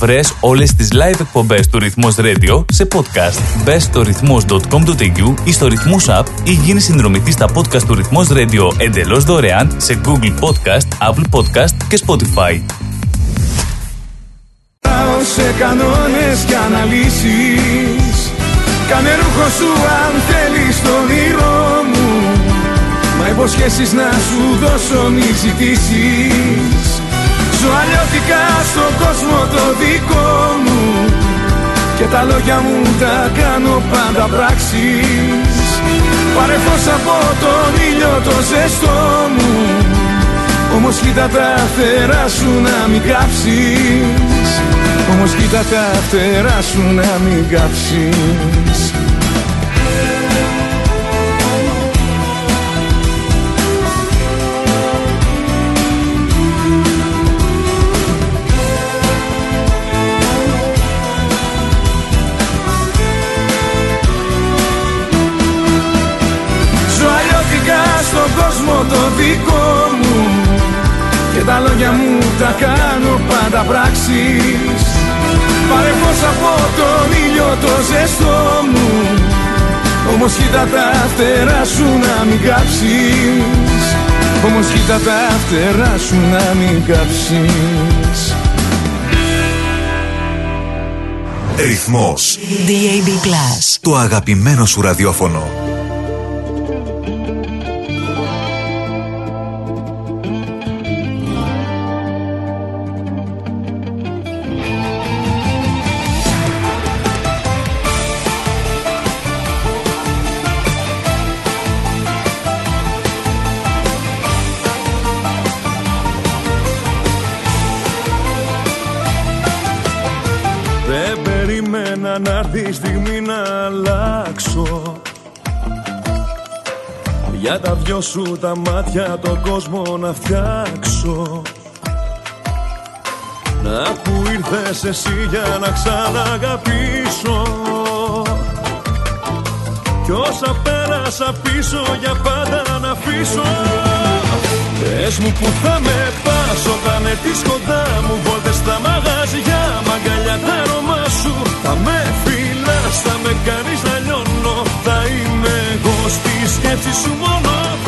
Βρες όλες τις live εκπομπές του Ρυθμός Radio σε podcast. Μπες στο ρυθμός.com.au ή στο Ρυθμός App ή γίνεις συνδρομητής στα podcast του Ρυθμός Radio εντελώς δωρεάν σε Google Podcast, Apple Podcast και Spotify. Σε κανόνες και αναλύσεις Κάνε ρούχο σου αν θέλεις τον όνειρό μου Μα υποσχέσεις να σου δώσω μη ζητήσεις Ζω αλλιώτικα στον κόσμο το δικό μου. Και τα λόγια μου τα κάνω πάντα πράξεις. Πάρε φως από τον ήλιο το ζεστό μου. Όμως κοίτα τα φτερά σου να μην κάψεις. Όμως κοίτα τα φτερά σου να μην κάψεις λόγια μου τα κάνω πάντα πράξεις. Πάρε φως από τον ήλιο το ζεστό μου Όμως κοίτα τα φτερά σου να μην κάψεις. Όμως κοίτα τα φτερά σου να μην κάψεις. Ρυθμός. DAB Plus. Το αγαπημένο σου ραδιόφωνο δυο σου τα μάτια τον κόσμο να φτιάξω. Να που ήρθες εσύ για να ξαναγαπήσω. Κι όσα πέρασα πίσω για πάντα να αφήσω. Πες μου που θα με πας όταν έρθεις κοντά μου Βόλτες στα μαγαζιά, μαγκαλιά τα αρώμα σου. Θα με φυλάς, θα με κάνεις να λιώνω. Θα είμαι εγώ στη σκέψη σου μόνο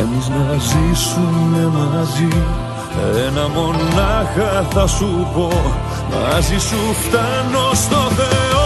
εμείς να ζήσουμε μαζί. Ένα μονάχα θα σου πω. Μαζί σου φτάνω στο Θεό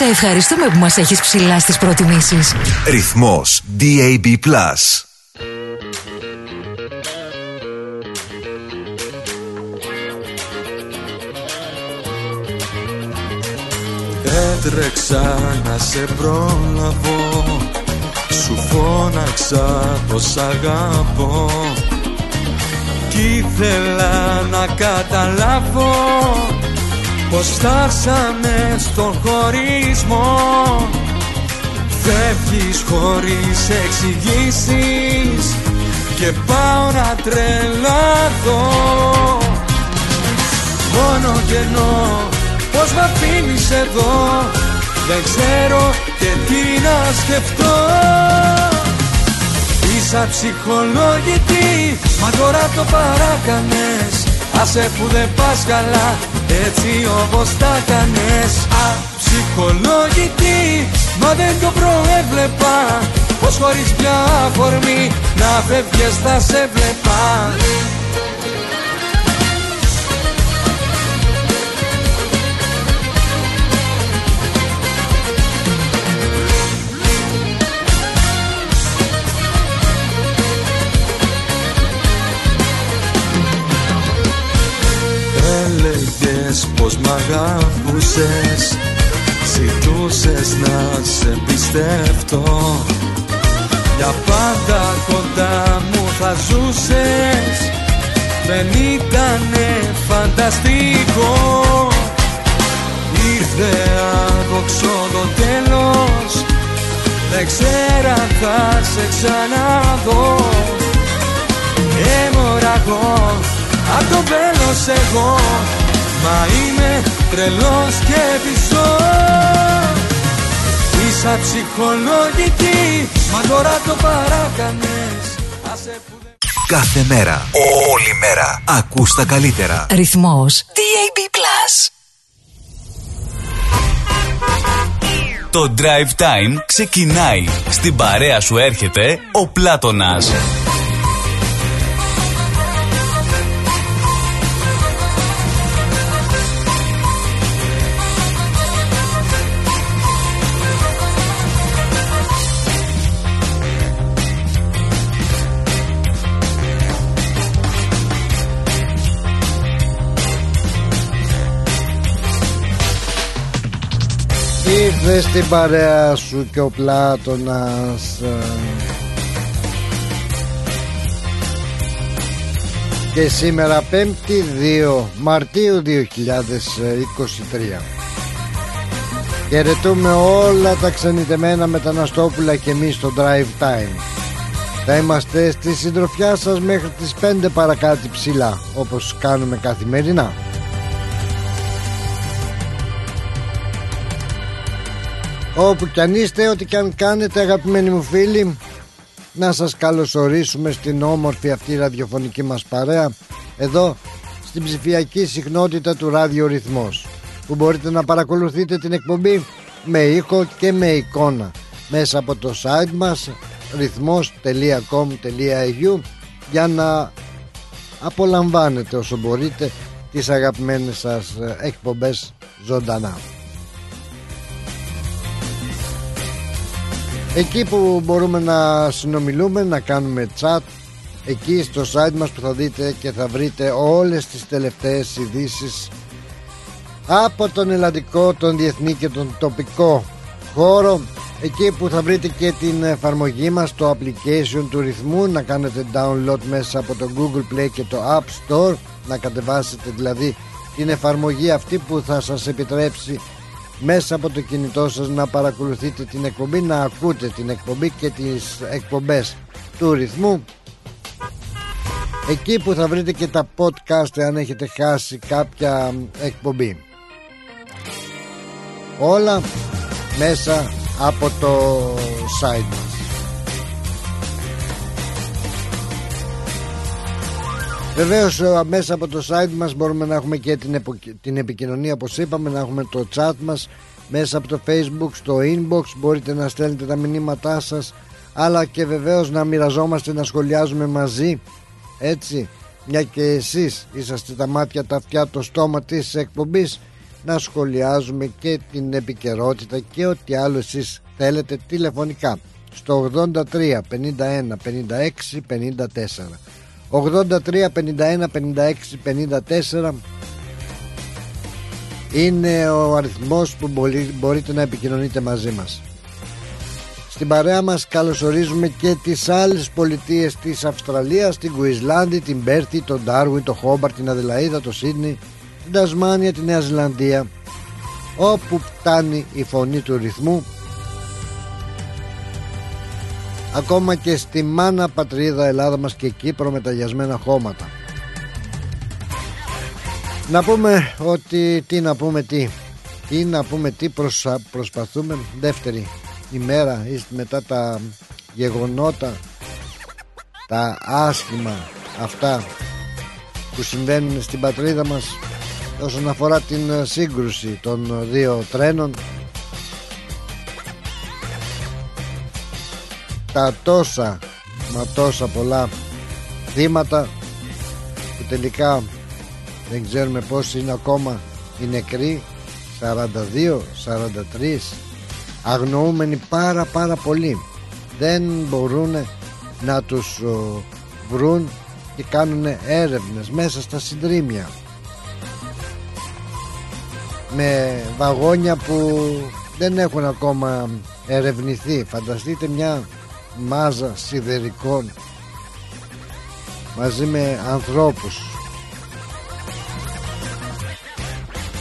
Σε ευχαριστούμε που μας έχεις ψηλά στις προτιμήσεις. Ρυθμός DAB+. Έτρεξα να σε πρόλαβω Σου φώναξα πως αγαπώ Κι ήθελα να καταλάβω πως φτάσαμε στον χωρισμό. Φεύγεις χωρίς εξηγήσεις Και πάω να τρελαθώ. Μόνο κενό Πώς με αφήνεις εδώ. Δεν ξέρω και τι να σκεφτώ. Είσαι ψυχολογητή Μα τώρα το παράκανες. Άσε που δεν πας καλά Έτσι όπως τα κάνες Αψυχολογητή Μα δεν το προέβλεπα. Πως χωρίς πια αφορμή Να φεύγες θα σε βλέπα Έλεγες πως μ' αγαπούσες. Ζητούσες να σε πιστευτώ. Για πάντα κοντά μου θα ζούσες. Δεν ήτανε φανταστικό. Ήρθε άδοξο το τέλος. Δεν ξέρα θα σε ξαναδώ. Έμοραγω Απ' το βέλος εγώ Μα είμαι τρελός και πισώ Είσαι ψυχολογική Μα τώρα το παράκανες Κάθε μέρα, όλη μέρα, ακούς τα καλύτερα. Ρυθμός DAB+. Το Drive Time ξεκινάει. Στην παρέα σου έρχεται ο Πλάτωνας. Ήρθε στην παρέα σου και ο Πλάτωνας. Ε, Και σήμερα 5η 2 Μαρτίου 2023 Χαιρετούμε όλα τα ξενιτεμένα μεταναστόπουλα και εμείς στο Drive Time. Θα είμαστε στη συντροφιά σας μέχρι τις 5 παρακάτω ψηλά Όπως κάνουμε καθημερινά Όπου κι αν είστε, ό,τι κι αν κάνετε αγαπημένοι μου φίλοι Να σας καλωσορίσουμε στην όμορφη αυτή ραδιοφωνική μας παρέα Εδώ στην ψηφιακή συχνότητα του Ράδιο Ρυθμός Που μπορείτε να παρακολουθείτε την εκπομπή με ήχο και με εικόνα Μέσα από το site μας ρυθμός.com.au Για να απολαμβάνετε όσο μπορείτε τις αγαπημένες σας εκπομπές ζωντανά Εκεί που μπορούμε να συνομιλούμε, να κάνουμε chat Εκεί στο site μας που θα δείτε και θα βρείτε όλες τις τελευταίες ειδήσεις Από τον ελλαντικό, τον διεθνή και τον τοπικό χώρο. Εκεί που θα βρείτε και την εφαρμογή μας, το application του ρυθμού Να κάνετε download μέσα από το Google Play και το App Store Να κατεβάσετε δηλαδή την εφαρμογή αυτή που θα σας επιτρέψει μέσα από το κινητό σας να παρακολουθείτε την εκπομπή να ακούτε την εκπομπή και τις εκπομπές του ρυθμού. Εκεί που θα βρείτε και τα podcast αν έχετε χάσει κάποια εκπομπή. Όλα μέσα από το site μας Βεβαίως ε, μέσα από το site μας μπορούμε να έχουμε και την, την επικοινωνία όπως είπαμε να έχουμε το chat μας μέσα από το facebook στο inbox. Μπορείτε να στέλνετε τα μηνύματά σας αλλά και βεβαίως να μοιραζόμαστε να σχολιάζουμε μαζί έτσι. Μια και εσείς είσαστε τα μάτια τα αυτιά το στόμα της εκπομπής να σχολιάζουμε και την επικαιρότητα και ό,τι άλλο εσείς θέλετε τηλεφωνικά στο 83 51 56 54 83 51 56 54. Είναι ο αριθμός που μπορείτε να επικοινωνείτε μαζί μας. Στην παρέα μας καλωσορίζουμε και τις άλλες πολιτείες της Αυστραλίας την Κουισλάνδη, την Πέρθη, τον Ντάρουιν, τον Χόμπαρτ, την Αδελαίδα, το Σίδνη την Τασμάνια, τη Νέα Ζηλανδία. Όπου φτάνει η φωνή του ρυθμού ακόμα και στη μάνα πατρίδα Ελλάδα μας και Κύπρο με ταγιασμένα χώματα. Να πούμε ότι τι να πούμε τι. Τι να πούμε τι προσπαθούμε. Δεύτερη ημέρα ή μετά τα γεγονότα τα άσχημα αυτά που συμβαίνουν στην πατρίδα μας όσον αφορά την σύγκρουση των δύο τρένων τα τόσα μα τόσα πολλά θύματα που τελικά δεν ξέρουμε πόσοι είναι ακόμα. Οι νεκροί 42, 43 αγνοούμενοι πάρα πάρα πολύ. Δεν μπορούν να τους βρουν και κάνουν έρευνες μέσα στα συντρίμια. Με βαγόνια που δεν έχουν ακόμα ερευνηθεί. Φανταστείτε μια μάζα σιδερικών μαζί με ανθρώπους.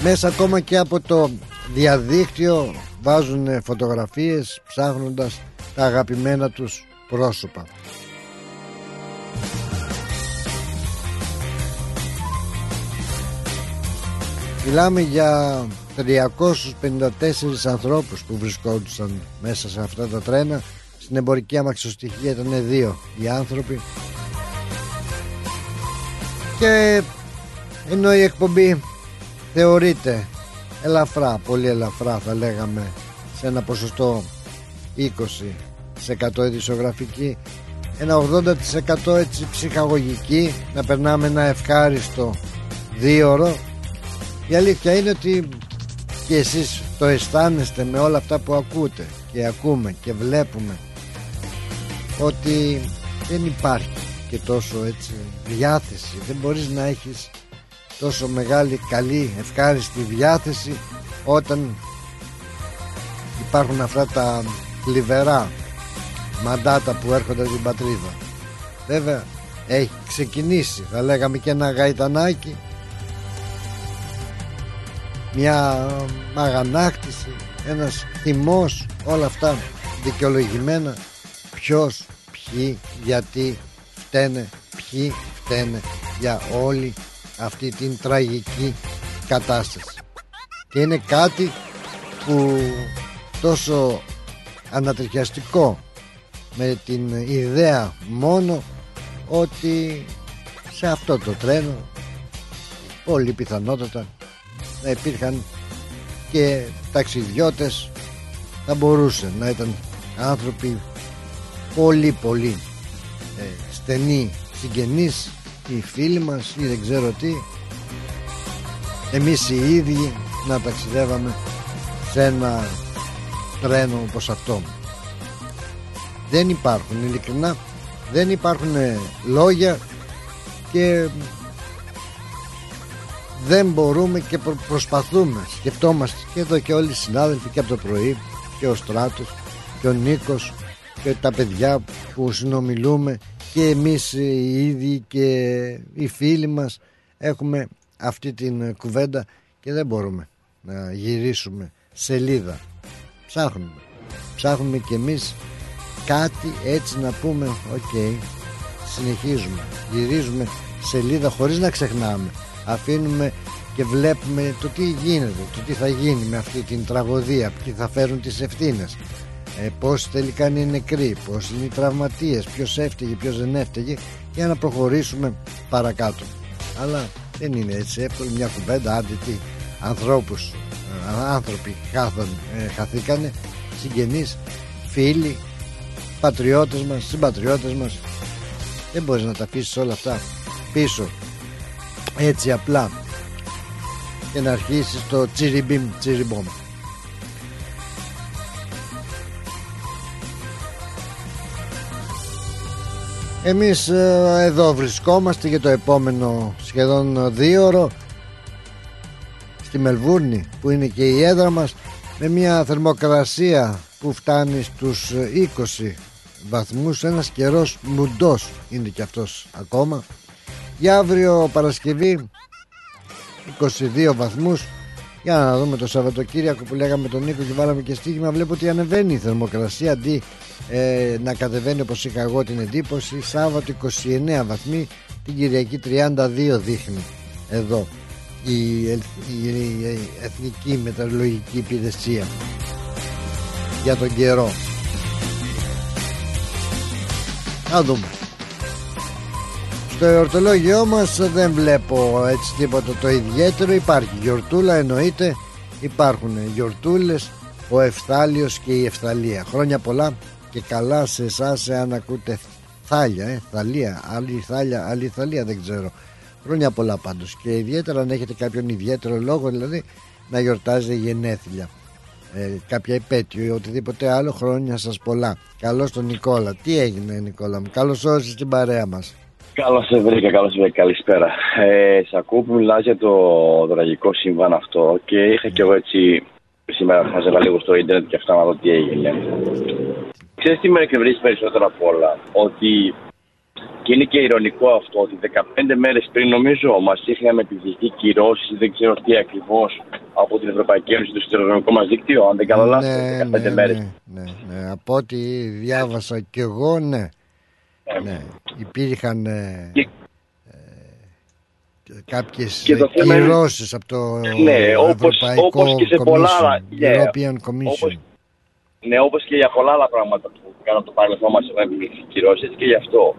Μέσα ακόμα και από το διαδίκτυο βάζουν φωτογραφίες ψάχνοντας τα αγαπημένα τους πρόσωπα. Μιλάμε για 354 ανθρώπους που βρισκόντουσαν μέσα σε αυτά τα τρένα Στην εμπορική αμαξοστοιχεία ήταν δύο οι άνθρωποι. Και ενώ η εκπομπή θεωρείται ελαφρά, πολύ ελαφρά θα λέγαμε σε ένα ποσοστό 20% ειδησιογραφική ένα 80% έτσι ψυχαγωγική να περνάμε ένα ευχάριστο δίωρο. Η αλήθεια είναι ότι και εσείς το αισθάνεστε με όλα αυτά που ακούτε και ακούμε και βλέπουμε ότι δεν υπάρχει και τόσο έτσι διάθεση. Δεν μπορείς να έχεις τόσο μεγάλη καλή ευχάριστη διάθεση όταν υπάρχουν αυτά τα λιβερά μαντάτα που έρχονται από την πατρίδα. Βέβαια έχει ξεκινήσει. Θα λέγαμε και ένα γαϊτανάκι μια αγανάκτηση ένας θυμός όλα αυτά δικαιολογημένα ποιος, ποιοι, γιατί φταίνε, ποιοι φταίνε για όλη αυτή την τραγική κατάσταση. Και είναι κάτι που τόσο ανατριχιαστικό με την ιδέα μόνο ότι σε αυτό το τρένο πολύ πιθανότατα να υπήρχαν και ταξιδιώτες θα μπορούσε να ήταν άνθρωποι πολύ πολύ ε, στενοί συγγενείς οι φίλοι μας ή δεν ξέρω τι. Εμείς οι ίδιοι να ταξιδεύαμε σε ένα τρένο όπως αυτό. Δεν υπάρχουν ειλικρινά δεν υπάρχουν λόγια και δεν μπορούμε και προσπαθούμε. Σκεφτόμαστε και εδώ και όλοι οι συνάδελφοι και από το πρωί και ο Στράτος και ο Νίκος και τα παιδιά που συνομιλούμε και εμείς οι ίδιοι και οι φίλοι μας έχουμε αυτή την κουβέντα και δεν μπορούμε να γυρίσουμε σελίδα. Ψάχνουμε. Ψάχνουμε και εμείς κάτι έτσι να πούμε οκ συνεχίζουμε γυρίζουμε σελίδα χωρίς να ξεχνάμε. Αφήνουμε και βλέπουμε το τι γίνεται το τι θα γίνει με αυτή την τραγωδία ποιοι θα φέρουν τις ευθύνες ε, πώς τελικά είναι οι νεκροί πώς είναι οι τραυματίες ποιος έφταιγε ποιος δεν έφταιγε για να προχωρήσουμε παρακάτω. Αλλά δεν είναι έτσι εύκολο μια κουβέντα άντε τι ανθρώπους ε, άνθρωποι χάθον, ε, χαθήκανε συγγενείς φίλοι πατριώτες μας συμπατριώτες μας. Δεν μπορείς να τα αφήσεις όλα αυτά πίσω έτσι απλά και να αρχίσεις το τσιριμπιμ τσιριμπομ Εμείς ε, εδώ βρισκόμαστε για το επόμενο σχεδόν δύο ώρο στη Μελβούρνη που είναι και η έδρα μας με μια θερμοκρασία που φτάνει στους 20 βαθμούς. Ένας καιρός μουντός είναι και αυτός ακόμα. Για αύριο Παρασκευή 22 βαθμούς για να δούμε το Σαββατοκύριακο που λέγαμε τον Νίκο και βάλαμε και στίγμα βλέπω ότι ανεβαίνει η θερμοκρασία αντί ε, να κατεβαίνει όπως είχα εγώ την εντύπωση Σάββατο 29 βαθμοί την Κυριακή 32 δείχνει εδώ η, η, η Εθνική Μετεωρολογική Υπηρεσία για τον καιρό. Να δούμε στο εορτολόγιό μας δεν βλέπω έτσι τίποτα το ιδιαίτερο. Υπάρχει γιορτούλα εννοείται. Υπάρχουν γιορτούλες ο Ευθάλιος και η Ευθαλία χρόνια πολλά και καλά σε εσάς εάν ακούτε θάλια ε, θαλία, άλλη θάλια, άλλη θαλία δεν ξέρω. Χρόνια πολλά πάντως και ιδιαίτερα αν έχετε κάποιον ιδιαίτερο λόγο δηλαδή να γιορτάζετε γενέθλια ε, κάποια επέτειο ή οτιδήποτε άλλο χρόνια σας πολλά. Καλώς τον Νικόλα. Τι έγινε Νικόλα μου καλώς όρισες στην παρέα μας Καλώς σε βρήκα, καλώς σε βρήκα. Καλησπέρα. Ε, σ' ακούω που μιλάς για το τραγικό σύμβαν αυτό και είχα κι εγώ έτσι σήμερα χάζευα λίγο στο ίντερνετ και αυτά να δω τι έγινε. Ξέρεις τι με εκνευρίζει περισσότερο απ' όλα, ότι και είναι και ηρωνικό αυτό ότι 15 μέρες πριν νομίζω μας είχαν επιβληθεί κυρώσεις, δεν ξέρω τι ακριβώς από την Ευρωπαϊκή Ένωση το σιδηροδρομικό μας δίκτυο, αν δεν κάνω ναι, λάθος, 15 ναι, μέρες. ναι, ναι, ναι. από ό,τι διάβασα κι εγώ ναι ναι, υπήρχαν ε, Και- ε, κάποιες Και το θέμα είναι- κυρώσεις από το Ναι, όπως- Ευρωπαϊκό όπως και σε πολλά άλλα, Commission, yeah. European Commission. Όπως- Ναι, όπως και για πολλά άλλα πράγματα που κάναμε το παρελθόν μας έχουν επιβληθεί κυρώσεις, έτσι και γι' αυτό.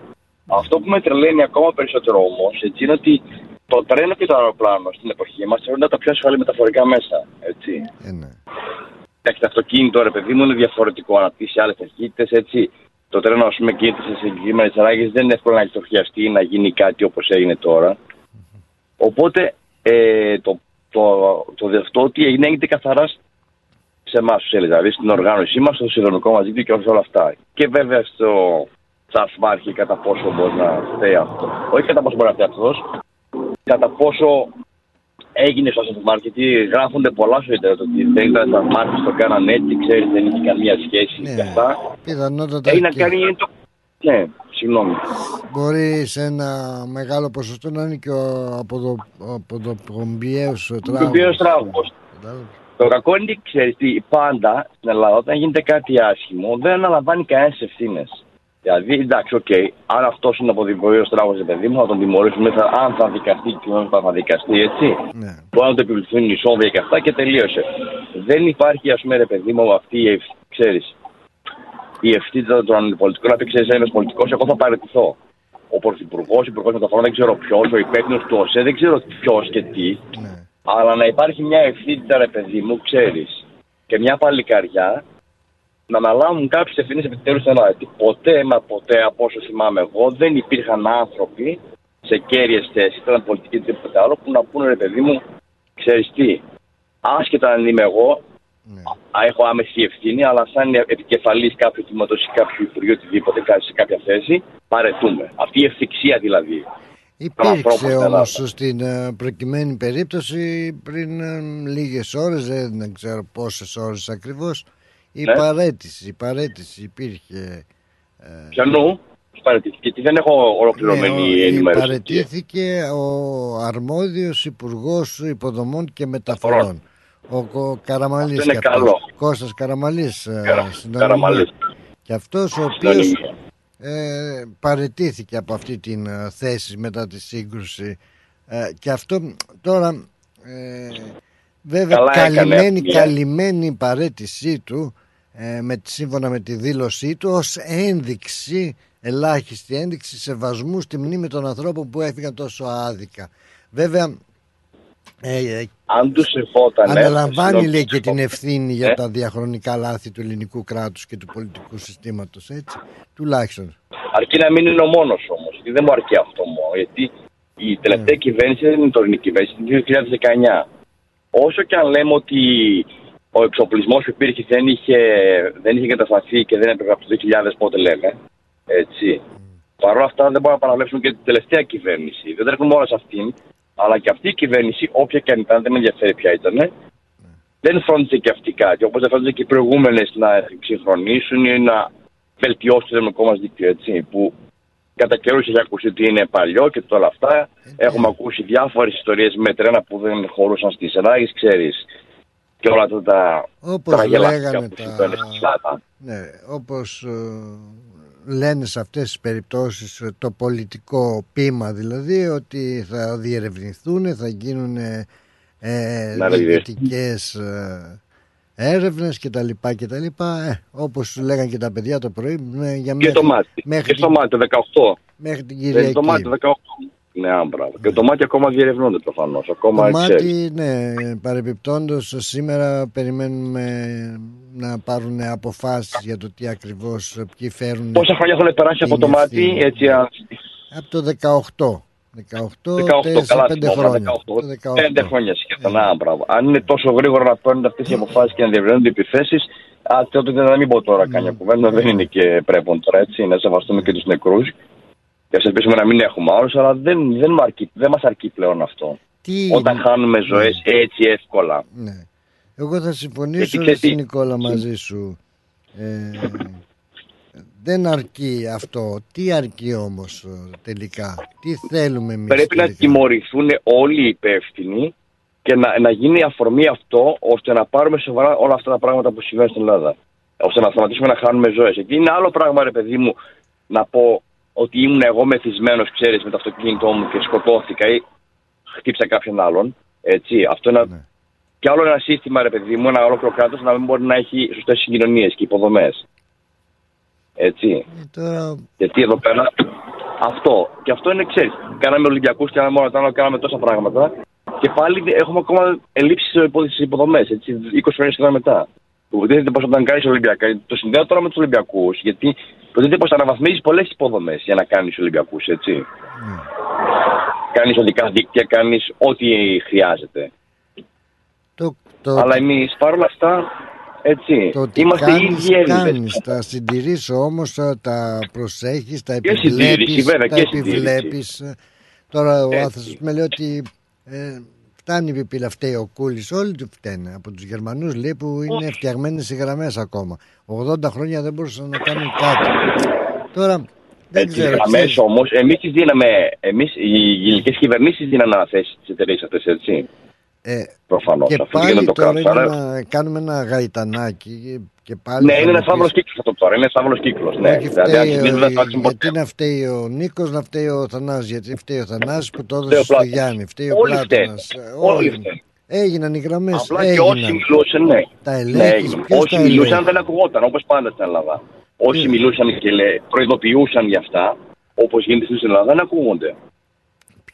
Αυτό που με τρελαίνει ακόμα περισσότερο όμως, έτσι είναι ότι το τρένο και το αεροπλάνο στην εποχή μας θεωρούνται τα πιο ασφαλή μεταφορικά μέσα. Έτσι. Ε, ναι. Εντάξει, το αυτοκίνητο, ρε παιδί μου, είναι διαφορετικό. Αναπτύσσει άλλες ταχύτητε, έτσι. Το τρένο, ας πούμε, κινείται σε συγκεκριμένες ανάγκες. Δεν είναι εύκολο να εκτροχιαστεί ή να γίνει κάτι όπως έγινε τώρα. Οπότε, ε, το, το, το, το, αυτό ότι έγινε, έγινε καθαρά σε εμάς τους Έλληνες, δηλαδή στην οργάνωσή μας, στο συνδρομικό μας δίκτυο και όλα αυτά. Και βέβαια στο τσαφμάρχη κατά πόσο μπορεί να φταίει αυτό. Όχι κατά πόσο μπορεί να φταίει αυτός, κατά πόσο έγινε στο σούπερ γιατί γράφονται πολλά στο Ιντερνετ ότι δεν ήταν στα μάρκετ, το κάναν έτσι, ξέρεις, δεν είχε καμία σχέση Ναι. και αυτά. Πιθανότατα Έχει να και κάνει το. Ναι, συγγνώμη. μπορεί σε ένα μεγάλο ποσοστό να είναι και ο αποδοπομπιαίος Το τράγος. οποίο τράγο. Κατάλαβες. Το κακό είναι ότι ξέρεις τι, πάντα στην Ελλάδα όταν γίνεται κάτι άσχημο δεν αναλαμβάνει κανένας ευθύνες. Δηλαδή, εντάξει, οκ, αν αυτός είναι αποδημιουργείο τράγο, παιδί μου, θα τον τιμωρήσουμε θα, αν θα δικαστεί και αν θα δικαστεί, έτσι. Ναι. Μπορεί να το επιβληθούν ισόβια και αυτά και τελείωσε. Δεν υπάρχει, ας πούμε, ρε παιδί μου, αυτή η ευθύνη, ξέρεις. Η ευθύνη των αντιπολιτικών να πει, ξέρεις, ένα πολιτικός, εγώ θα παραιτηθώ. Ο πρωθυπουργός, ο υπουργός μεταφορών, δεν ξέρω ποιος, ο υπεύθυνος του ΟΣΕ, δεν ξέρω ποιος και τι. Ναι. Αλλά να υπάρχει μια ευθύνη, ρε παιδί μου, ξέρεις. Και μια παλικαριά να αναλάβουν κάποιες ευθύνες επιτέλους στην Ελλάδα. Γιατί ποτέ, μα ποτέ, από όσο θυμάμαι εγώ, δεν υπήρχαν άνθρωποι σε κέρυες θέσεις, ήταν πολιτικοί ή τίποτε άλλο, που να πούνε ρε παιδί μου, ξέρεις τι, άσχετα αν είμαι εγώ, Ναι. α, έχω άμεση ευθύνη, αλλά σαν επικεφαλής κάποιου τμήματος ή κάποιου υπουργείου οτιδήποτε, κάτι σε κάποια θέση, παρετούμε. Αυτή η ευθυξία δηλαδή. ανθρώπων Υπήρξε στην Ελλάδα. όμως στην ε, προκειμένη περίπτωση πριν ε, λίγες ώρες, δεν, δεν ξέρω πόσες ώρες ακριβώς, η Ναι. παρέτηση, η παρέτηση υπήρχε. Ποιανού; Παρετήθηκε, γιατί δεν έχω ολοκληρωμένη Ναι, ο- ενημέρωση. παρετήθηκε ο αρμόδιος υπουργός υποδομών και μεταφορών. Ο Κο- Καραμαλής Αυτό είναι και αυτός. καλό. Κώστας Καραμαλής. ε, Καρα- συνομιλία. Καραμαλής. Και αυτός ο Στην οποίος Ολυμπία. ε, παρετήθηκε από αυτή την ε, θέση μετά τη σύγκρουση ε, και αυτό μ, τώρα ε, βέβαια Καλά έκανε καλυμμένη, αυτή, ε. καλυμμένη η παρέτησή του ε, με, σύμφωνα με τη δήλωσή του ως ένδειξη ελάχιστη ένδειξη σεβασμού στη μνήμη των ανθρώπων που έφυγαν τόσο άδικα βέβαια ε, ε, Αν τους ερχόταν. Αναλαμβάνει λέει και την ευθύνη για Ε. τα διαχρονικά λάθη του ελληνικού κράτους και του πολιτικού συστήματος έτσι τουλάχιστον Αρκεί να μην είναι ο μόνος όμως. Γιατί δεν μου αρκεί αυτό μόνο. Γιατί η τελευταία Ναι. κυβέρνηση δεν είναι η τωρινή κυβέρνηση, είναι το 2019. Όσο και αν λέμε ότι ο εξοπλισμός που υπήρχε δεν είχε, δεν είχε κατασταθεί και δεν έπρεπε από το 2000 πότε λέμε. Έτσι. Παρ' όλα αυτά δεν μπορούμε να παραβλέψουμε και την τελευταία κυβέρνηση. Δεν τρέχουμε όλα σε αυτήν. Αλλά και αυτή η κυβέρνηση, όποια και αν ήταν, δεν με ενδιαφέρει ποια ήταν, δεν φρόντισε και αυτή κάτι. Όπως δεν φρόντισε και οι προηγούμενες να εξυγχρονίσουν ή να βελτιώσουν το δομικό μας δίκτυο. Έτσι, που κατά καιρούς έχει ακούσει ότι είναι παλιό και όλα αυτά. Έχουμε ακούσει διάφορες ιστορίες με τρένα που δεν χωρούσαν στις ράγες, ξέρεις. Και όλα αυτά τα Όπως τραγελαφικά λέγανε που τα- συμβαίνουν στη Σλάτα. Ναι, όπως ε, λένε σε αυτές τις περιπτώσεις ε, το πολιτικό πείμα δηλαδή ότι θα διερευνηθούν, θα γίνουν ε, ε, Να διερευνηθούν. διοικητικές ε, έρευνες και τα λοιπά και τα λοιπά ε, όπως λέγανε και τα παιδιά το πρωί με, για Και μέχρι, το μάτι. μέχρι Και στο την- μάτι το 18. μέχρι την Δεν είναι Κυριακή. το μάτι το 18. Ναι, άμπρα. Και το μάτι ακόμα διερευνούνται προφανώς. Ακόμα Το ξέρεις. μάτι, ναι, παρεμπιπτόντως σήμερα περιμένουμε να πάρουν αποφάσεις για το τι ακριβώς, ε, ποιοι φέρουν Πόσα χρόνια έχουν περάσει από Είναι το μάτι, ευθύνη. έτσι, αν- από το 18. 18, 18, 4, καλά 5 θυμόμαι, χρόνια. 18. Το 18. Πέντε χρόνια σχεδόν. Α, μπράβο. Αν είναι τόσο γρήγορα να παίρνουν αυτές οι αποφάσεις και να διευρύνονται οι επιθέσεις, τότε δεν να μην πω τώρα καμιά κουβέντα. Δεν είναι και πρέπει τώρα έτσι να σεβαστούμε και τους νεκρούς. Και ας ελπίσουμε να μην έχουμε άλλους, αλλά δεν, δεν, μ' αρκεί- δεν μας αρκεί πλέον αυτό. Τι... Όταν χάνουμε ζωές έτσι εύκολα. Ναι. Εγώ θα συμφωνήσω Γιατί ρε, ξέρεις τι- Νικόλα μαζί σου. Ε, δεν αρκεί αυτό. Τι αρκεί όμως ε, τελικά; Τι θέλουμε εμείς Πρέπει να τελικά; τιμωρηθούν όλοι οι υπεύθυνοι και να, να γίνει αφορμή αυτό ώστε να πάρουμε σοβαρά όλα αυτά τα πράγματα που συμβαίνουν στην Ελλάδα. Ώστε να σταματήσουμε να χάνουμε ζωές. Γιατί είναι άλλο πράγμα, ρε παιδί μου, να πω ότι ήμουν εγώ μεθυσμένος, ξέρεις, με το αυτοκίνητό μου και σκοτώθηκα ή χτύψα κάποιον άλλον. Έτσι. Αυτό είναι. Ναι. Και άλλο ένα σύστημα, ρε παιδί μου, ένα ολόκληρο κράτος να μην μπορεί να έχει σωστές συγκοινωνίες και υποδομές. Έτσι. Ε, τώρα, Γιατί εδώ πέρα αυτό. Και αυτό είναι, ξέρεις. Κάναμε Ολυμπιακούς, κάναμε όλα τα άλλα, κάναμε τόσα πράγματα. Και πάλι έχουμε ακόμα ελλείψεις στι υποδομές. 20 χρόνια σχεδόν μετά. Υποτίθεται πως όταν κάνεις Ολυμπιακά. Το συνδέω τώρα με τους Ολυμπιακούς. Γιατί υποτίθεται πως αναβαθμίζεις πολλές υποδομές για να κάνεις Ολυμπιακούς, έτσι. ναι. Κάνεις οδικά δίκτυα, κάνεις ό,τι χρειάζεται. το, το, Αλλά εμείς παρόλα αυτά, έτσι. το τι είμαστε οι κάνεις, ίδιοι Έλληνες. κάνεις, τα συντηρείς όμως, ε, τα προσέχεις, τα Και συντήρηση, επιβλέπεις, βέβαια, τα και συντήρηση. επιβλέπεις. Ε, Τώρα ο Έτσι. άνθρωπος με λέει ότι ε, φτάνει η πιπίλα, φταίει ο Κούλης, όλοι του φταίνε. Από τους Γερμανούς λέει που είναι φτιαγμένες οι γραμμές ακόμα. 80 χρόνια δεν μπορούσαν να κάνουν κάτι. Τώρα δεν Έτσι, ξέρω. γραμμές ξέρεις, όμως, εμείς τις δίναμε. Εμείς, οι ελληνικέ κυβερνήσεις δίνανε αναθέσεις στις εταιρείες αυτές, έτσι. Ε, Προφανώς. και Αυτό δεν πάλι το τώρα κράτο. είναι Άρα... να κάνουμε ένα γαϊτανάκι και πάλι Ναι, θα είναι μου ένα φαύλο πεις, κύκλος αυτό τώρα. Είναι ένα φαύλο κύκλος. Ναι, Όχι δηλαδή, φταίει, αν δεν θα αλλάξουν ποτέ. γιατί να φταίει ο Νίκος, να φταίει ο Θανάσης Γιατί φταίει ο Θανάσης που το Φταίει ο έδωσε στο Πλάτωνας. Γιάννη. Φταίει ο Όλοι Πλάτωνας. φταίνε. Ε, Όλοι Όλοι. φταίνε. Έγιναν οι γραμμές. Απλά και όσοι Έγιναν. μιλούσαν, ναι. Τα ναι ελέγχεις, έγιναν. ποιος Όσοι τα μιλούσαν ελέγχει; δεν ακουγόταν, όπως πάντα στην Ελλάδα. Όσοι Ναι. μιλούσαν και λέ, προειδοποιούσαν για αυτά, όπως γίνεται στην Ελλάδα, δεν ακούγονται.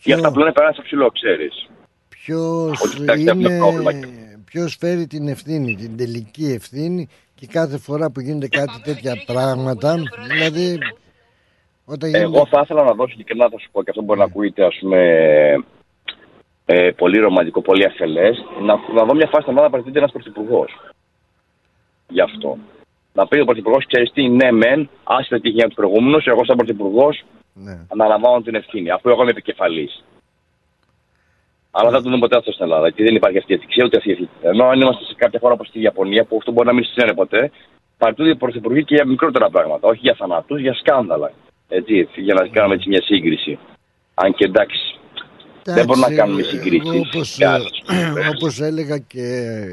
Γι' Ποιο, αυτά πλέον περάσει στο ψηλό, ξέρεις. Ποιος Ότι κοιτάξτε, αυτό είναι, το πρόβλημα. ποιος φέρει την ευθύνη, την τελική ευθύνη και κάθε φορά που γίνονται κάτι τέτοια πράγματα, δηλαδή όταν γίνεται... Εγώ θα ήθελα να δώσω ειλικρινά, θα σου πω και αυτό μπορεί να ακούγεται ας πούμε ε, πολύ ρομαντικό, πολύ αφελές. Να, να δω μια φάση στην Ελλάδα παρατηρείται ένας πρωθυπουργός. Γι' αυτό. Να πει ο πρωθυπουργός, ξέρεις τι, ναι, μεν, άσχετα τι είχε για τους προηγούμενους, εγώ σαν πρωθυπουργός Ναι. αναλαμβάνω την ευθύνη, αφού εγώ είμαι επικεφαλής. Αλλά δεν το δούμε ποτέ αυτό στην Ελλάδα. Και δεν υπάρχει αυτή η ηθική, ούτε αυτή η ηθική. Ενώ αν είμαστε σε κάποια χώρα όπως τη Ιαπωνία, που αυτό μπορεί να μην συμβαίνει ποτέ, παρατηρούνται οι πρωθυπουργοί και για μικρότερα πράγματα. Όχι για θανάτους, για σκάνδαλα. Έτσι, για να κάνουμε έτσι μια σύγκριση. Αν και εντάξει, δεν μπορούμε να κάνουμε συγκρίσεις Όπως, και άλλες ε, φορές. όπως έλεγα και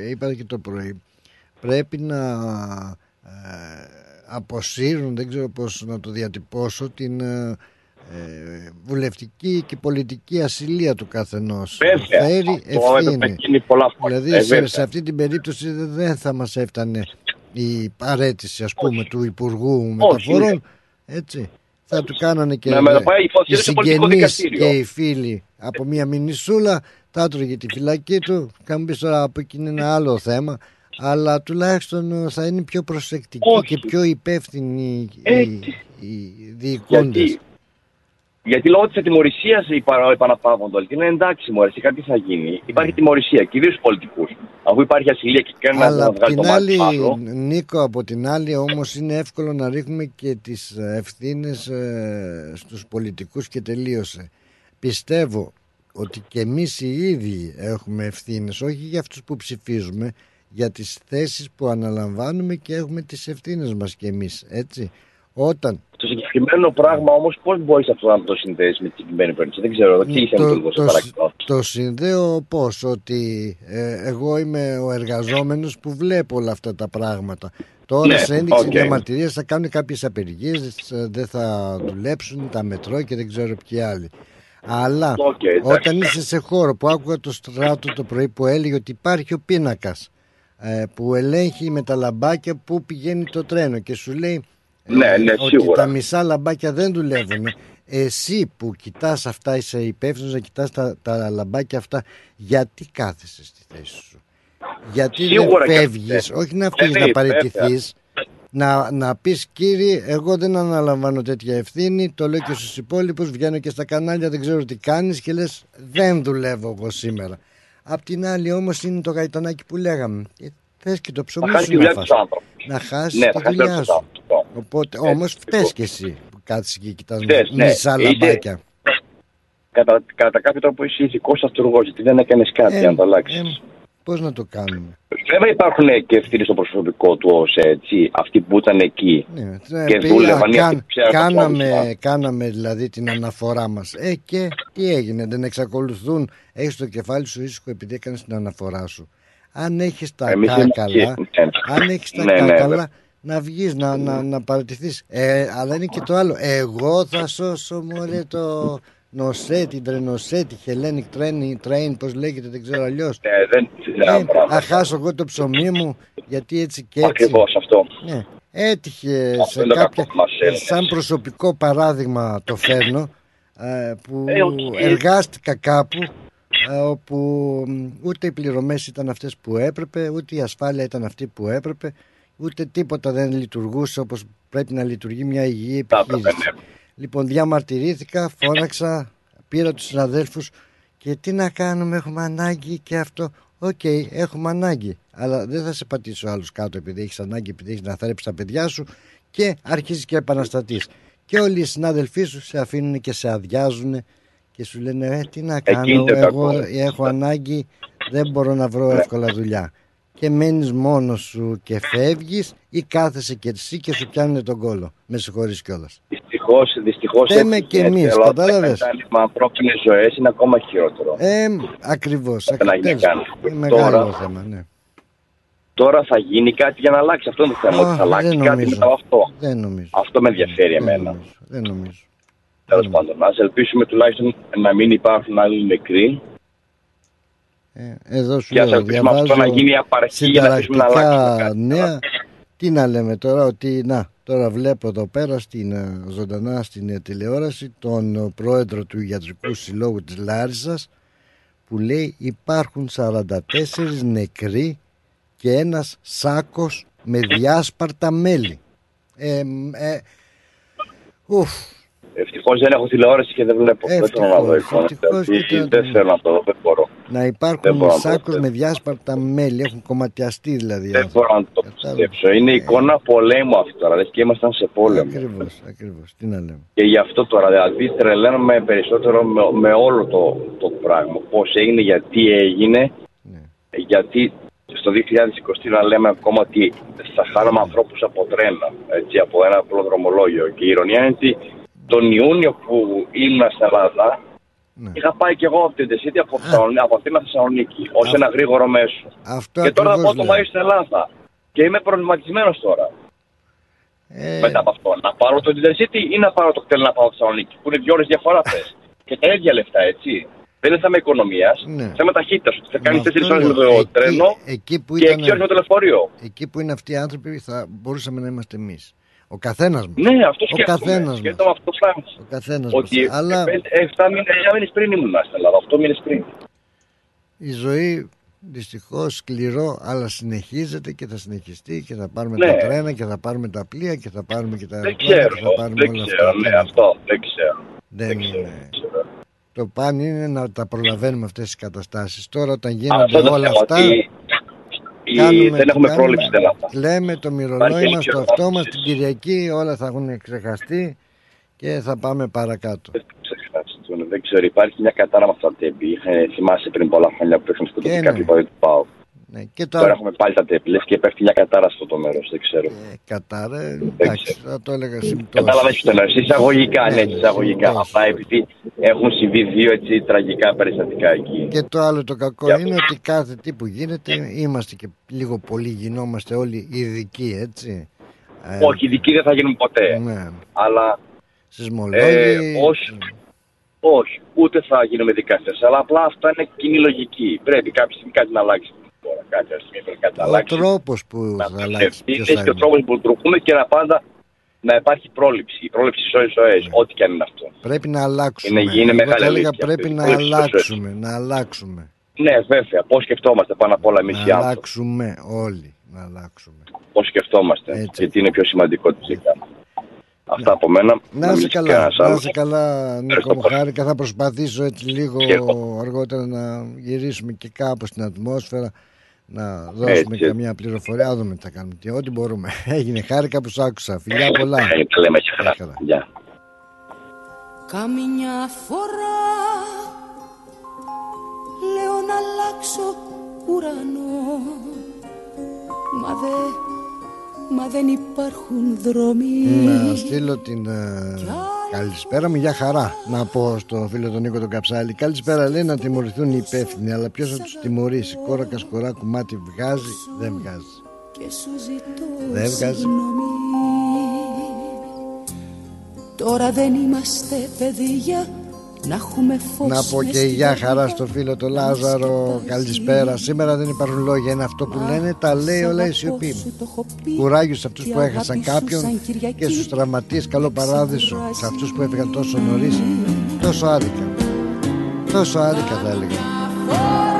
είπα και το πρωί, πρέπει να ε, αποσύρουν, δεν ξέρω πώς να το διατυπώσω, την ε, ε, βουλευτική και πολιτική ασυλία του καθενός. Βέβαια. Φέρει Αυτό έπρεπε να ευθύνη. γίνει πολλά χρόνια. Δηλαδή Ε, σε, βέβαια. σε αυτή την περίπτωση δεν θα μας έφτανε η παρέτηση ας πούμε του Υπουργού Μεταφορών έτσι θα του κάνανε και Να μεταπάει η οι φωτιά σε πολιτικό συγγενείς δικαστήριο. και οι φίλοι από μια μινισούλα θα έτρωγε τη φυλακή του θα μου πεις τώρα από εκεί είναι ένα άλλο θέμα αλλά τουλάχιστον ε, θα είναι πιο προσεκτικοί Όχι. και πιο υπεύθυνοι οι, Έτσι. οι διοικούντες Γιατί, γιατί λόγω της ατιμορρησίας επαναπαύονται όλοι. Και είναι εντάξει, μου αρέσει, κάτι θα γίνει. Υπάρχει τιμωρρησία, κυρίω στους πολιτικούς. Αφού υπάρχει ασυλία και κάνει Ναι. Αλλά να απ' βγάλει το την μάτι άλλη, άλλο. Νίκο, από την άλλη όμως είναι εύκολο να ρίχνουμε και τις ευθύνες ε, στους πολιτικούς και τελείωσε. Πιστεύω ότι και εμείς οι ίδιοι έχουμε ευθύνες, όχι για αυτούς που ψηφίζουμε, για τις θέσεις που αναλαμβάνουμε και έχουμε τις ευθύνες μας και εμείς, έτσι. Όταν Το συγκεκριμένο πράγμα όμως, πώς μπορείς αυτό να το συνδέσει με την συγκεκριμένη περίπτωση. Δεν ξέρω, εξήγησε μου το λίγο, σε το, παρακαλώ. το συνδέω πώς ότι ε, εγώ είμαι ο εργαζόμενος που βλέπω όλα αυτά τα πράγματα τώρα Ναι, σε ένδειξη οκ. διαμαρτυρίας θα κάνουν κάποιες απεργίες ε, δεν θα δουλέψουν τα μετρό και δεν ξέρω ποιοι άλλοι αλλά Οκ, εντάξει. όταν είσαι σε χώρο που άκουγα το στράτο το πρωί που έλεγε ότι υπάρχει ο πίνακας ε, που ελέγχει με τα λαμπάκια που πηγαίνει το τρένο και σου λέει ε, Ναι, ναι, ότι σίγουρα. τα μισά λαμπάκια δεν δουλεύουν. Εσύ που κοιτάς αυτά, είσαι υπεύθυνος να κοιτάς τα, τα λαμπάκια αυτά, γιατί κάθεσαι στη θέση σου; Γιατί Σίγουρα δεν και- φεύγεις, όχι να φύγεις ναι, να βέβαια. παραιτηθείς, να, να πεις κύριε, εγώ δεν αναλαμβάνω τέτοια ευθύνη, το λέω και στους υπόλοιπους, βγαίνω και στα κανάλια, δεν ξέρω τι κάνεις και λες δεν δουλεύω εγώ σήμερα. Απ' την άλλη όμως είναι το γαϊτανάκι που λέγαμε. Ε, Θες και το Θα ψωμί χάσει σου τη να δουλειά φας. του άνθρωπου. Να χάσεις Ναι, τη θα χάσει τη δουλειά δουλειά σου. του άνθρωπου. Οπότε Έτσι, όμως φταίς λοιπόν. και εσύ που κάτσεις και κοιτάς Φταίς, ναι. μισά Είσαι- λαμπάκια. Κατά, κατά κάποιο τρόπο είσαι ηθικός αυτούργος, γιατί δεν έκανες κάτι Ε, να το αλλάξεις. ε, Πώς να το κάνουμε; Βέβαια υπάρχουν και ευθύνες στο προσωπικό του ως έτσι, αυτοί που ήταν εκεί. Ναι, Και ε, πήγα, δούλευαν οι κάν- αυτοί που ξέραν το κάναμε, πρόβλημα. κάναμε δηλαδή την αναφορά μας. Ε και τι έγινε, δεν εξακολουθούν. Έχεις το κεφάλι σου ήσυχο επειδή έκανες την αναφορά σου. Αν έχεις τα Εμείς είμαστε κάκαλα, εκεί, ναι. αν έχεις τα Ναι, ναι, κάκαλα, ναι. να βγεις, να, να, να παραιτηθείς. Ε, αλλά είναι και το άλλο. Εγώ θα σώσω μωρέ το νοσέ, την τρενοσέ, τη Hellenic Train, train πώς λέγεται, δεν ξέρω αλλιώς. Ε, δεν Ε, ε, θα χάσω εγώ το ψωμί μου γιατί έτσι και έτσι. Ακριβώς αυτό. Ναι. Έτυχε Αυτό σε είναι το κάποια, κακός μας, Έλληνες. σαν προσωπικό παράδειγμα το φέρνω ε, που Ε, οκ. εργάστηκα κάπου ε, όπου μ, ούτε οι πληρωμές ήταν αυτές που έπρεπε ούτε η ασφάλεια ήταν αυτή που έπρεπε ούτε τίποτα δεν λειτουργούσε όπως πρέπει να λειτουργεί μια υγιή Τα έπρεπε, επιχείρηση. ναι. Λοιπόν διαμαρτυρήθηκα, φώναξα, πήρα τους συναδέλφους και τι να κάνουμε έχουμε ανάγκη και αυτό. Οκ, έχουμε ανάγκη. Αλλά δεν θα σε πατήσω άλλους κάτω επειδή έχεις ανάγκη, επειδή έχεις να θρέψεις τα παιδιά σου και αρχίζεις και επαναστατείς. Και όλοι οι συνάδελφοί σου σε αφήνουν και σε αδειάζουν και σου λένε ε, τι να κάνω, είναι το εγώ κακό. έχω ανάγκη, δεν μπορώ να βρω εύκολα δουλειά. Και μένεις μόνος σου και φεύγεις ή κάθεσαι και εσύ και σου πιάνουν τον κόλο. Με συγχωρείς κιόλας. Δυστυχώς, δυστυχώς. Φταίμε κι εμείς, κατάλαβες; Με ανθρώπινες ζωές είναι ακόμα χειρότερο. Ε, ακριβώς. Δεν ακριβώς. έγινε καν. Είναι Τώρα- μεγάλο θέμα, ναι. Τώρα θα γίνει κάτι για να αλλάξει. Αυτό είναι το θέμα. Α, ότι θα αλλάξει δεν κάτι νομίζω. μετά από αυτό. Δεν νομίζω. Αυτό με ενδιαφέρει Δεν εμένα. νομίζω. Δεν νομίζω. Τέλος πάντων, ας ελπίσουμε τουλάχιστον να μην υπάρχουν άλλοι νεκροί Ε, εδώ σου και α λέω, ελπίσουμε αυτό να γίνει απαρχή για να αφήσουμε να αλλάξει. συνταρακτικά κάτι. νέα. Τι να λέμε τώρα, ότι να, τώρα βλέπω εδώ πέρα στην ε, ζωντανά στην ε, τηλεόραση τον ε, πρόεδρο του Ιατρικού Συλλόγου της Λάρισας που λέει υπάρχουν 44 νεκροί και ένας σάκος με διάσπαρτα μέλη. Ε, μ, ε, ουφ, Ευτυχώς δεν έχω τηλεόραση και δεν βλέπω. Δεν θέλω να δω Ευτυχώς, εικόνα. ευτυχώς, Δηλαδή, κοίτα, Δεν ναι. θέλω να το δω, δεν μπορώ. να Δεν υπάρχουν μπορώ να το σάκος πιστέψω. με διάσπαρτα μέλη, έχουν κομματιαστεί δηλαδή. οι Δεν άνθρωποι. μπορώ να το Κατάλαβα. πιστέψω. Είναι εικόνα πολέμου αυτή τώρα. Λες και ήμασταν σε πόλεμο. Ακριβώς, ακριβώς. Τι να λέμε. Και γι' αυτό τώρα, δηλαδή τρελαίνομαι περισσότερο με, με όλο το, το πράγμα. Πώς έγινε, γιατί έγινε, Ναι. γιατί στο 2020 να λέμε ακόμα ότι θα χάνουμε ανθρώπους από τρένα, έτσι, από ένα απλό δρομολόγιο. Και η ηρωνία είναι ότι τον Ιούνιο που ήμουν στην Ελλάδα, Ναι. είχα πάει και εγώ από την Τεσίτη από, Θεσσαλονίκη- από Αθήνα Θεσσαλονίκη, ως ένα γρήγορο μέσο. Αυτό Και τώρα θα ακριβώς πάω το λέω. Μάιο στην Ελλάδα. Και είμαι προβληματισμένος τώρα. Ε, μετά από αυτό. Να πάρω το Intercity ή να πάρω το κτέλ να πάω στη Θεσσαλονίκη, που είναι δύο ώρες διαφορά θε. και τα ίδια λεφτά, έτσι. Δεν είναι θέμα οικονομίας, Ναι. θέμα ταχύτητας. Ότι θα κάνεις αυτό 4 ώρες με λέω. το Εκεί- τρένο εκεί που και ήταν- 6 ώρε με το λεωφορείο. εκεί που είναι αυτοί οι άνθρωποι θα μπορούσαμε να είμαστε εμείς. Ο καθένας μας. Ναι, αυτό Ο σκέφτομαι. καθένας Σκέφτομαι αυτό το πράγμα. Ο καθένας Ότι μας. Αλλά 7 μήνες πριν ήμουν στην Ελλάδα, 8 μήνες πριν. η ζωή δυστυχώς σκληρό αλλά συνεχίζεται και θα συνεχιστεί και θα πάρουμε Ναι. τα τρένα και θα πάρουμε τα πλοία και θα πάρουμε και τα Δεν αεροπλάνα ξέρω, και θα πάρουμε δεν όλα ξέρω, αυτά. ναι, Τι να αυτό, δεν ξέρω. Δεν Δεν ξέρω, είναι. δεν ξέρω. Το παν είναι να τα προλαβαίνουμε αυτές τις καταστάσεις. Τώρα όταν γίνονται Αυτό το όλα θέμα, αυτά ότι η- κάνουμε δεν τι έχουμε κάνουμε, πρόληψη στην Ελλάδα. Λέμε το μυρολόι Υπάρχει μας, το έλλειψη αυτό μας, την οργάνωσης. Κυριακή όλα θα έχουν ξεχαστεί και θα πάμε παρακάτω. Δεν ξεχαστούν, δεν ξέρω, υπάρχει μια κατάρα με αυτά τα τέμπη. Είχα- θυμάσαι πριν πολλά χρόνια που είχαν σκοτωθεί Και ναι. κάποιοι παδί του ΠΑΟ. Ναι. Και Τώρα τώρα. έχουμε πάλι τα τέμπη, λες και πέφτει μια κατάρα σε αυτό το μέρος, δεν ξέρω. Ε, Κατάρα, εντάξει, θα το έλεγα συμπτώσεις. Κατάλαβε τι το λέω. Εισαγωγικά, ναι, Ναι, εισαγωγικά. συμπτώσεις. Αυτά επειδή έχουν συμβεί δύο έτσι τραγικά περιστατικά εκεί. Και το άλλο το κακό Για είναι πες. ότι κάθε τι που γίνεται είμαστε και λίγο πολύ γινόμαστε όλοι ειδικοί, έτσι. Ε, Όχι, ειδικοί δεν θα γίνουν ποτέ. Ναι. Αλλά Σεισμολόγοι. Ε, όχι. όχι, ούτε θα γίνουμε δικαστέ. Αλλά απλά αυτά είναι κοινή λογική. Πρέπει κάποια στιγμή κάτι να αλλάξει. Τώρα, κάποια στιγμή πρέπει κάτι να Ο αλλάξει. τρόπος που να θα αλλάξεις. ποιος ευθύνες θα και ο είναι. τρόπος που λειτουργούμε και να πάντα να υπάρχει πρόληψη. Η πρόληψη σώζει ζωές. Ό,τι και αν είναι αυτό. Πρέπει να αλλάξουμε. Είναι- είναι Εγώ μεγάλη θα έλεγα αλήθεια πρέπει αυτή. να Πρέπει να αλλάξουμε. Να αλλάξουμε. Ναι, βέβαια. Πώς σκεφτόμαστε πάνω απ' όλα εμείς οι Να άνθρωποι. αλλάξουμε όλοι. Να αλλάξουμε. Πώς σκεφτόμαστε. Έτσι. Ναι. Γιατί είναι πιο σημαντικό τελικά. Αυτά από μένα. Να είσαι μιλήσεις καλά, κανένας να άλλος. είσαι καλά Νίκο Ευχαριστώ μου πολύ. χάρηκα Θα προσπαθήσω έτσι λίγο Και εγώ. αργότερα να γυρίσουμε και κάπως στην ατμόσφαιρα Να δώσουμε Έτσι. καμιά πληροφορία Να δούμε τι θα κάνουμε τι, Ό,τι μπορούμε Έγινε χάρηκα που σ' άκουσα Φιλιά πολλά Ε, Τα λέμε και χαρά. Χαρά. Γεια. Καμιά φορά λέω να αλλάξω ουρανό Μα, δε, μα δεν υπάρχουν δρόμοι. Να στείλω την ε, καλησπέρα μου. Για χαρά. Να πω στο φίλο τον Νίκο τον Καψάλη. Καλησπέρα λέει να τιμωρηθούν οι υπεύθυνοι Αλλά ποιος θα τους τιμωρήσει; Κόρακας σκορά κουμάτι βγάζει Δεν βγάζει. Και σου ζητώ Δεν βγάζει. συγγνώμη. Τώρα δεν είμαστε παιδιά να έχουμε φως Να πω μες και στην για καρδιά. χαρά στο φίλο το Λάζαρο Καλησπέρα. Σήμερα δεν υπάρχουν λόγια Είναι αυτό που λένε Τα λέει όλα η σιωπή. Κουράγιος σε αυτούς που έχασαν κάποιον Και στους τραυματίες καλό παράδεισο. Σε αυτούς που έφυγαν τόσο νωρίς Τόσο άδικα. Τόσο άδικα θα έλεγα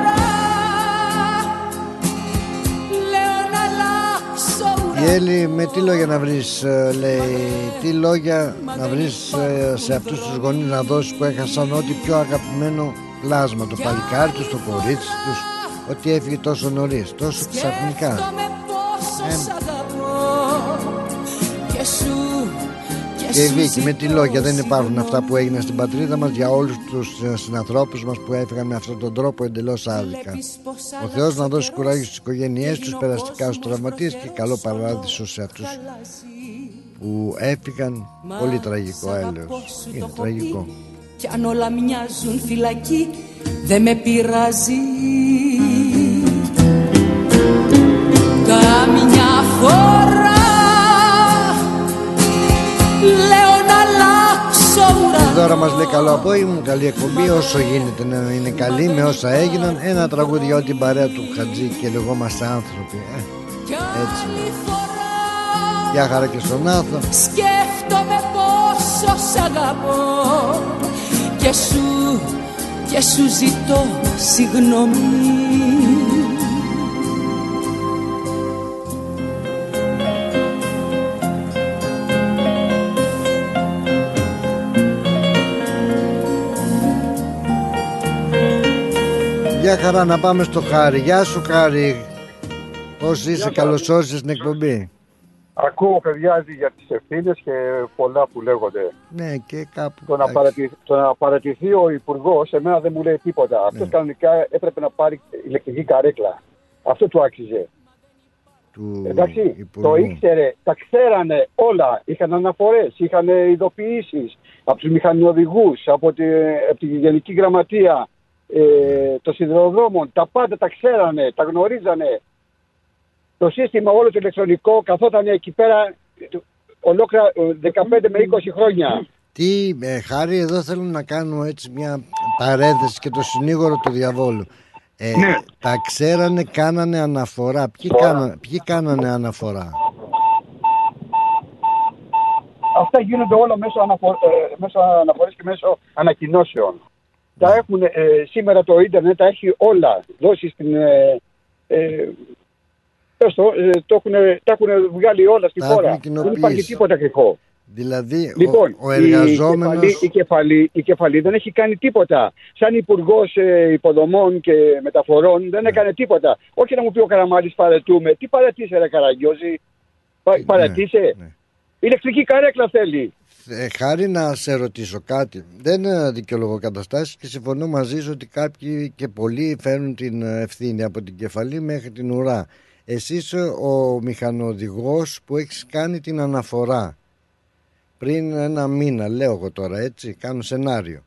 Η Έλλη με τι λόγια να βρεις ε, λέει Τι λόγια να βρεις ε, σε αυτούς τους γονείς να δώσεις που έχασαν ό,τι πιο αγαπημένο πλάσμα Το παλικάρι τους, το κορίτσι τους Ότι έφυγε τόσο νωρίς, τόσο ξαφνικά. Και σου Και η Βίκη με τι λόγια δεν υπάρχουν αυτά που έγιναν στην πατρίδα μας Για όλους τους ε, συνανθρώπους μας που έφυγαν με αυτόν τον τρόπο εντελώς άδικα. Ο Θεός να δώσει κουράγιο στις οικογένειές τους Περαστικά στους τραυματίες και καλό παράδεισο σε αυτούς που έφυγαν. Πολύ τραγικό έλεος. Είναι τραγικό. Κι αν όλα μοιάζουν φυλακή Δεν με πειράζει. Καμιά φορά αλλάξω Η ουρανό Δώρα μας λέει καλό απόγευμα, καλή εκπομπή όσο γίνεται να είναι καλή με όσα έγιναν ένα τραγούδι για όλη την παρέα του Χατζή και λεγόμαστε άνθρωποι ε, Κι έτσι. άλλη φορά Γεια χαρά και στον Άθο Σκέφτομαι πόσο σ' αγαπώ Και σου, και σου ζητώ συγγνώμη Γεια χαρά να πάμε στο Χάρη Γεια σου Χάρη Πώς είσαι καλώς όρισες στην εκπομπή; Ακούω παιδιά για τις ευθύνες και πολλά που λέγονται. Ναι και κάπου Το να, εντάξει. παρατηθεί, το να παρατηθεί ο Υπουργός, εμένα δεν μου λέει τίποτα. Ναι. Αυτός κανονικά έπρεπε να πάρει ηλεκτρική καρέκλα. Αυτό του άξιζε. του Εντάξει, Υπουργού. το ήξερε, τα ξέρανε όλα. Είχαν αναφορές, είχαν ειδοποιήσεις από τους μηχανιοδηγούς, από, τη, από τη Γενική Γραμματεία ε, των Σιδηροδρόμων. Τα πάντα τα ξέρανε, τα γνωρίζανε. Το σύστημα όλο το ηλεκτρονικό καθόταν εκεί πέρα ε, ολόκληρα ε, 15 με 20 χρόνια. Τι, ε, Χάρη, εδώ θέλω να κάνω έτσι μια παρένθεση και το συνήγορο του διαβόλου. Ε, Ναι. Τα ξέρανε, κάνανε αναφορά. Ποιοι, κάνα, ποιοι κάνανε αναφορά; Αυτά γίνονται όλα μέσω, αναφο... ε, μέσω αναφορές και μέσω ανακοινώσεων. Τα έχουν, ε, σήμερα το ίντερνετ τα έχει όλα δώσεις στην... Ε, ε, πες το, ε, το έχουν, τα έχουν βγάλει όλα στην Τα χώρα. έχουν Δεν υπάρχει κοινοποιήσει. τίποτα κρυφό. Δηλαδή, Λοιπόν, ο, ο εργαζόμενος... η, κεφαλή, η, κεφαλή, η κεφαλή δεν έχει κάνει τίποτα. Σαν υπουργός ε, υποδομών και μεταφορών δεν έκανε τίποτα. Όχι να μου πει ο Καραμάλης παρετούμε. Τι παρετήσε ρε Καραγκιόζη; Πα, παρετήσε. ναι. Ηλεκτρική καρέκλα θέλει. Ε, χάρη να σε ρωτήσω κάτι. Δεν ε, δικαιολογώ καταστάσεις και συμφωνώ μαζί σου ότι κάποιοι και πολλοί φέρνουν την ε, ευθύνη από την κεφαλή μέχρι την ουρά. Εσύ είσαι ο μηχανοδηγός που έχεις κάνει την αναφορά πριν ένα μήνα, λέω εγώ τώρα έτσι, κάνω σενάριο.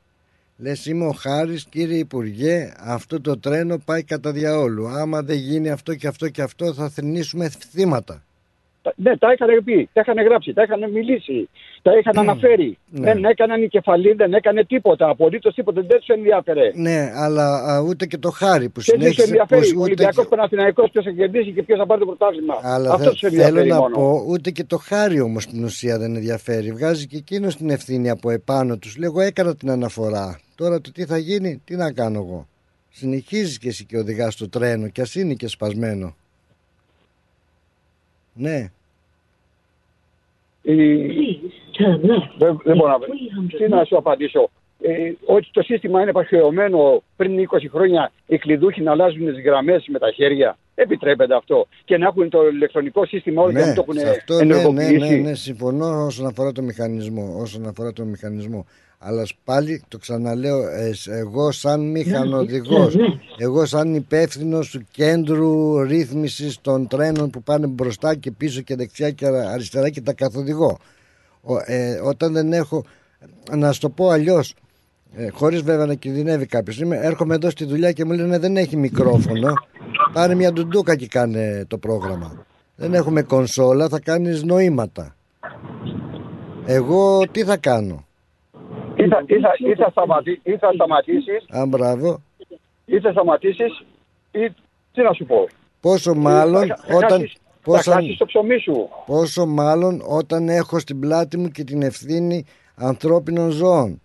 Λες είμαι ο Χάρης κύριε Υπουργέ αυτό το τρένο πάει κατά διαόλου άμα δεν γίνει αυτό και αυτό και αυτό θα θρυνήσουμε θύματα Τα- Ναι, τα είχαν πει, τα είχαν γράψει, τα είχαν μιλήσει, τα είχαν αναφέρει. Ναι. Δεν έκαναν η κεφαλή, δεν έκανε τίποτα. Απολύτως τίποτα, δεν τους ενδιαφέρε. Ναι αλλά α, ούτε και το Χάρη που Και δεν τους συνέχισε ενδιαφέρει. πως Ο ούτε Ολυμπιακός και- Παναθηναϊκός ποιος θα κερδίσει και ποιος θα πάρει το πρωτάθλημα. Αλλά Αυτό δεν τους ενδιαφέρει θέλω να μόνο. πω ούτε και το χάρη όμως στην ουσία δεν ενδιαφέρει. Βγάζει και εκείνος την ευθύνη από επάνω τους. Λέγω έκανα την αναφορά. Τώρα το τι θα γίνει, τι να κάνω εγώ. Συνεχίζεις και εσύ και οδηγάς το τρένο και ας είναι και σπασμένο. Ναι. Η- Δεν, δεν μπορώ να Τι να σου απαντήσω. Ε, ότι το σύστημα είναι παχαιωμένο πριν 20 χρόνια οι κλειδούχοι να αλλάζουν τις γραμμές με τα χέρια. Επιτρέπεται αυτό. Και να έχουν το ηλεκτρονικό σύστημα όλοι και να Ναι, το έχουν σε αυτό ναι, ναι, ενεργοποιήσει. ναι, ναι, συμφωνώ όσον αφορά το μηχανισμό. Όσον αφορά το μηχανισμό. Αλλά πάλι το ξαναλέω, ε, σ- εγώ σαν μηχανοδηγός, εγώ σαν υπεύθυνος του κέντρου ρύθμισης των τρένων που πάνε μπροστά και πίσω και δεξιά και αρα- αριστερά και τα καθοδηγώ. Ο- ε, όταν δεν έχω, να σου το πω αλλιώς, ε, χωρίς βέβαια να κινδυνεύει κάποιος, είμαι, έρχομαι εδώ στη δουλειά και μου λένε δεν έχει μικρόφωνο, πάρε μια ντουντούκα και κάνε το πρόγραμμα. Δεν έχουμε κονσόλα, θα κάνεις νοήματα. Εγώ τι θα κάνω; Ή θα, ή θα, ή θα, σταματή, ή θα σταματήσεις, Α, μπράβο. ή θα σταματήσεις, ή τι να σου πω; Πόσο μάλλον θα, θα όταν... χάσεις, θα Πόσο, χάσεις το ψωμί σου. πόσο μάλλον όταν έχω στην πλάτη μου και την ευθύνη ανθρώπινων ζώων.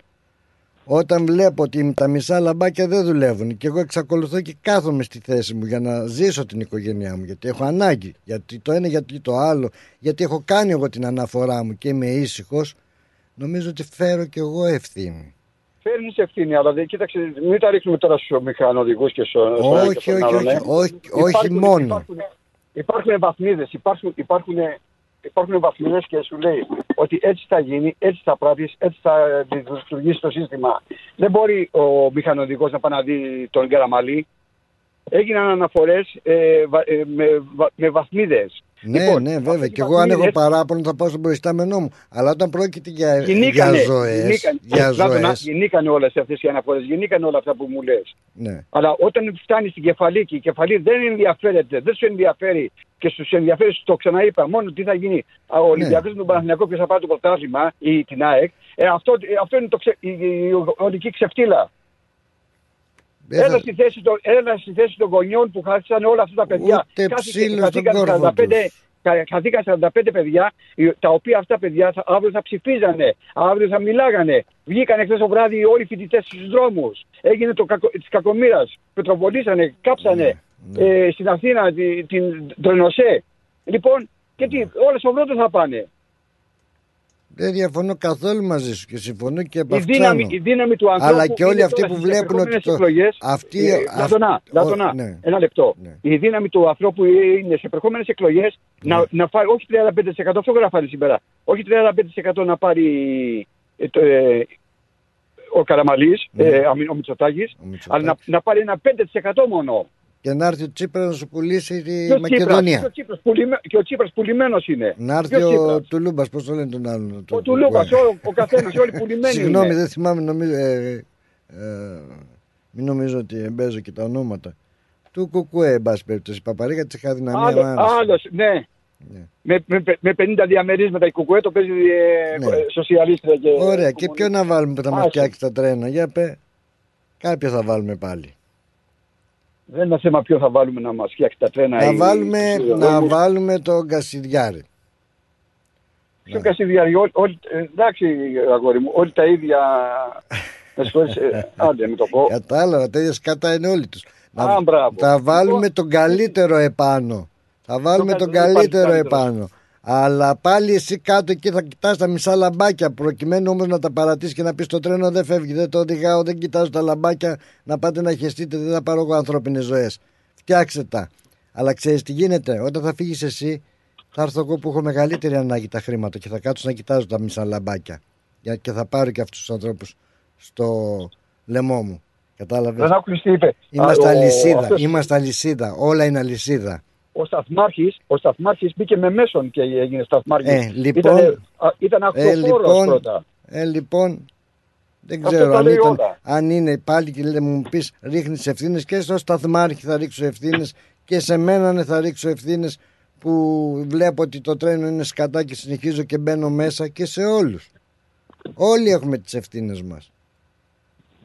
Όταν βλέπω ότι τα μισά λαμπάκια δεν δουλεύουν και εγώ εξακολουθώ και κάθομαι στη θέση μου για να ζήσω την οικογένειά μου γιατί έχω ανάγκη, γιατί το ένα γιατί το άλλο, γιατί έχω κάνει εγώ την αναφορά μου και είμαι ήσυχος, νομίζω ότι φέρω και εγώ ευθύνη. Φέρνεις ευθύνη, αλλά δεν κοίταξε, μην τα ρίχνουμε τώρα στους μηχανοδηγού και στου Όχι, όχι, όχι, όχι, όχι μόνο. Υπάρχουν, υπάρχουν βαθμίδες, υπάρχουν, υπάρχουν, υπάρχουν βαθμίδες και σου λέει ότι έτσι θα γίνει, έτσι θα πράττεις, έτσι θα λειτουργήσει το σύστημα. Δεν μπορεί ο μηχανοδηγός να πάει να δει τον Καραμαλή. Έγιναν αναφορέ ε, βα- ε, με, βα- με βαθμίδε. Ναι, ναι, βέβαια. Και εγώ αν έχω παράπονο θα πάω στον προϊστάμενό μου. Αλλά όταν πρόκειται για, για Γινήκανε, ζωέ. γινήκανε, Για Πλάτωνα, ζωές, γινήκανε όλες αυτές οι αναφορές, γινήκανε όλα αυτά που μου λες. ναι. Αλλά όταν φτάνει στην κεφαλή και η κεφαλή δεν ενδιαφέρεται, δεν σου ενδιαφέρει και στου ενδιαφέρει, σου το ξαναείπα, μόνο τι θα γίνει. Α, Ο Ολυμπιακό με τον Παναθηναϊκό ποιο θα πάρει το πρωτάθλημα ή την ΑΕΚ. Ε, αυτό, ε, αυτό είναι το ξε, η, η, η οδική ξεφτύλα. Δεν θα- Έλα στη, θέση των, έλα στη θέση των γονιών που χάσαν όλα αυτά τα παιδιά. Ούτε Κάθισε- ψήλο στον χαθήκαν κόρφο 45 τους. κα- Χαθήκαν 45 παιδιά, οι- τα οποία αυτά παιδιά θα, αύριο θα ψηφίζανε, αύριο θα μιλάγανε. Βγήκαν εχθέ το βράδυ όλοι οι φοιτητές στους δρόμους. Έγινε το κακο, της κακομοίρας. Πετροβολήσανε, κάψανε Ναι, Ε, στην Αθήνα τη- την Τρενοσέ. Λοιπόν, και τι, όλες στο βρόντο θα πάνε. Δεν διαφωνώ καθόλου μαζί σου και συμφωνώ και Η επαυξάνω. δύναμη, η δύναμη του ανθρώπου. Αλλά και όλοι είναι αυτοί τώρα που στις βλέπουν ότι επερχόμενες το- Εκλογές, αυτοί- ε, αυ- Λατωνά, ο- Λατωνά, ναι. ένα λεπτό. Ναι. Η δύναμη του ανθρώπου είναι σε επερχόμενε εκλογές Ναι. να, να πάρει όχι 35%, αυτό γράφανε σήμερα. Όχι 35% να πάρει ε, το, ε, ο Καραμαλής, Ναι. ε, αμη- ο Μητσοτάκης, Ο Μητσοτάκης. αλλά να, να πάρει ένα 5% μόνο. Και να έρθει ο Τσίπρας να σου πουλήσει τη Και ο Μακεδονία. Τσίπρας, και ο Τσίπρας πουλημέ- Και ο Τσίπρας πουλημένος είναι. Να έρθει Ποιος ο Τσίπρας; Τουλούμπας, πώς το λένε τον άλλον. Ο Τουλούμπας, ο, ο καθένας, όλοι πουλημένοι Συγγνώμη, είναι. δεν θυμάμαι, νομίζω. Ε, ε, μην νομίζω ότι εμπέζω και τα ονόματα. Του Κουκουέ, εν πάση περιπτώσει. Η Παπαρίκα τη είχα δυναμία. Άλλος, μ' άρεσε. άλλος, ναι. Ναι. Με, με, με 50 διαμερίσματα η Κουκουέ το παίζει ε, Ναι. ε, σοσιαλίστρια και... Ωραία, και ποιο να βάλουμε που θα μα Άσε. φτιάξει τα τρένα. Για πε. Κάποιο θα βάλουμε πάλι. Δεν είναι θέμα ποιο θα βάλουμε να μας φτιάξει τα τρένα. Να ή- βάλουμε, τους να δρόμους. βάλουμε τον Κασιδιάρη. Ποιο Κασιδιάρη, όλοι, όλοι, ε, εντάξει αγόρι μου, όλοι τα ίδια... Με συγχωρείς, ε, άντε μην το πω. Κατάλαβα, τέτοια σκάτα είναι όλοι τους. Α, μπράβο. θα βάλουμε Λοιπόν, τον καλύτερο επάνω. Θα βάλουμε Το τον καλύτερο, δεν καλύτερο υπάρχει καλύτερος. επάνω. Αλλά πάλι εσύ κάτω εκεί θα κοιτάς τα μισά λαμπάκια προκειμένου όμως να τα παρατήσεις και να πεις το τρένο δεν φεύγει, δεν το οδηγάω, δεν κοιτάζω τα λαμπάκια να πάτε να χεστείτε, δεν θα πάρω εγώ ανθρώπινες ζωές. Φτιάξτε τα. Αλλά ξέρεις τι γίνεται, όταν θα φύγεις εσύ θα έρθω εγώ που έχω μεγαλύτερη ανάγκη τα χρήματα και θα κάτσω να κοιτάζω τα μισά λαμπάκια. Για- Και θα πάρω και αυτούς τους ανθρώπους στο λαιμό μου. Κατάλαβες; Δεν άκουσες τι είπε. Είμαστε Α, ο- αλυσίδα. αυτός- Είμαστε αλυσίδα. Όλα είναι αλυσίδα. Ο Σταθμάρχης, ο Σταθμάρχης μπήκε με μέσον και έγινε Σταθμάρχης. Ε, λοιπόν. Ήτανε- α, ήταν Ε, αυτοφόρος λοιπόν, πρώτα. ε, λοιπόν, δεν Αυτό ξέρω τα αν, λέει ήταν, όλα. αν είναι πάλι και λέει, μου πεις ρίχνεις ευθύνες και στο σταθμάρχη θα ρίξω ευθύνες και σε μένα ναι, θα ρίξω ευθύνες που βλέπω ότι το τρένο είναι σκατά και συνεχίζω και μπαίνω μέσα και σε όλους. Όλοι έχουμε τις ευθύνες μας.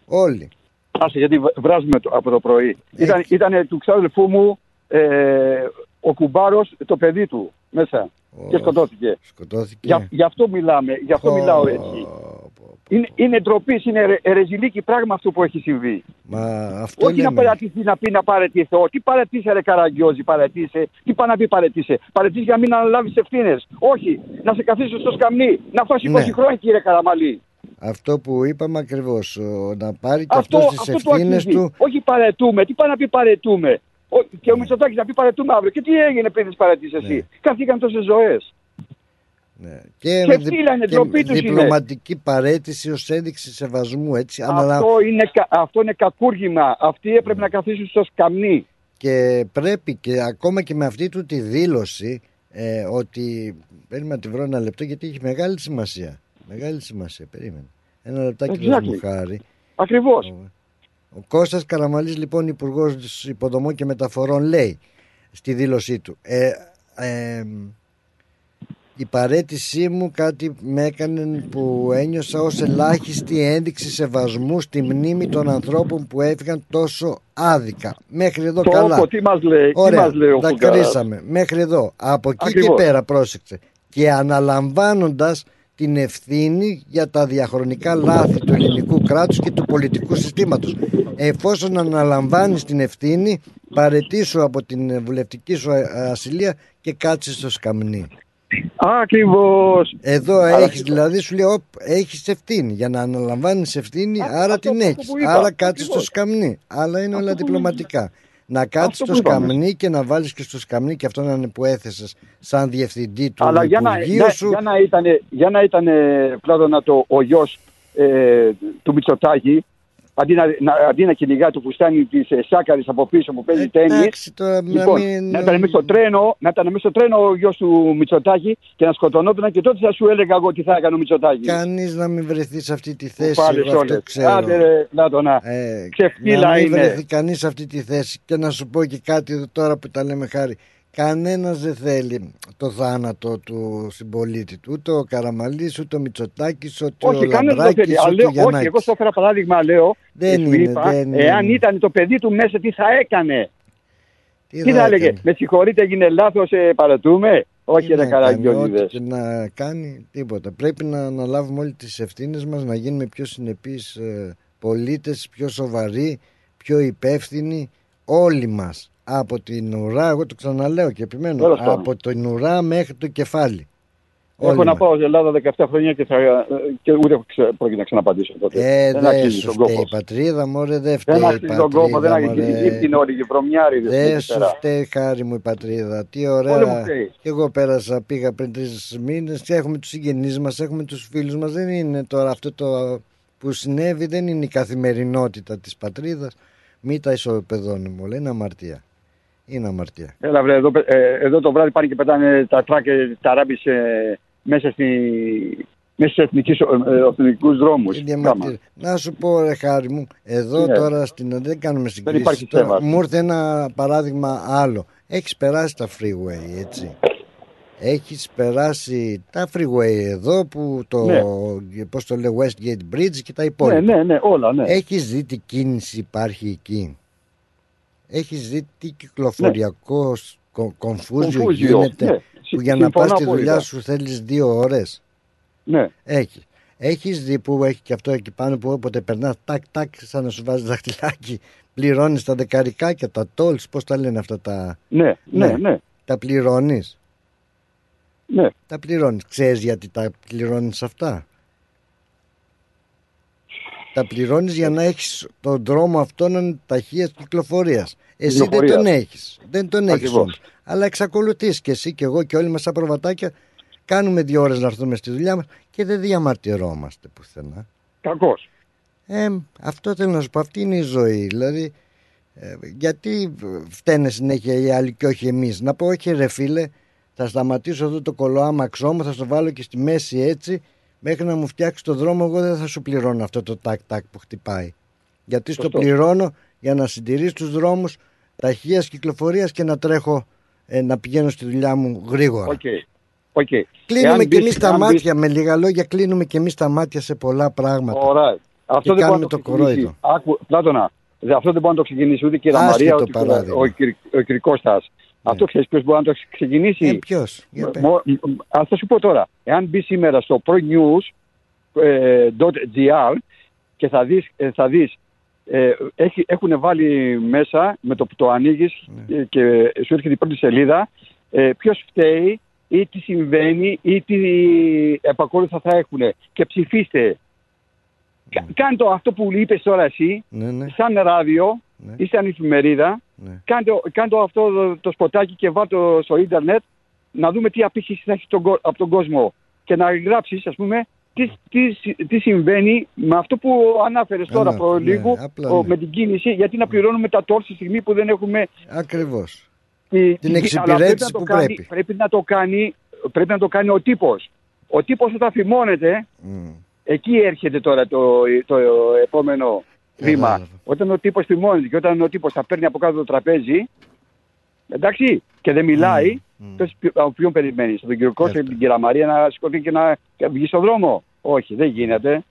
Όλοι. Άσε γιατί β- βράζουμε το, από το πρωί. Ε. Ήταν, ήτανε του ξάδελφού μου ε, ο κουμπάρος το παιδί του μέσα και Ω, σκοτώθηκε. Σκοτώθηκε. Για, γι' αυτό μιλάμε, γι' αυτό Πω, μιλάω έτσι. πω, πω. Είναι, είναι ντροπής, είναι ρε- ερεζηλίκη πράγμα αυτό που έχει συμβεί. Μα αυτό Όχι να λέμε. παρατηθεί να πει να παρετηθώ. Τι παρετήσε, ρε Καραγκιόζη, παρετήσε. Τι πάει να πει παρετήσε. Παρετήσεις για να μην αναλάβεις ευθύνες. Όχι, να σε καθίσει στο σκαμνί. Να φας 20 Ναι. χρόνια, κύριε Καραμαλή. Αυτό που είπαμε ακριβώς, ο- να πάρει και Αυτό, αυτός τις αυτό το ευθύνες αξίζει. του Όχι παρετούμε. Τι πάει να πει παρετούμε. Ο, και ο Μητσοτάκης να πει παρετούμε αύριο. Και τι έγινε πριν τις παρετήσεις εσύ; Ναι. Καθήκαν τόσες ζωές. Ναι. Και, Και δι- φίλα είναι, και ντροπή τους είναι. διπλωματική παρέτηση ως ένδειξη σεβασμού έτσι. αναλα- Αυτό, είναι, κα- αυτό είναι κακούργημα. Αυτοί Ναι. έπρεπε να καθίσουν στο σκαμνί. Και πρέπει και ακόμα και με αυτή του τη δήλωση ε, ότι περίμενα να τη βρω ένα λεπτό γιατί έχει μεγάλη σημασία. Μεγάλη σημασία, περίμενε. Ένα λεπτάκι δώσ' μου Exactly. χάρη. Ακριβώς. Ο Κώστας Καραμαλής λοιπόν υπουργός υποδομών και μεταφορών λέει στη δήλωσή του ε, ε, η παρέτησή μου κάτι με έκανε που ένιωσα ως ελάχιστη ένδειξη σεβασμού στη μνήμη των ανθρώπων που έφυγαν τόσο άδικα. Μέχρι εδώ Το καλά. όκο, τι μας λέει, τι Ωραία, μας λέει ο τα Φουγκαράς; κρίσαμε. Μέχρι εδώ. Από εκεί Ακριβώς. και πέρα πρόσεξε. Και αναλαμβάνοντας την ευθύνη για τα διαχρονικά λάθη του ελληνικού κράτους και του πολιτικού συστήματος. Εφόσον αναλαμβάνεις την ευθύνη, παρετήσου από την βουλευτική σου ε, ασυλία και κάτσε στο σκαμνί. Ακριβώς. Εδώ Αλλά έχεις, και- δηλαδή σου λέει, όπ, έχεις ευθύνη. Για να αναλαμβάνεις ευθύνη, Α, άρα αυτό- την αυτό έχεις. που είπα, Άρα κάτσε στο ακριβώς. σκαμνί. Αλλά είναι όλα Αυτό που διπλωματικά. Να κάτσεις Αυτό στο που είπαμε. σκαμνί και να βάλεις και στο σκαμνί και αυτό να είναι που έθεσες σαν διευθυντή του Αλλά για να, Υπουργείου για, σου. για να ήταν, για να ήταν Πλάτωνα, το, ο γιος ε, του Μητσοτάκη, αντί να, να, αντί να κυνηγά το φουστάνι της ε, Σάκαρης από πίσω που παίζει τέννις, Εντάξει, τώρα να Λοιπόν, μην- να ήταν μέσα στο τρένο, να ήταν μέσα στο τρένο ο γιος του Μητσοτάκη και να σκοτωνόταν και τότε θα σου έλεγα εγώ τι θα έκανε ο Μητσοτάκη. Κανείς να μην βρεθεί σε αυτή τη θέση. Πάλι εγώ αυτό όλες. ξέρω. Άντε ρε Πλάτωνα. Ε, Ξεφτύλα να μην είναι. βρεθεί κανείς σε αυτή τη θέση και να σου πω και κάτι εδώ τώρα που τα λέμε χάρη κανένας δεν θέλει το θάνατο του συμπολίτη του ούτε ο Καραμαλής ούτε ο Μητσοτάκης ούτε Όχι, ο κανένας δεν το Λαμπράκης θέλει. Αλλά ούτε λέω, ο όχι, Γιαννάκης εγώ στο έφερα παράδειγμα, λέω. Δεν και σου είναι, είπα, δεν Εάν είναι. ήταν το παιδί του μέσα, τι θα έκανε; τι, Τι θα έλεγε, έκανε, με συγχωρείτε, έγινε λάθος, ε, παρατούμε; Όχι, τι ρε να κάνει, ό,τι Καραγκιόζηδες. και να κάνει τίποτα πρέπει να αναλάβουμε όλοι τις ευθύνες μας να γίνουμε πιο συνεπείς ε, πολίτες πιο σοβαροί πιο υπεύθυνοι όλοι μας από την ουρά εγώ το ξαναλέω και επιμένω Τέλος πάντων. από την ουρά μέχρι το κεφάλι Έχω Όλοι να μας. πάω στην Ελλάδα 17 χρόνια και, θα, ε, και ούτε ξε- πρόκειται να ξαναπαντήσω τότε. Ε, δεν δεν αξίζει σου τον φταίει κόπο. η πατρίδα μωρέ δεν φταίει Δεν η αξίζει τον κόπο, δεν πατρίδα αξίζει. μωρέ. Ήπτην όλοι και βρωμιάριδες. Δεν εκεί σου πέρα. φταίει χάρη μου η πατρίδα. Τι Όλοι μου ωραία. φταίει. Και εγώ πέρασα, πήγα πριν τρεις μήνες και έχουμε τους συγγενείς μας, έχουμε τους φίλους μας. Δεν είναι τώρα αυτό το που συνέβη, δεν είναι η καθημερινότητα της πατρίδας. Μη τα ισοπεδώνουμε όλα. Είναι αμαρτία. Είναι αμαρτία. Έλα βρε, εδώ, ε, εδώ το βράδυ πάνε και πετάνε τα τράκ και τα ράμπης ε, μέσα, στη, μέσα στους εθνικούς, ε, εθνικούς δρόμους. Είναι Κάμα. αμαρτία. Να σου πω, ρε χάρη μου, εδώ Ναι. τώρα στην. Δεν κάνουμε συγκρίσεις. υπάρχει Τώρα, θέμα. μου ήρθε ένα παράδειγμα άλλο. Έχεις περάσει τα freeway, έτσι. Έχεις περάσει τα freeway εδώ που το, Ναι. πώς το λέει, Westgate Bridge και τα υπόλοιπα. Ναι, ναι, ναι, όλα, ναι. Έχεις δει τι κίνηση υπάρχει εκεί; Έχεις δει τι κυκλοφοριακό ναι. κομφούζιο Κομφούζιο, γίνεται ναι. που για να Συμφωνώ πας στη δουλειά απόλυτα. σου θέλεις δύο ώρες; Ναι. Έχει. Έχεις δει που έχει και αυτό εκεί πάνω που όποτε περνάς τάκ τάκ σαν να σου βάζει δαχτυλάκι πληρώνεις τα δεκαρικάκια, τα tolls, πώς τα λένε αυτά τα... Ναι, ναι, Ναι. ναι, Τα πληρώνεις; ναι. Τα πληρώνεις. Ξέρεις γιατί τα πληρώνεις αυτά; Τα πληρώνεις για να έχεις τον δρόμο αυτόν ταχείας κυκλοφορίας. Εσύ δεν Κυκλοφορίας. τον έχεις. Δεν τον έχεις Ακριβώς. όμως. Αλλά εξακολουθείς και εσύ και εγώ και όλοι μας σαν προβατάκια κάνουμε δύο ώρες να έρθουμε στη δουλειά μας και δεν διαμαρτυρόμαστε πουθενά. Κακώς. Ε, αυτό θέλω να σου πω, αυτή είναι η ζωή. Δηλαδή, ε, γιατί φταίνε συνέχεια οι άλλοι και όχι εμείς. Να πω, όχι ρε φίλε, θα σταματήσω εδώ το κολοάμαξό μου, θα στο βάλω και στη μέση έτσι, μέχρι να μου φτιάξει το δρόμο, εγώ δεν θα σου πληρώνω αυτό το τάκ-τάκ που χτυπάει. Γιατί στο Σωστό. πληρώνω για να συντηρείς τους δρόμους ταχείας κυκλοφορίας και να τρέχω, ε, να πηγαίνω στη δουλειά μου γρήγορα. OK. OK. Κλείνουμε Εάν και μπεις- εμεί τα αν μπεις- μάτια, με λίγα λόγια, κλείνουμε και εμείς τα μάτια σε πολλά πράγματα. Ωραία. Αυτό δεν κάνουμε μπορεί να το ξεκινήσει. κορόιδο. Άκου, Πλάτωνα, δε- αυτό δεν μπορεί να το ξεκινήσει ούτε η κυρία Άσχετο Μαρία, ούτε παράδειγμα. ο, ο, ο Κυρικώστας. Αυτό ξέρεις ποιος μπορεί να το ξεκινήσει; Ε, ποιος; Α θα σου πω τώρα. Εάν μπει σήμερα στο pronews.gr και θα δεις, ε, θα δεις ε, έχει, έχουν βάλει μέσα με το που το ανοίγεις Ναι. και σου έρχεται η πρώτη σελίδα ε, ποιος φταίει ή τι συμβαίνει ή τι επακόλουθα θα έχουν. Και ψηφίστε. Κα- Κάνε το αυτό που είπες τώρα εσύ, Ναι, ναι. σαν ράδιο Ναι. ή σαν εφημερίδα, Ναι. κάντε, κάντε αυτό το, το σποτάκι και βάλτε το στο ίντερνετ να δούμε τι απήχηση θα έχει τον, κο- από τον κόσμο και να γράψεις ας πούμε τι, τι, συ- τι συμβαίνει με αυτό που ανάφερες τώρα Ανά- προ ναι, λίγο απλά ο, ναι. με την κίνηση γιατί να πληρώνουμε τα τόρς στη στιγμή που δεν έχουμε Ακριβώς. τη, Την τη- εξυπηρέτηση αλλά πρέπει να το που κάνει, πρέπει. πρέπει να το κάνει πρέπει να το κάνει ο τύπος ο τύπος όταν φημώνεται εκεί έρχεται τώρα το, το επόμενο βήμα. Κατάλαβα. Όταν ο τύπος θυμώνεται και όταν ο τύπος θα παίρνει από κάτω το τραπέζι, εντάξει, και δεν μιλάει, τότε ποιο- από ποιον περιμένεις, τον κύριο Κώστα και την κυρία Μαρία να σηκωθεί και να και να βγει στον δρόμο. Όχι, δεν γίνεται.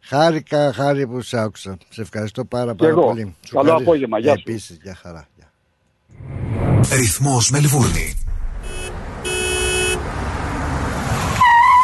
Χάρηκα, χάρη που σ' άκουσα. Σε ευχαριστώ πάρα, πάρα εγώ. πολύ. Σου Καλό ευχαριστώ. απόγευμα. Γεια σου. Επίσης, γεια χαρά. Γεια. Ρυθμός Μελβούρνη.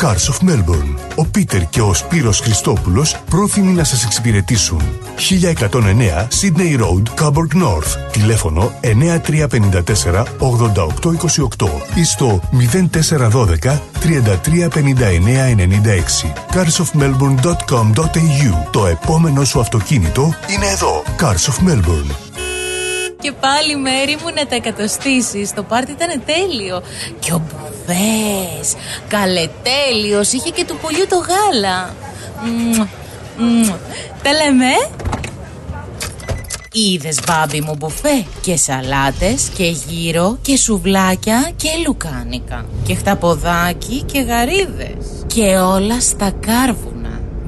Cars of Melbourne. Ο Πίτερ και ο Σπύρος Χριστόπουλος πρόθυμοι να σας εξυπηρετήσουν. 1109 Sydney Road, Coburg North. Τηλέφωνο 9354 8828 ή στο 0412 3359 96. carsofmelbourne.com.au Το επόμενο σου αυτοκίνητο είναι εδώ. Cars of Melbourne. Και πάλι μέρη μου να τα εκατοστήσεις. Το πάρτι ήταν τέλειο. Και ο Μπουβές, καλετέλειος, είχε και του πολιού το γάλα. Μμμ, μμμ. Τα λέμε. Είδες μπάμπι μου μπουφέ και σαλάτες και γύρο και σουβλάκια και λουκάνικα και χταποδάκι και γαρίδες και όλα στα κάρβουνα.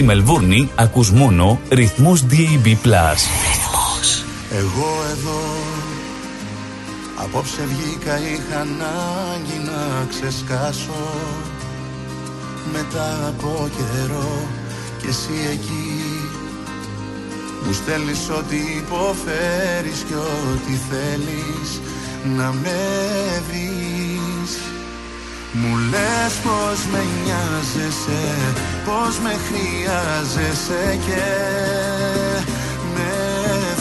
Στη Μελβούρνη ακούς μόνο ρυθμός. DAB+. Εγώ εδώ Απόψε βγήκα είχα ανάγκη να ξεσκάσω. Μετά από καιρό και εσύ εκεί Μου στέλνεις ό,τι υποφέρεις και ό,τι θέλεις να με βρεις Μου λες πως με νοιάζεσαι, πως με χρειάζεσαι και με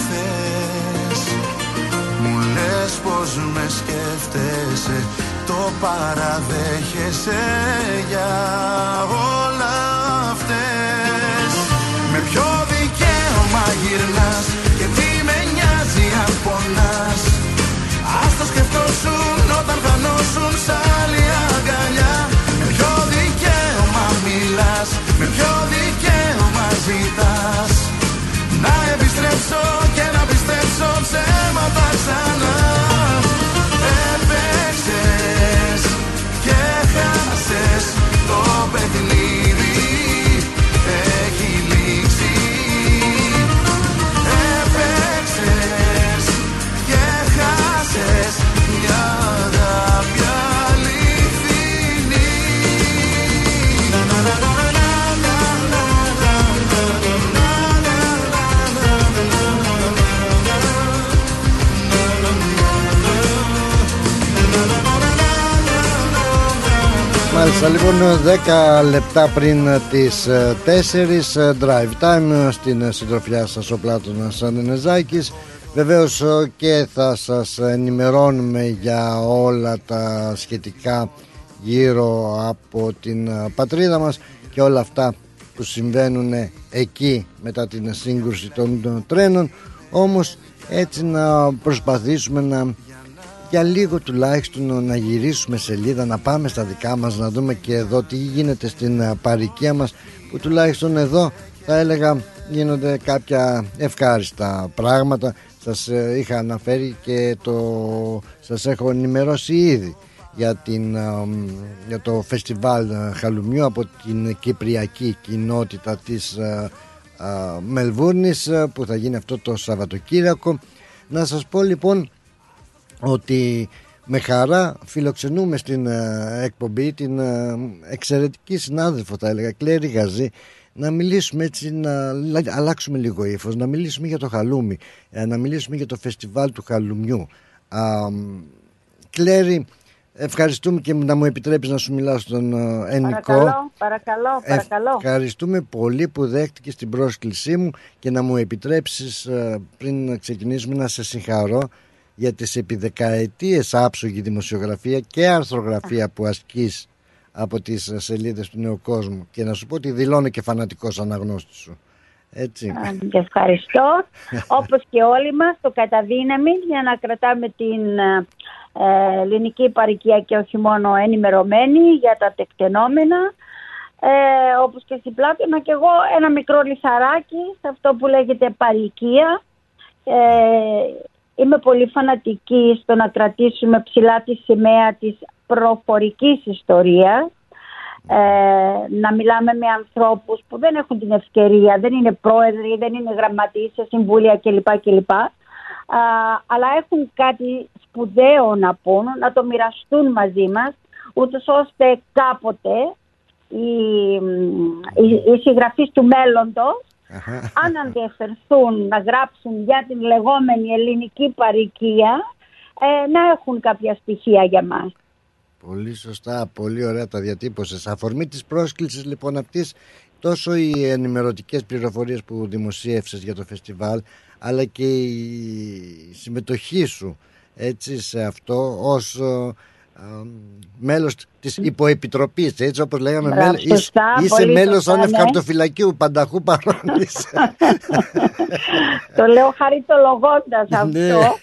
θες. Μου λες πως με σκέφτεσαι, το παραδέχεσαι για όλα αυτές. Με ποιο δικαίωμα γυρνάς και τι με νοιάζει αν πονάς; Ας το σκεφτόσουν όταν χανόσουν σ' άλλη Μάλιστα λοιπόν 10 λεπτά πριν τις 4 ε, drive time στην ε, συντροφιά σας ο Πλάτωνας Ανενεζάκης. Βεβαίως ε, και θα σας ενημερώνουμε για όλα τα σχετικά γύρω από την πατρίδα μας και όλα αυτά που συμβαίνουν εκεί μετά την σύγκρουση των τρένων. Όμως έτσι να προσπαθήσουμε να για λίγο τουλάχιστον να γυρίσουμε σελίδα να πάμε στα δικά μας να δούμε και εδώ τι γίνεται στην ε, παροικία μας που τουλάχιστον εδώ θα έλεγα γίνονται κάποια ευχάριστα πράγματα. Σας ε, είχα αναφέρει και το σας έχω ενημερώσει ήδη για, την, ε, για το φεστιβάλ Χαλουμιού από την Κυπριακή κοινότητα της Μελβούρνης που θα γίνει αυτό το Σαββατοκύριακο. Να σας πω λοιπόν ότι με χαρά φιλοξενούμε στην ε, εκπομπή την ε, εξαιρετική συνάδελφο θα έλεγα Κλέρι Γαζή να μιλήσουμε έτσι, να αλλάξουμε λίγο ύφος, να μιλήσουμε για το χαλούμι, ε, να μιλήσουμε για το φεστιβάλ του χαλουμιού. Α, Κλέρι, ευχαριστούμε και να μου επιτρέπεις να σου μιλάω στον Ενικό. Παρακαλώ, παρακαλώ, παρακαλώ. Ευχαριστούμε πολύ που δέχτηκες την πρόσκλησή μου και να μου επιτρέψεις πριν να ξεκινήσουμε να σε συγχαρώ για τις επί δεκαετίες άψογη δημοσιογραφία και αρθρογραφία που ασκείς από τις σελίδες του Νέου Κόσμου και να σου πω ότι δηλώνω και φανατικός αναγνώστης σου. Έτσι. Και ευχαριστώ. Όπως και όλοι μας το καταδύναμη για να κρατάμε την ε, ελληνική παροικία και όχι μόνο ενημερωμένη για τα τεκτενόμενα. Ε, όπως και στην Πλάτωνα και εγώ ένα μικρό λιθαράκι σε αυτό που λέγεται παροικία. Ε, Είμαι πολύ φανατική στο να κρατήσουμε ψηλά τη σημαία της προφορικής ιστορίας. Ε, να μιλάμε με ανθρώπους που δεν έχουν την ευκαιρία, δεν είναι πρόεδροι, δεν είναι γραμματείς σε συμβούλια κλπ. κλπ. Α, αλλά έχουν κάτι σπουδαίο να πούν, να το μοιραστούν μαζί μας, ούτως ώστε κάποτε οι, οι, οι συγγραφείς του μέλλοντος αν ενδιαφερθούν να γράψουν για την λεγόμενη ελληνική παροικία, ε, να έχουν κάποια στοιχεία για μας. Πολύ σωστά, πολύ ωραία τα διατύπωσες. Αφορμή της πρόσκλησης λοιπόν αυτής τόσο οι ενημερωτικές πληροφορίες που δημοσίευσες για το φεστιβάλ αλλά και η συμμετοχή σου έτσι σε αυτό ως μέλος της υποεπιτροπής έτσι όπως λέγαμε Μπράβο, μέλ, σωστά, είσαι πολύ μέλος σωστά, άνευ ναι. χαρτοφυλακίου πανταχού παρόνεις το λέω χαριτολογώντας Ναι. αυτό.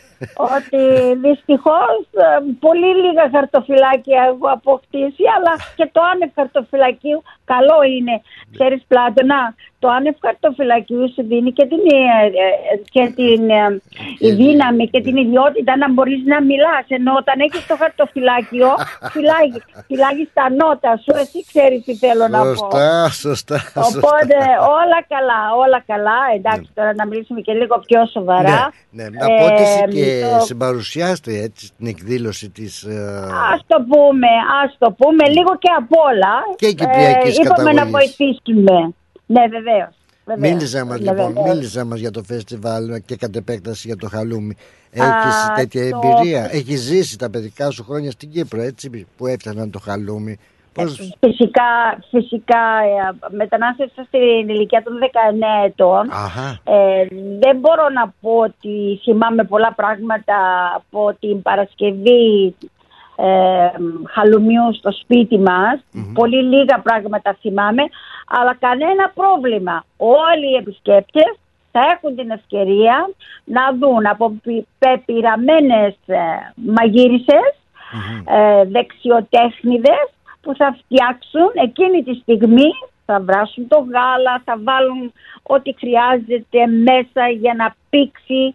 ότι δυστυχώς ε, πολύ λίγα χαρτοφυλάκια έχω αποκτήσει αλλά και το άνευ χαρτοφυλακίου καλό είναι. Ξέρεις Πλάτωνα το άνευ χαρτοφυλακίου σου δίνει και την, ε, ε, και την ε, η δύναμη και την ιδιότητα να μπορείς να μιλάς. Ενώ όταν έχεις το χαρτοφυλάκιο φυλάγει, φυλάγεις τα νότα σου. Εσύ ξέρεις τι θέλω να πω. Σωστά σωστά Οπότε όλα καλά, όλα καλά. Εντάξει, τώρα να μιλήσουμε και λίγο πιο σοβαρά. ναι, ναι, να πω ότι είσαι Ε, και το- συμπαρουσιάστρια έτσι στην εκδήλωση της ε, Ας το πούμε, ας το πούμε, λίγο και απ' όλα. Και κυπριακής είπαμε να καταγωγής. βοηθήσουμε. Ναι, βεβαίως. βεβαίως. Μίλησε μας Ναι, λοιπόν, βεβαίως. μίλησε μας για το φεστιβάλ και κατ' επέκταση για το χαλούμι. Α, Έχεις τέτοια το- εμπειρία, έχεις ζήσει τα παιδικά σου χρόνια στην Κύπρο έτσι που έφτιαναν το χαλούμι; Πώς... Φυσικά, φυσικά ε, μετανάστευσα στην ηλικία των 19 ετών. Αχα. Ε, δεν μπορώ να πω ότι θυμάμαι πολλά πράγματα από την Παρασκευή ε, χαλουμιού στο σπίτι μας. Πολύ λίγα πράγματα θυμάμαι, αλλά κανένα πρόβλημα. Όλοι οι επισκέπτες θα έχουν την ευκαιρία να δουν από πι- πεπειραμένες ε, μαγείρισες, ε, δεξιοτέχνηδες που θα φτιάξουν εκείνη τη στιγμή θα βράσουν το γάλα, θα βάλουν ό,τι χρειάζεται μέσα για να πήξει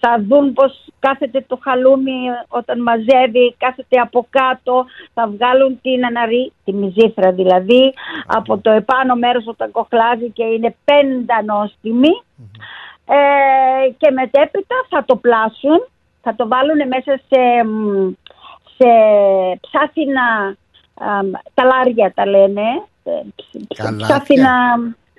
θα δουν πως κάθεται το χαλούμι όταν μαζεύει, κάθεται από κάτω, θα βγάλουν την αναρρή, τη μυζήθρα δηλαδή, από το επάνω μέρος όταν κοχλάζει και είναι πέντα νόστιμη ε, και μετέπειτα θα το πλάσουν, θα το βάλουν μέσα σε, μ, σε ψάθινα αμ, ταλάρια τα λένε, ε, ψ- ψ- Καλάθια. ψάθινα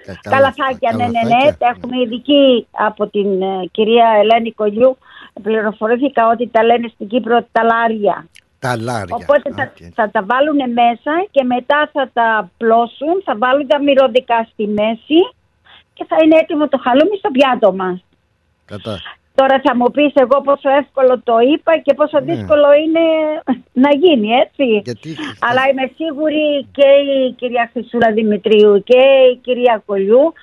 Κα- καλαθάκια, ναι, ναι, ναι. καλαθάκια. Τα έχουμε ειδική από την ε, κυρία Ελένη Κολιού. Πληροφορήθηκα ότι τα λένε στην Κύπρο ταλάρια. Ταλάρια. Οπότε θα, θα τα βάλουν μέσα και μετά θα τα πλώσουν, θα βάλουν τα μυρωδικά στη μέση και θα είναι έτοιμο το χαλούμι στο πιάτο μας. Κατά. Τώρα θα μου πεις εγώ πόσο εύκολο το είπα και πόσο Ναι. δύσκολο είναι να γίνει, έτσι. Γιατί Αλλά είμαι σίγουρη και η κυρία Χρυσούλα Δημητρίου και η κυρία Κολιού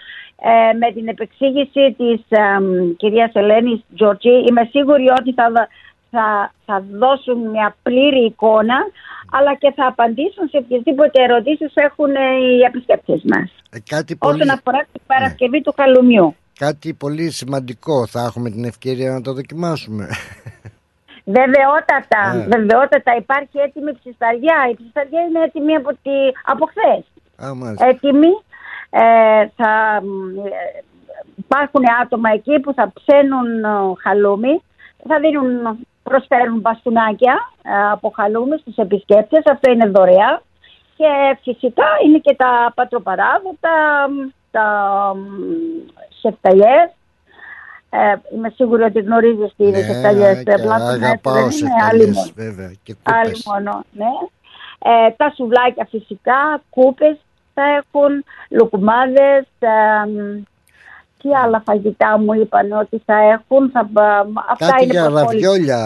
ε, με την επεξήγηση της ε, κυρίας Ελένης Τζορτζή είμαι σίγουρη ότι θα, δα- θα, θα δώσουν μια πλήρη εικόνα αλλά και θα απαντήσουν σε οποιασδήποτε ερωτήσεις έχουν ε, οι επισκέπτες μας. Ε, κάτι, πολύ, Όσον αφορά την Παρασκευή του Χαλουμιού. Κάτι πολύ σημαντικό θα έχουμε την ευκαιρία να το δοκιμάσουμε. Βεβαιότατα, Ναι. βεβαιότατα υπάρχει έτοιμη ψισταριά. Η ψισταριά είναι έτοιμη από, τη, από χθες. Α, μάλιστα. έτοιμοι. Ε, θα, μ, ε, υπάρχουν άτομα εκεί που θα ψένουν ε, χαλούμι, θα δίνουν, προσφέρουν μπαστούνάκια ε, από χαλούμι στους επισκέπτες, αυτό είναι δωρεά. Και φυσικά είναι και τα πατροπαράδοτα, μ, τα μ, σεφταλιές. Ε, είμαι σίγουρη ότι γνωρίζεις τι είναι Ναι, σεφταλιές. και πλάτωνα, έτσι αγαπάω δεν σε είναι, άλλη μόνο. βέβαια και Άλλη κούπες. μόνο, ναι. Ε, τα σουβλάκια φυσικά, κούπες θα έχουν, λουκουμάδες, ε, μ, τι άλλα φαγητά μου είπαν ότι θα έχουν. Θα, ε, μ, αυτά Κάτι είναι για προσχόληση. ραβιόλια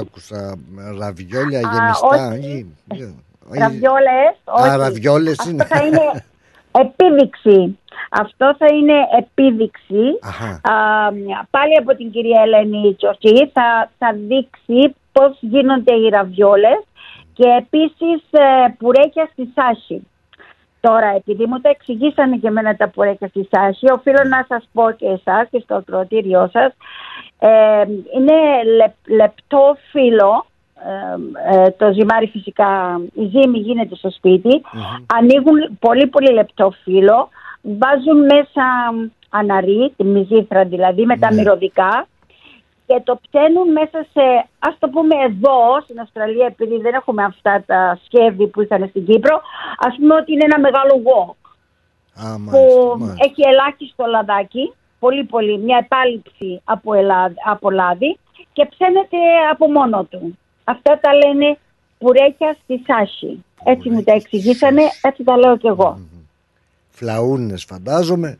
άκουσα. Ραβιόλια Α, γεμιστά. όχι. ή- ή- Ραβιόλες, όχι. Α, ραβιόλες Αυτό είναι. θα είναι επίδειξη. Αυτό θα είναι επίδειξη. Αχα. Α, πάλι από την κυρία Ελένη Τσορτή θα, θα δείξει πώς γίνονται οι ραβιόλες και επίσης ε, πουρέκια στη σάση. Τώρα, επειδή μου τα εξηγήσανε και εμένα τα πουρέκια στη σάση, οφείλω να σας πω και εσάς και στο ακροατήριό σας, ε, είναι λεπ- λεπτό φύλλο, ε, ε, το ζυμάρι φυσικά, η ζύμη γίνεται στο σπιτι ανοίγουν πολύ πολύ λεπτό φύλλο, βάζουν μέσα αναρί, τη μυζήθρα δηλαδή, με τα μυρωδικά και το ψένουν μέσα σε, ας το πούμε εδώ στην Αυστραλία, επειδή δεν έχουμε αυτά τα σκεύη που είχαν στην Κύπρο, ας πούμε ότι είναι ένα μεγάλο wok Α, που μάλιστα, μάλιστα. έχει ελάχιστο λαδάκι, πολύ πολύ, μια επάλυψη από, ελά, από λάδι και ψένεται από μόνο του. Αυτά τα λένε πουρέκια στη σάση. Έτσι μου τα εξηγήσανε, έτσι τα λέω κι εγώ. Φλαούνες φαντάζομαι. Ε,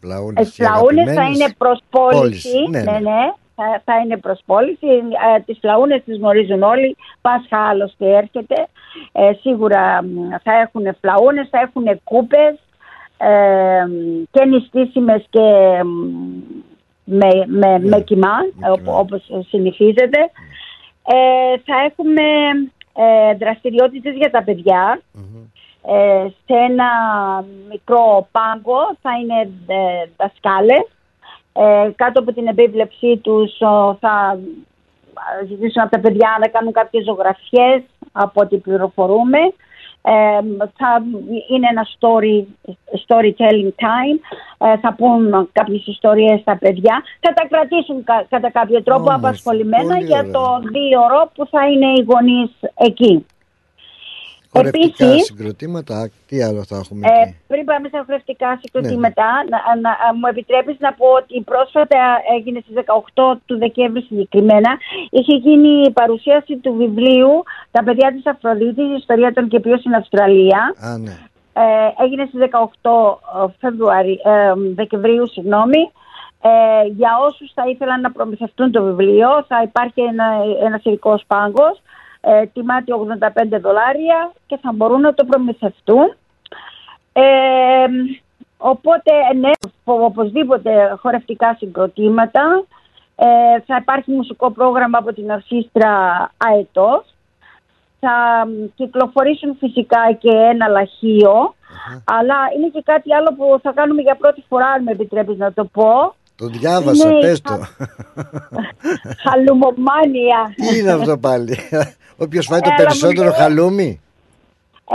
Φλαούνες, οι φλαούνες θα αγαπημένες. είναι προς πώληση. Πώληση, ναι, Ναι, ναι. ναι. Θα, θα είναι προς πώληση. Ε, τις φλαούνες τις γνωρίζουν όλοι. Πάσχα άλλωστε έρχεται. Ε, σίγουρα μ, θα έχουν φλαούνες, θα έχουν κούπες ε, και νηστίσιμες και μ, με, με, με κοιμά, οπ- όπως συνηθίζεται. Ε, θα έχουμε ε, δραστηριότητες για τα παιδιά. Ε, σε ένα μικρό πάγκο θα είναι ε, δασκάλες. Ε, κάτω από την επίβλεψή τους ο, θα ζητήσουν από τα παιδιά να κάνουν κάποιες ζωγραφιές από ό,τι πληροφορούμε. Ε, θα είναι ένα story, storytelling time. Ε, θα πούν κάποιες ιστορίες στα παιδιά. Θα τα κρατήσουν κα- κατά κάποιο τρόπο Όμορφα, απασχολημένα πολύ για ωραία. το δύο ώρο που θα είναι οι γονείς εκεί. Χορευτικά Επίσης, συγκροτήματα, τι άλλο θα έχουμε Ε, εκεί; πριν πάμε στα χορευτικά Ναι, συγκροτήματα, να, να, α, μου επιτρέπεις να πω ότι πρόσφατα έγινε στις 18 του Δεκέμβρη συγκεκριμένα, είχε γίνει η παρουσίαση του βιβλίου «Τα παιδιά της Αφροδίτης, η ιστορία των κεπίων στην Αυστραλία». Α, ναι. Ε, έγινε στις 18 Φεβρουαρι, ε, Δεκεμβρίου, συγγνώμη. Ε, για όσους θα ήθελαν να προμηθευτούν το βιβλίο θα υπάρχει ένα, ένας ειδικός πάγκος ε, τιμάται 85 δολάρια και θα μπορούν να το προμηθευτούν. Ε, οπότε, ναι, οπωσδήποτε χορευτικά συγκροτήματα. Ε, θα υπάρχει μουσικό πρόγραμμα από την ορχήστρα ΑΕΤΟΣ. Θα μ, κυκλοφορήσουν φυσικά και ένα λαχείο. Αλλά είναι και κάτι άλλο που θα κάνουμε για πρώτη φορά, αν με επιτρέπεις να το πω. Το διάβασα, Ναι, πες θα- το. Χαλουμομάνια. Τι είναι αυτό πάλι. Όποιος φάει το Έλα, μου περισσότερο λέει. χαλούμι.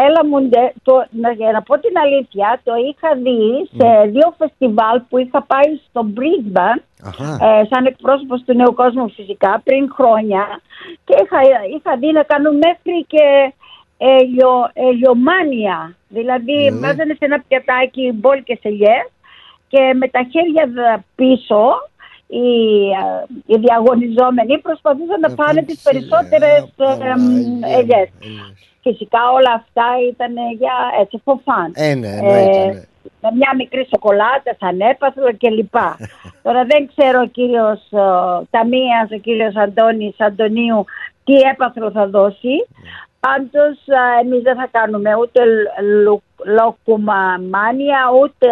Έλα μου, ντε, το, να, για να πω την αλήθεια, το είχα δει σε δύο φεστιβάλ που είχα πάει στο Brisbane, Αχα. ε, σαν εκπρόσωπος του νέου κόσμου φυσικά, πριν χρόνια. Και είχα, είχα δει να κάνουν μέχρι και ελιο, ελιομάνια. Δηλαδή, Ναι. βάζανε σε ένα πιατάκι μπόλικες ελιές και με τα χέρια δα- πίσω οι, ε, οι διαγωνιζόμενοι προσπαθούσαν να φάνε τις περισσότερες ε, μ, ελιές. Φυσικά όλα αυτά ήταν για έτσι for fun. Ε, ναι, εννοείται, Ε, ναι. με μια μικρή σοκολάτα, σαν έπαθλο κλπ. Τώρα δεν ξέρω ο κύριος ε, Ταμίας, ο κύριος Αντώνης Αντωνίου τι έπαθλο θα δώσει. Πάντως ε, εμείς δεν θα κάνουμε ούτε λου- λοκουμαμάνια ούτε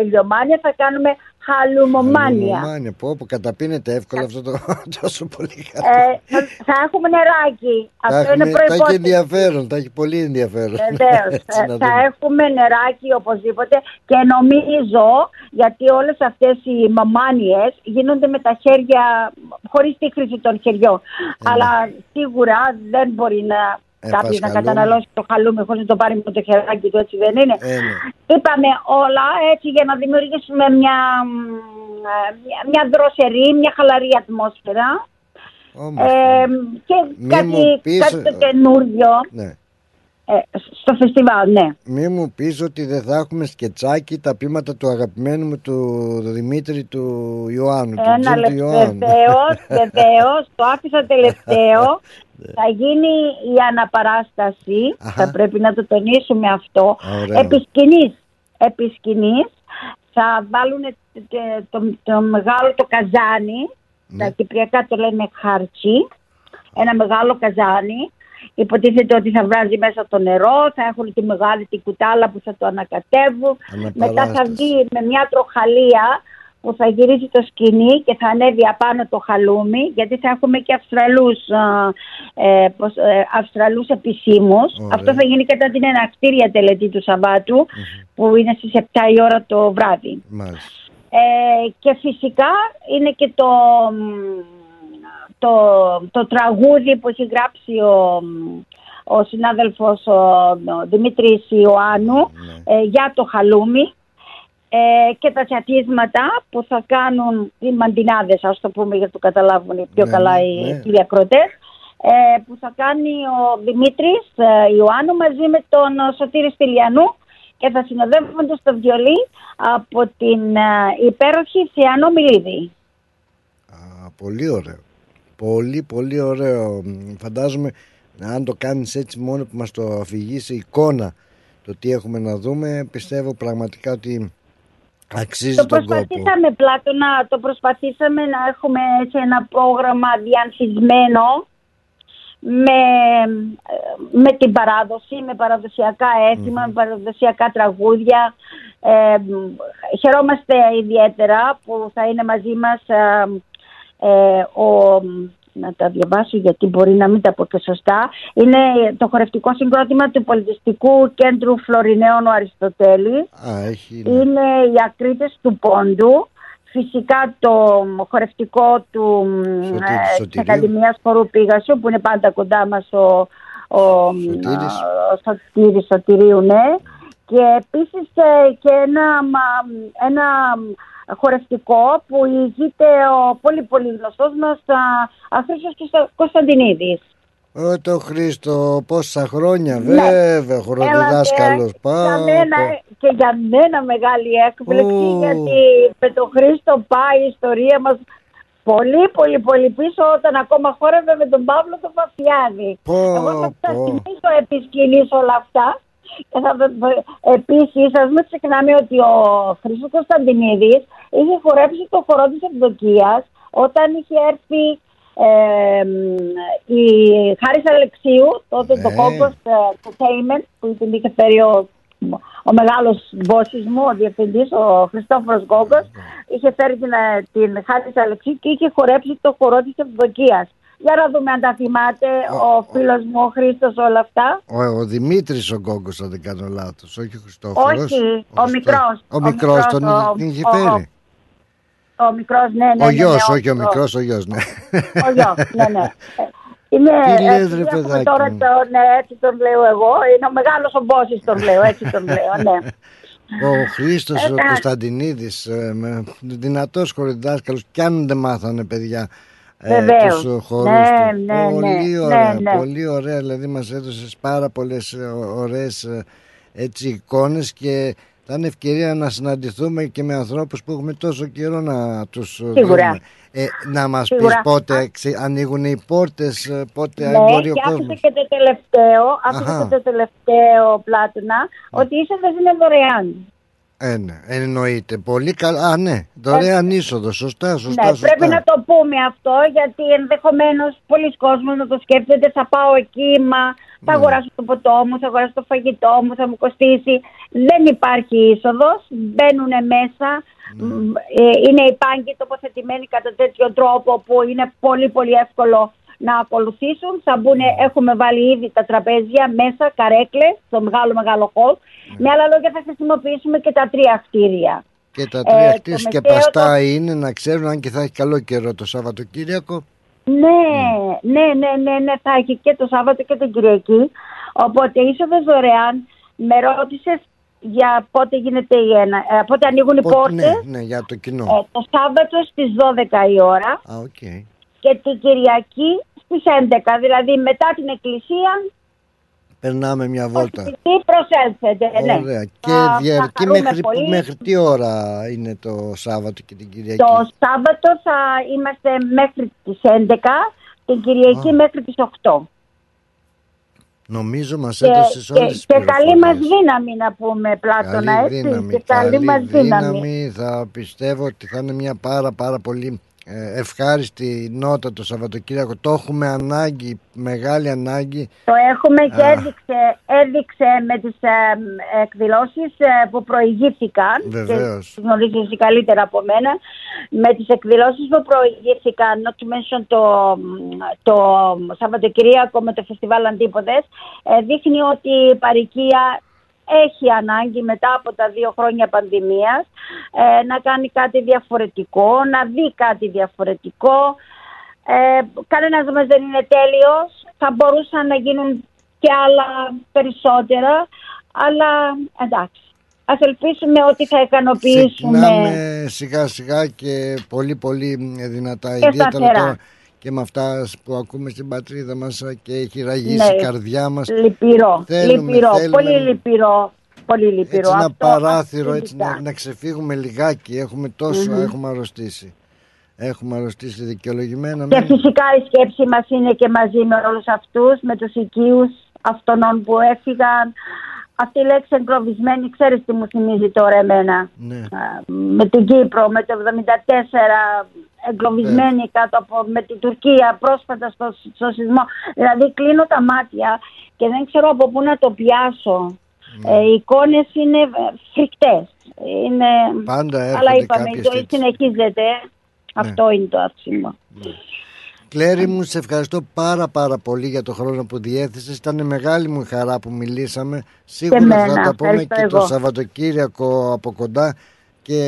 ελιομάνια, θα κάνουμε χαλουμομάνια. Μάνια, πω, πω καταπίνεται εύκολα αυτό το τόσο πολύ Ε, θα, θα έχουμε νεράκι. Θα Αυτό είναι έχουμε- θα έχει προϋπόθεση. ενδιαφέρον, θα έχει πολύ ενδιαφέρον. Βεβαίως. Έτσι να θα δούμε. έχουμε νεράκι οπωσδήποτε και νομίζω γιατί όλες αυτές οι μαμάνιες γίνονται με τα χέρια χωρίς τη χρήση των χεριών. Ε, Αλλά σίγουρα δεν μπορεί να Ε, κάποιος να φας χαλούμι. καταναλώσει το χαλούμι χωρίς να το πάρει με το χεράκι του, έτσι δεν είναι. Ε, ναι. Είπαμε όλα έτσι για να δημιουργήσουμε μια, μ, ε, μια, μια δροσερή, μια χαλαρή ατμόσφαιρα. Όμορφα. Ε, και Μη κάτι, μου πεις, κάτι το ε, καινούριο Ναι. Ε, στο φεστιβάλ, ναι. Μη μου πεις ότι δεν θα έχουμε σκετσάκι τα πείματα του αγαπημένου μου του Δημήτρη του Ιωάννου, του Ένα Τζιμ του λεπτό, Ιωάννου. βεβαίως, βεβαίως, το άφησα τελευταίο. Θα γίνει η αναπαράσταση, θα πρέπει να το τονίσουμε αυτό. Ωραίο. Επί σκηνής, επί σκηνής θα βάλουν το, το μεγάλο το καζάνι, Ναι. τα κυπριακά το λένε χάρτσι, ένα μεγάλο καζάνι. Υποτίθεται ότι θα βράζει μέσα το νερό, θα έχουν τη μεγάλη την κουτάλα που θα το ανακατεύουν. Μετά θα βγει με μια τροχαλία που θα γυρίσει το σκηνή και θα ανέβει απάνω το χαλούμι γιατί θα έχουμε και Αυστραλούς, α, ε, πώς, ε, Αυστραλούς επισήμους. Ωραία. Αυτό θα γίνει κατά την ενακτήρια τελετή του σαββατου που είναι στις 7 η ώρα το βράδυ. Μάλιστα. Ε, και φυσικά είναι και το, μ, το, το τραγούδι που έχει γράψει ο, ο συνάδελφος ο, ο Δημήτρης Ιωάννου ε, για το χαλούμι ε, και τα τσατίσματα που θα κάνουν οι μαντινάδες, ας το πούμε για να το καταλάβουν πιο Ναι, καλά ναι, οι ναι. κύριοι ακροτές, ε, που θα κάνει ο Δημήτρης ε, Ιωάννου μαζί με τον ε, Σωτήρη Στυλιανού και θα συνοδεύονται στο βιολί από την ε, υπέροχη Θιανό Μιλίδη. Α, πολύ ωραίο. Πολύ πολύ ωραίο. Μ, Φαντάζομαι αν το κάνεις έτσι μόνο που μας το αφηγήσει εικόνα το τι έχουμε να δούμε πιστεύω πραγματικά ότι αξίζει Το τον κόπο. προσπαθήσαμε Πλάτωνα, το προσπαθήσαμε να έχουμε έτσι ένα πρόγραμμα διανθισμένο με, με την παράδοση, με παραδοσιακά έθιμα, με παραδοσιακά τραγούδια. Ε, χαιρόμαστε ιδιαίτερα που θα είναι μαζί μας ε, ε, ο, να τα διαβάσω γιατί μπορεί να μην τα πω και σωστά. Είναι το χορευτικό συγκρότημα του Πολιτιστικού Κέντρου Φλωριναίων ο Αριστοτέλης. Α, έχει... ναι. Είναι οι ακρίτες του Πόντου. Φυσικά το χορευτικό του Σωτήρη- ε, της Σωτηρίου. Ακαδημίας Χορού Πίγασου που είναι πάντα κοντά μας ο, ο, Σωτήρης. ο Σωτήρης Σωτηρίου, ναι. Και επίσης ε, και ένα, μα- ένα χορευτικό που ηγείται ο πολύ πολύ γνωστός μας α, Αχρήστος Κωνστα- Κωνσταντινίδης. Ω το Χρήστο, πόσα χρόνια, Ναι. βέβαια, χωροδιδάσκαλος. Για Πα, μένα, και για μένα μεγάλη έκπληξη Ω. γιατί με τον Χρήστο πάει η ιστορία μας πολύ πολύ πολύ πίσω όταν ακόμα χόρευε με τον Παύλο τον Παφιάδη. Πω, Εγώ θα τα πω. θυμίσω επί σκηνής όλα αυτά. Και θα, επίσης, ας μην ξεχνάμε ότι ο Χρήστος Κωνσταντινίδης είχε χορέψει το χορό της Ευδοκίας όταν είχε έρθει ε, μ, η Χάρης Αλεξίου, τότε το Ναι. Κόγκος ε, Entertainment που την είχε φέρει ο, ο μεγάλος μπόσης μου, ο διευθυντής, ο Χριστόφορος Γκόγκος, είχε φέρει την, ε, την Χάρης Αλεξίου και είχε χορέψει το χορό της Ευδοκίας. Για να δούμε αν τα θυμάται ο φίλος μου ο Χρήστος όλα αυτά. Ο, ο Δημήτρης ο Γκόγκος, αν δεν κάνω λάθος, όχι ο Χριστόφορος. Όχι, ο μικρός. Ο μικρός τον ο- είχε- είχε ο- φέρει. Ο μικρός, ναι, ναι. Ο ναι, γιος, ναι, όχι ο μικρός, ο γιος, ναι. Ο γιος, ναι, ναι. Είναι, Τι λες, έτσι, ρε, έχουμε παιδάκι τώρα μου. τον, ναι, έτσι τον λέω εγώ. Είναι ο μεγάλος ο Μπόσης τον λέω, έτσι τον λέω, ναι. Ο Χρήστος ο Εντάξει. Κωνσταντινίδης, ε, με- δυνατός χωροδιδάσκαλος, κι αν δεν μάθανε παιδιά ε, Βεβαίως. τους ε, χορούς Ναι, τους. ναι, ναι, πολύ ναι, ωραία, ναι. πολύ ωραία, δηλαδή μας έδωσες πάρα πολλές ε, ωραίες ε, έτσι εικόνες και θα είναι ευκαιρία να συναντηθούμε και με ανθρώπους που έχουμε τόσο καιρό να τους ε, Σίγουρα. δούμε. Ε, να μας Σίγουρα. πεις πότε ξε- ανοίγουν οι πόρτες, ε, πότε Ναι, μπορεί ο και άφησε κόσμος. και το τελευταίο, άφησε Αχα. και το τελευταίο πλάτωνα, ότι η είσοδος είναι δωρεάν. Ε, ναι, εννοείται. Πολύ καλά. Α, ναι, δωρεάν είσοδο. Σωστά, σωστά. ναι, σωστά. πρέπει να το πούμε αυτό, γιατί ενδεχομένως πολλοί κόσμοι να το σκέφτεται. Θα πάω εκεί, μα θα Ναι. αγοράσω το ποτό μου, θα αγοράσω το φαγητό μου, θα μου κοστίσει. Δεν υπάρχει είσοδος. Μπαίνουν μέσα. Ναι. Μ, ε, Είναι οι πάγκοι τοποθετημένοι κατά τέτοιο τρόπο που είναι πολύ πολύ εύκολο να ακολουθήσουν. Θα μπουν, Ναι. έχουμε βάλει ήδη τα τραπέζια μέσα, καρέκλες, στο μεγάλο μεγάλο χολ. Ναι. Με άλλα λόγια θα χρησιμοποιήσουμε και τα τρία κτίρια. Και τα τρία Ε, χτίς το και μεσαίο παστά είναι να ξέρουν αν και θα έχει καλό καιρό το Σαββατοκύριακο. Ναι, ναι, ναι, ναι, ναι, θα έχει και το Σάββατο και την Κυριακή. Οπότε είσοδος δωρεάν. Με ρώτησες για πότε γίνεται η ένα, ε, πότε ανοίγουν οι Πότε- πόρτες; ναι, ναι, για το κοινό. Ε, το Σάββατο στις 12 η ώρα Α, οκ. και την Κυριακή στις 11. Δηλαδή μετά την εκκλησία Περνάμε μια βόλτα. τι προσέλθετε. ναι. Ωραία. Και Θα- διαρκεί θα χαρούμε μέχρι, πολύ. μέχρι τι ώρα είναι το Σάββατο και την Κυριακή; Το Σάββατο θα είμαστε μέχρι τις 11, την Κυριακή Α. μέχρι τις 8. Νομίζω μας Και, έδωσες και, όλες τις και καλή μας πληροφορίες. δύναμη να πούμε Πλάτωνα, Καλή έτσι. δύναμη, και καλή, καλή μας δύναμη. δύναμη. Θα πιστεύω ότι θα είναι μια πάρα πάρα πολύ ε, ευχάριστη νότα το Σαββατοκύριακο. Το έχουμε ανάγκη, μεγάλη ανάγκη. Το έχουμε και Α. έδειξε, έδειξε με τις ε, εκδηλώσεις ε, που προηγήθηκαν. Βεβαίως. Και τις γνωρίζεις εσύ καλύτερα από μένα. Με τις εκδηλώσεις που προηγήθηκαν, not to mention το, το Σαββατοκυριακό με το φεστιβάλ Αντίποδες, ε, δείχνει ότι η παροικία έχει ανάγκη μετά από τα δύο χρόνια πανδημίας ε, να κάνει κάτι διαφορετικό, να δει κάτι διαφορετικό. Ε, κανένας μας δεν είναι τέλειος, θα μπορούσαν να γίνουν και άλλα περισσότερα, αλλά εντάξει. Ας ελπίσουμε ότι θα ικανοποιήσουμε Ξεκινάμε σιγά σιγά και πολύ πολύ δυνατά. Και Ιδιαίτερα σταθερά. τώρα και με αυτά που ακούμε στην πατρίδα μας και έχει ραγίσει Ναι. η καρδιά μας. λυπηρό, Θέλουμε, λυπηρό, θέλουμε πολύ λυπηρό. Πολύ λυπηρό. έτσι ένα Αυτό παράθυρο έτσι absolutely. να, να ξεφύγουμε λιγάκι. Έχουμε τόσο, Μμμ. έχουμε αρρωστήσει. Έχουμε αρρωστήσει δικαιολογημένα. Και μεν. φυσικά η σκέψη μας είναι και μαζί με όλους αυτούς, με τους οικείους αυτών που έφυγαν. Αυτή η λέξη εγκλωβισμένη, ξέρεις τι μου θυμίζει τώρα εμένα. Ναι. Α, Με την Κύπρο, με το 74, εγκλωβισμένη κάτω από, με την Τουρκία, πρόσφατα στο, στο σεισμό. Δηλαδή κλείνω τα μάτια και δεν ξέρω από πού να το πιάσω. Ναι. Ε, οι εικόνες είναι ε, φρικτές. Είναι... Πάντα έρχονται Αλλά είπαμε, η κάποιες ζωή τέτοιες. συνεχίζεται. Αυτό είναι το άψιμο. Κλέρι μου, σε ευχαριστώ πάρα πάρα πολύ για το χρόνο που διέθεσες. Ήταν μεγάλη μου χαρά που μιλήσαμε. Σίγουρα Και θα εμένα, τα πούμε ευχαριστώ και το εγώ. Σαββατοκύριακο από κοντά και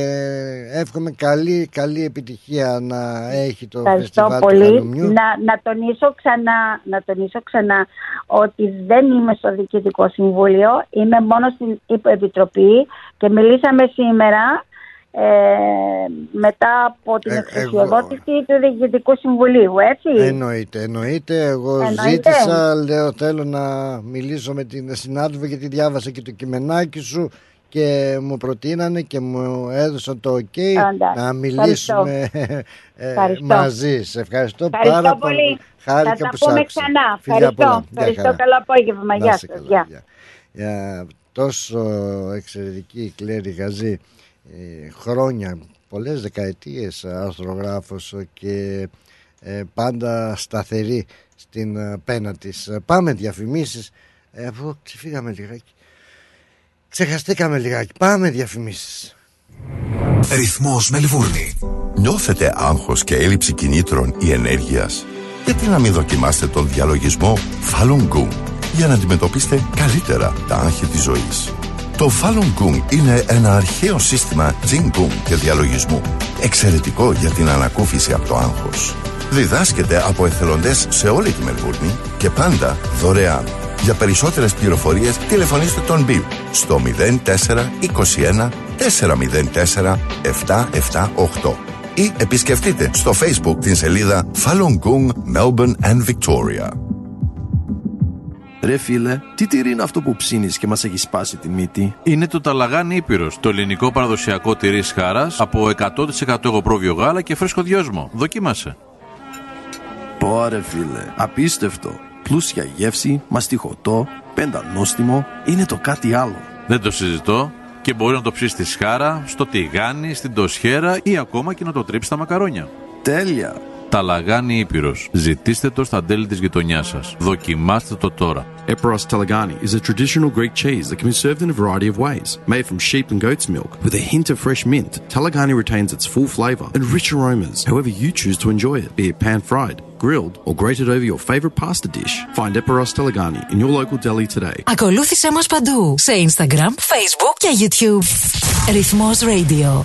εύχομαι καλή, καλή επιτυχία να έχει το Ευχαριστώ φεστιβάλ του πολύ. Χαλουμιού. Να, να, τονίσω ξανά, να τονίσω ξανά ότι δεν είμαι στο Διοικητικό Συμβούλιο, είμαι μόνο στην Υποεπιτροπή και μιλήσαμε σήμερα ε, μετά από την Ε, εξουσιοδότηση του Διοικητικού Συμβουλίου, έτσι; Εννοείται, εννοείται. Εγώ Εννοείται. ζήτησα, λέω θέλω να μιλήσω με την συνάδελφο γιατί διάβασα και το κειμενάκι σου και μου προτείνανε και μου έδωσαν το ok Εντάξει. να μιλήσουμε ε, Ευχαριστώ. μαζί. Σε ευχαριστώ, Ευχαριστώ πάρα πολύ. Χάρηκα Θα τα που σ' πούμε άκουσα. ξανά. Φιλιά Ευχαριστώ. πολλά. Γεια Ευχαριστώ. χαρά. Καλό απόγευμα. Να Γεια είσαι σας. καλά, Γεια. γεια. Για τόσο εξαιρετική η Κλέρη Γαζή ε, χρόνια, πολλές δεκαετίες αρθρογράφος και ε, πάντα σταθερή στην ε, πένα της. Ε, Πάμε διαφημίσεις, ε, αφού ξεφύγαμε λιγάκι. Ξεχαστήκαμε λιγάκι. Πάμε διαφημίσεις. Ρυθμός Μελβούρνη. Νιώθετε άγχος και έλλειψη κινήτρων ή ενέργειας; Γιατί να μην δοκιμάσετε τον διαλογισμό Falun Gong για να αντιμετωπίσετε καλύτερα τα άγχη της ζωής; Το Falun Gong είναι ένα αρχαίο σύστημα Jing Gong και διαλογισμού. Εξαιρετικό για την ανακούφιση από το άγχος. Διδάσκεται από εθελοντές σε όλη τη Μελβούρνη και πάντα δωρεάν. Για περισσότερες πληροφορίες τηλεφωνήστε τον Bill στο 0421 404 778 ή επισκεφτείτε στο Facebook την σελίδα Falun Gong Melbourne and Victoria. Ρε φίλε, τι τυρί είναι αυτό που ψήνεις και μας έχει σπάσει τη μύτη; Είναι το Ταλαγάνι Ήπειρος, το ελληνικό παραδοσιακό τυρί χάρας από 100% εγωπρόβιο γάλα και φρέσκο δυόσμο. Δοκίμασε. Πόρε φίλε, απίστευτο. Πλούσια γεύση, μαστιχωτό, πεντανόστιμο, είναι το κάτι άλλο. Δεν το συζητώ και μπορεί να το ψήσει στη σχάρα, στο τηγάνι, στην τοσχέρα ή ακόμα και να το τρίψεις στα μακαρόνια. Τέλεια! Ταλαγάνι Ήπειρος. Ζητήστε το στα τέλη της γειτονιάς σας. Δοκιμάστε το τώρα. Eperos Talagani is a traditional Greek cheese that can be served in a variety of ways. Made from sheep and goat's milk, with a hint of fresh mint, Talagani retains its full flavour and rich aromas, however you choose to enjoy it, be it pan-fried, grilled, or grated over your favourite pasta dish. Find Eperos Talagani in your local deli today. Ακολούθησέ μας παντού σε Instagram, Facebook και YouTube. Ρυθμός Radio.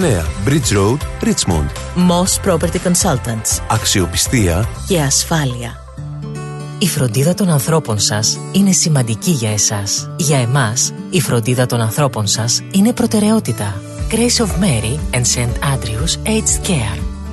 Bridge Road, Richmond. Moss Property Consultants. Αξιοπιστία Και ασφάλεια. Η φροντίδα των ανθρώπων σας είναι σημαντική για εσάς. Για εμάς, η φροντίδα των ανθρώπων σας είναι προτεραιότητα. Grace of Mary and St. Andrews Aged Care.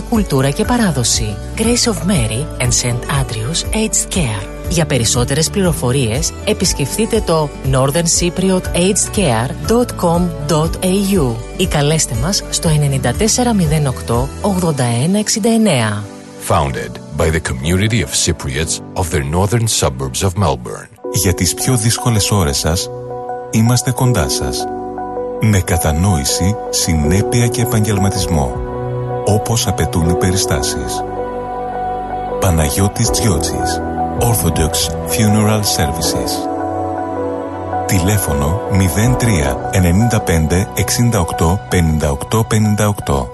κουλτούρα και παράδοση. Grace of Mary and St. Andrews Aged Care. Για περισσότερες πληροφορίες επισκεφτείτε το northerncypriotagedcare.com.au ή καλέστε μας στο 9408 8169. Founded by the community of Cypriots of the northern suburbs of Melbourne. Για τις πιο δύσκολες ώρες σας, είμαστε κοντά σας. Με κατανόηση, συνέπεια και επαγγελματισμό. Όπως απαιτούν οι περιστάσεις. Παναγιώτης Τζιότσης. Orthodox Funeral Services. Τηλέφωνο 03 95 68 58 58.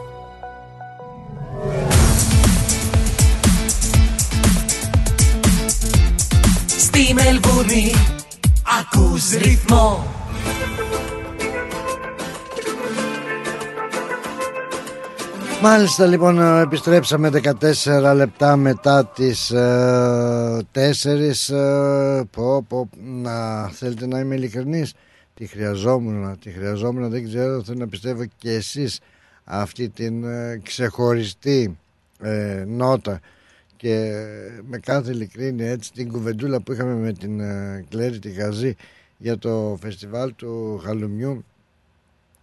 Στη Μελβούρνη ακούς ρυθμό Μάλιστα λοιπόν ε, επιστρέψαμε 14 λεπτά μετά τις ε, 4 ε, πω, πω, να θέλετε να είμαι ειλικρινής τη χρειαζόμουν, τη χρειαζόμουν, δεν ξέρω, θέλω να πιστεύω και εσείς αυτή την ε, ξεχωριστή ε, νότα και με κάθε ειλικρίνη έτσι την κουβεντούλα που είχαμε με την ε, Κλέρι τη Γαζή για το φεστιβάλ του Χαλουμιού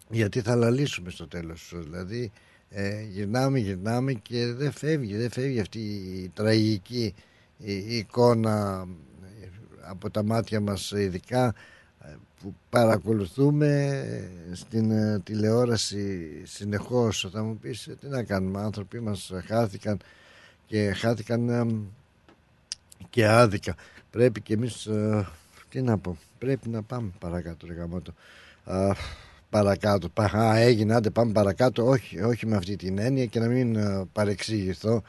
γιατί θα λαλήσουμε στο τέλος δηλαδή ε, γυρνάμε γυρνάμε και δεν φεύγει δεν φεύγει αυτή η τραγική η, εικόνα ε, από τα μάτια μας ειδικά ε, που παρακολουθούμε στην ε, τηλεόραση συνεχώς. Θα μου πεις τι να κάνουμε άνθρωποι μας χάθηκαν και χάθηκαν και άδικα. Πρέπει και εμείς τι να πω πρέπει να πάμε παρακάτω ρε γαμώτο παρακάτω. Α, έγινε, άντε πάμε παρακάτω. Όχι, όχι με αυτή την έννοια και να μην uh, παρεξηγηθώ.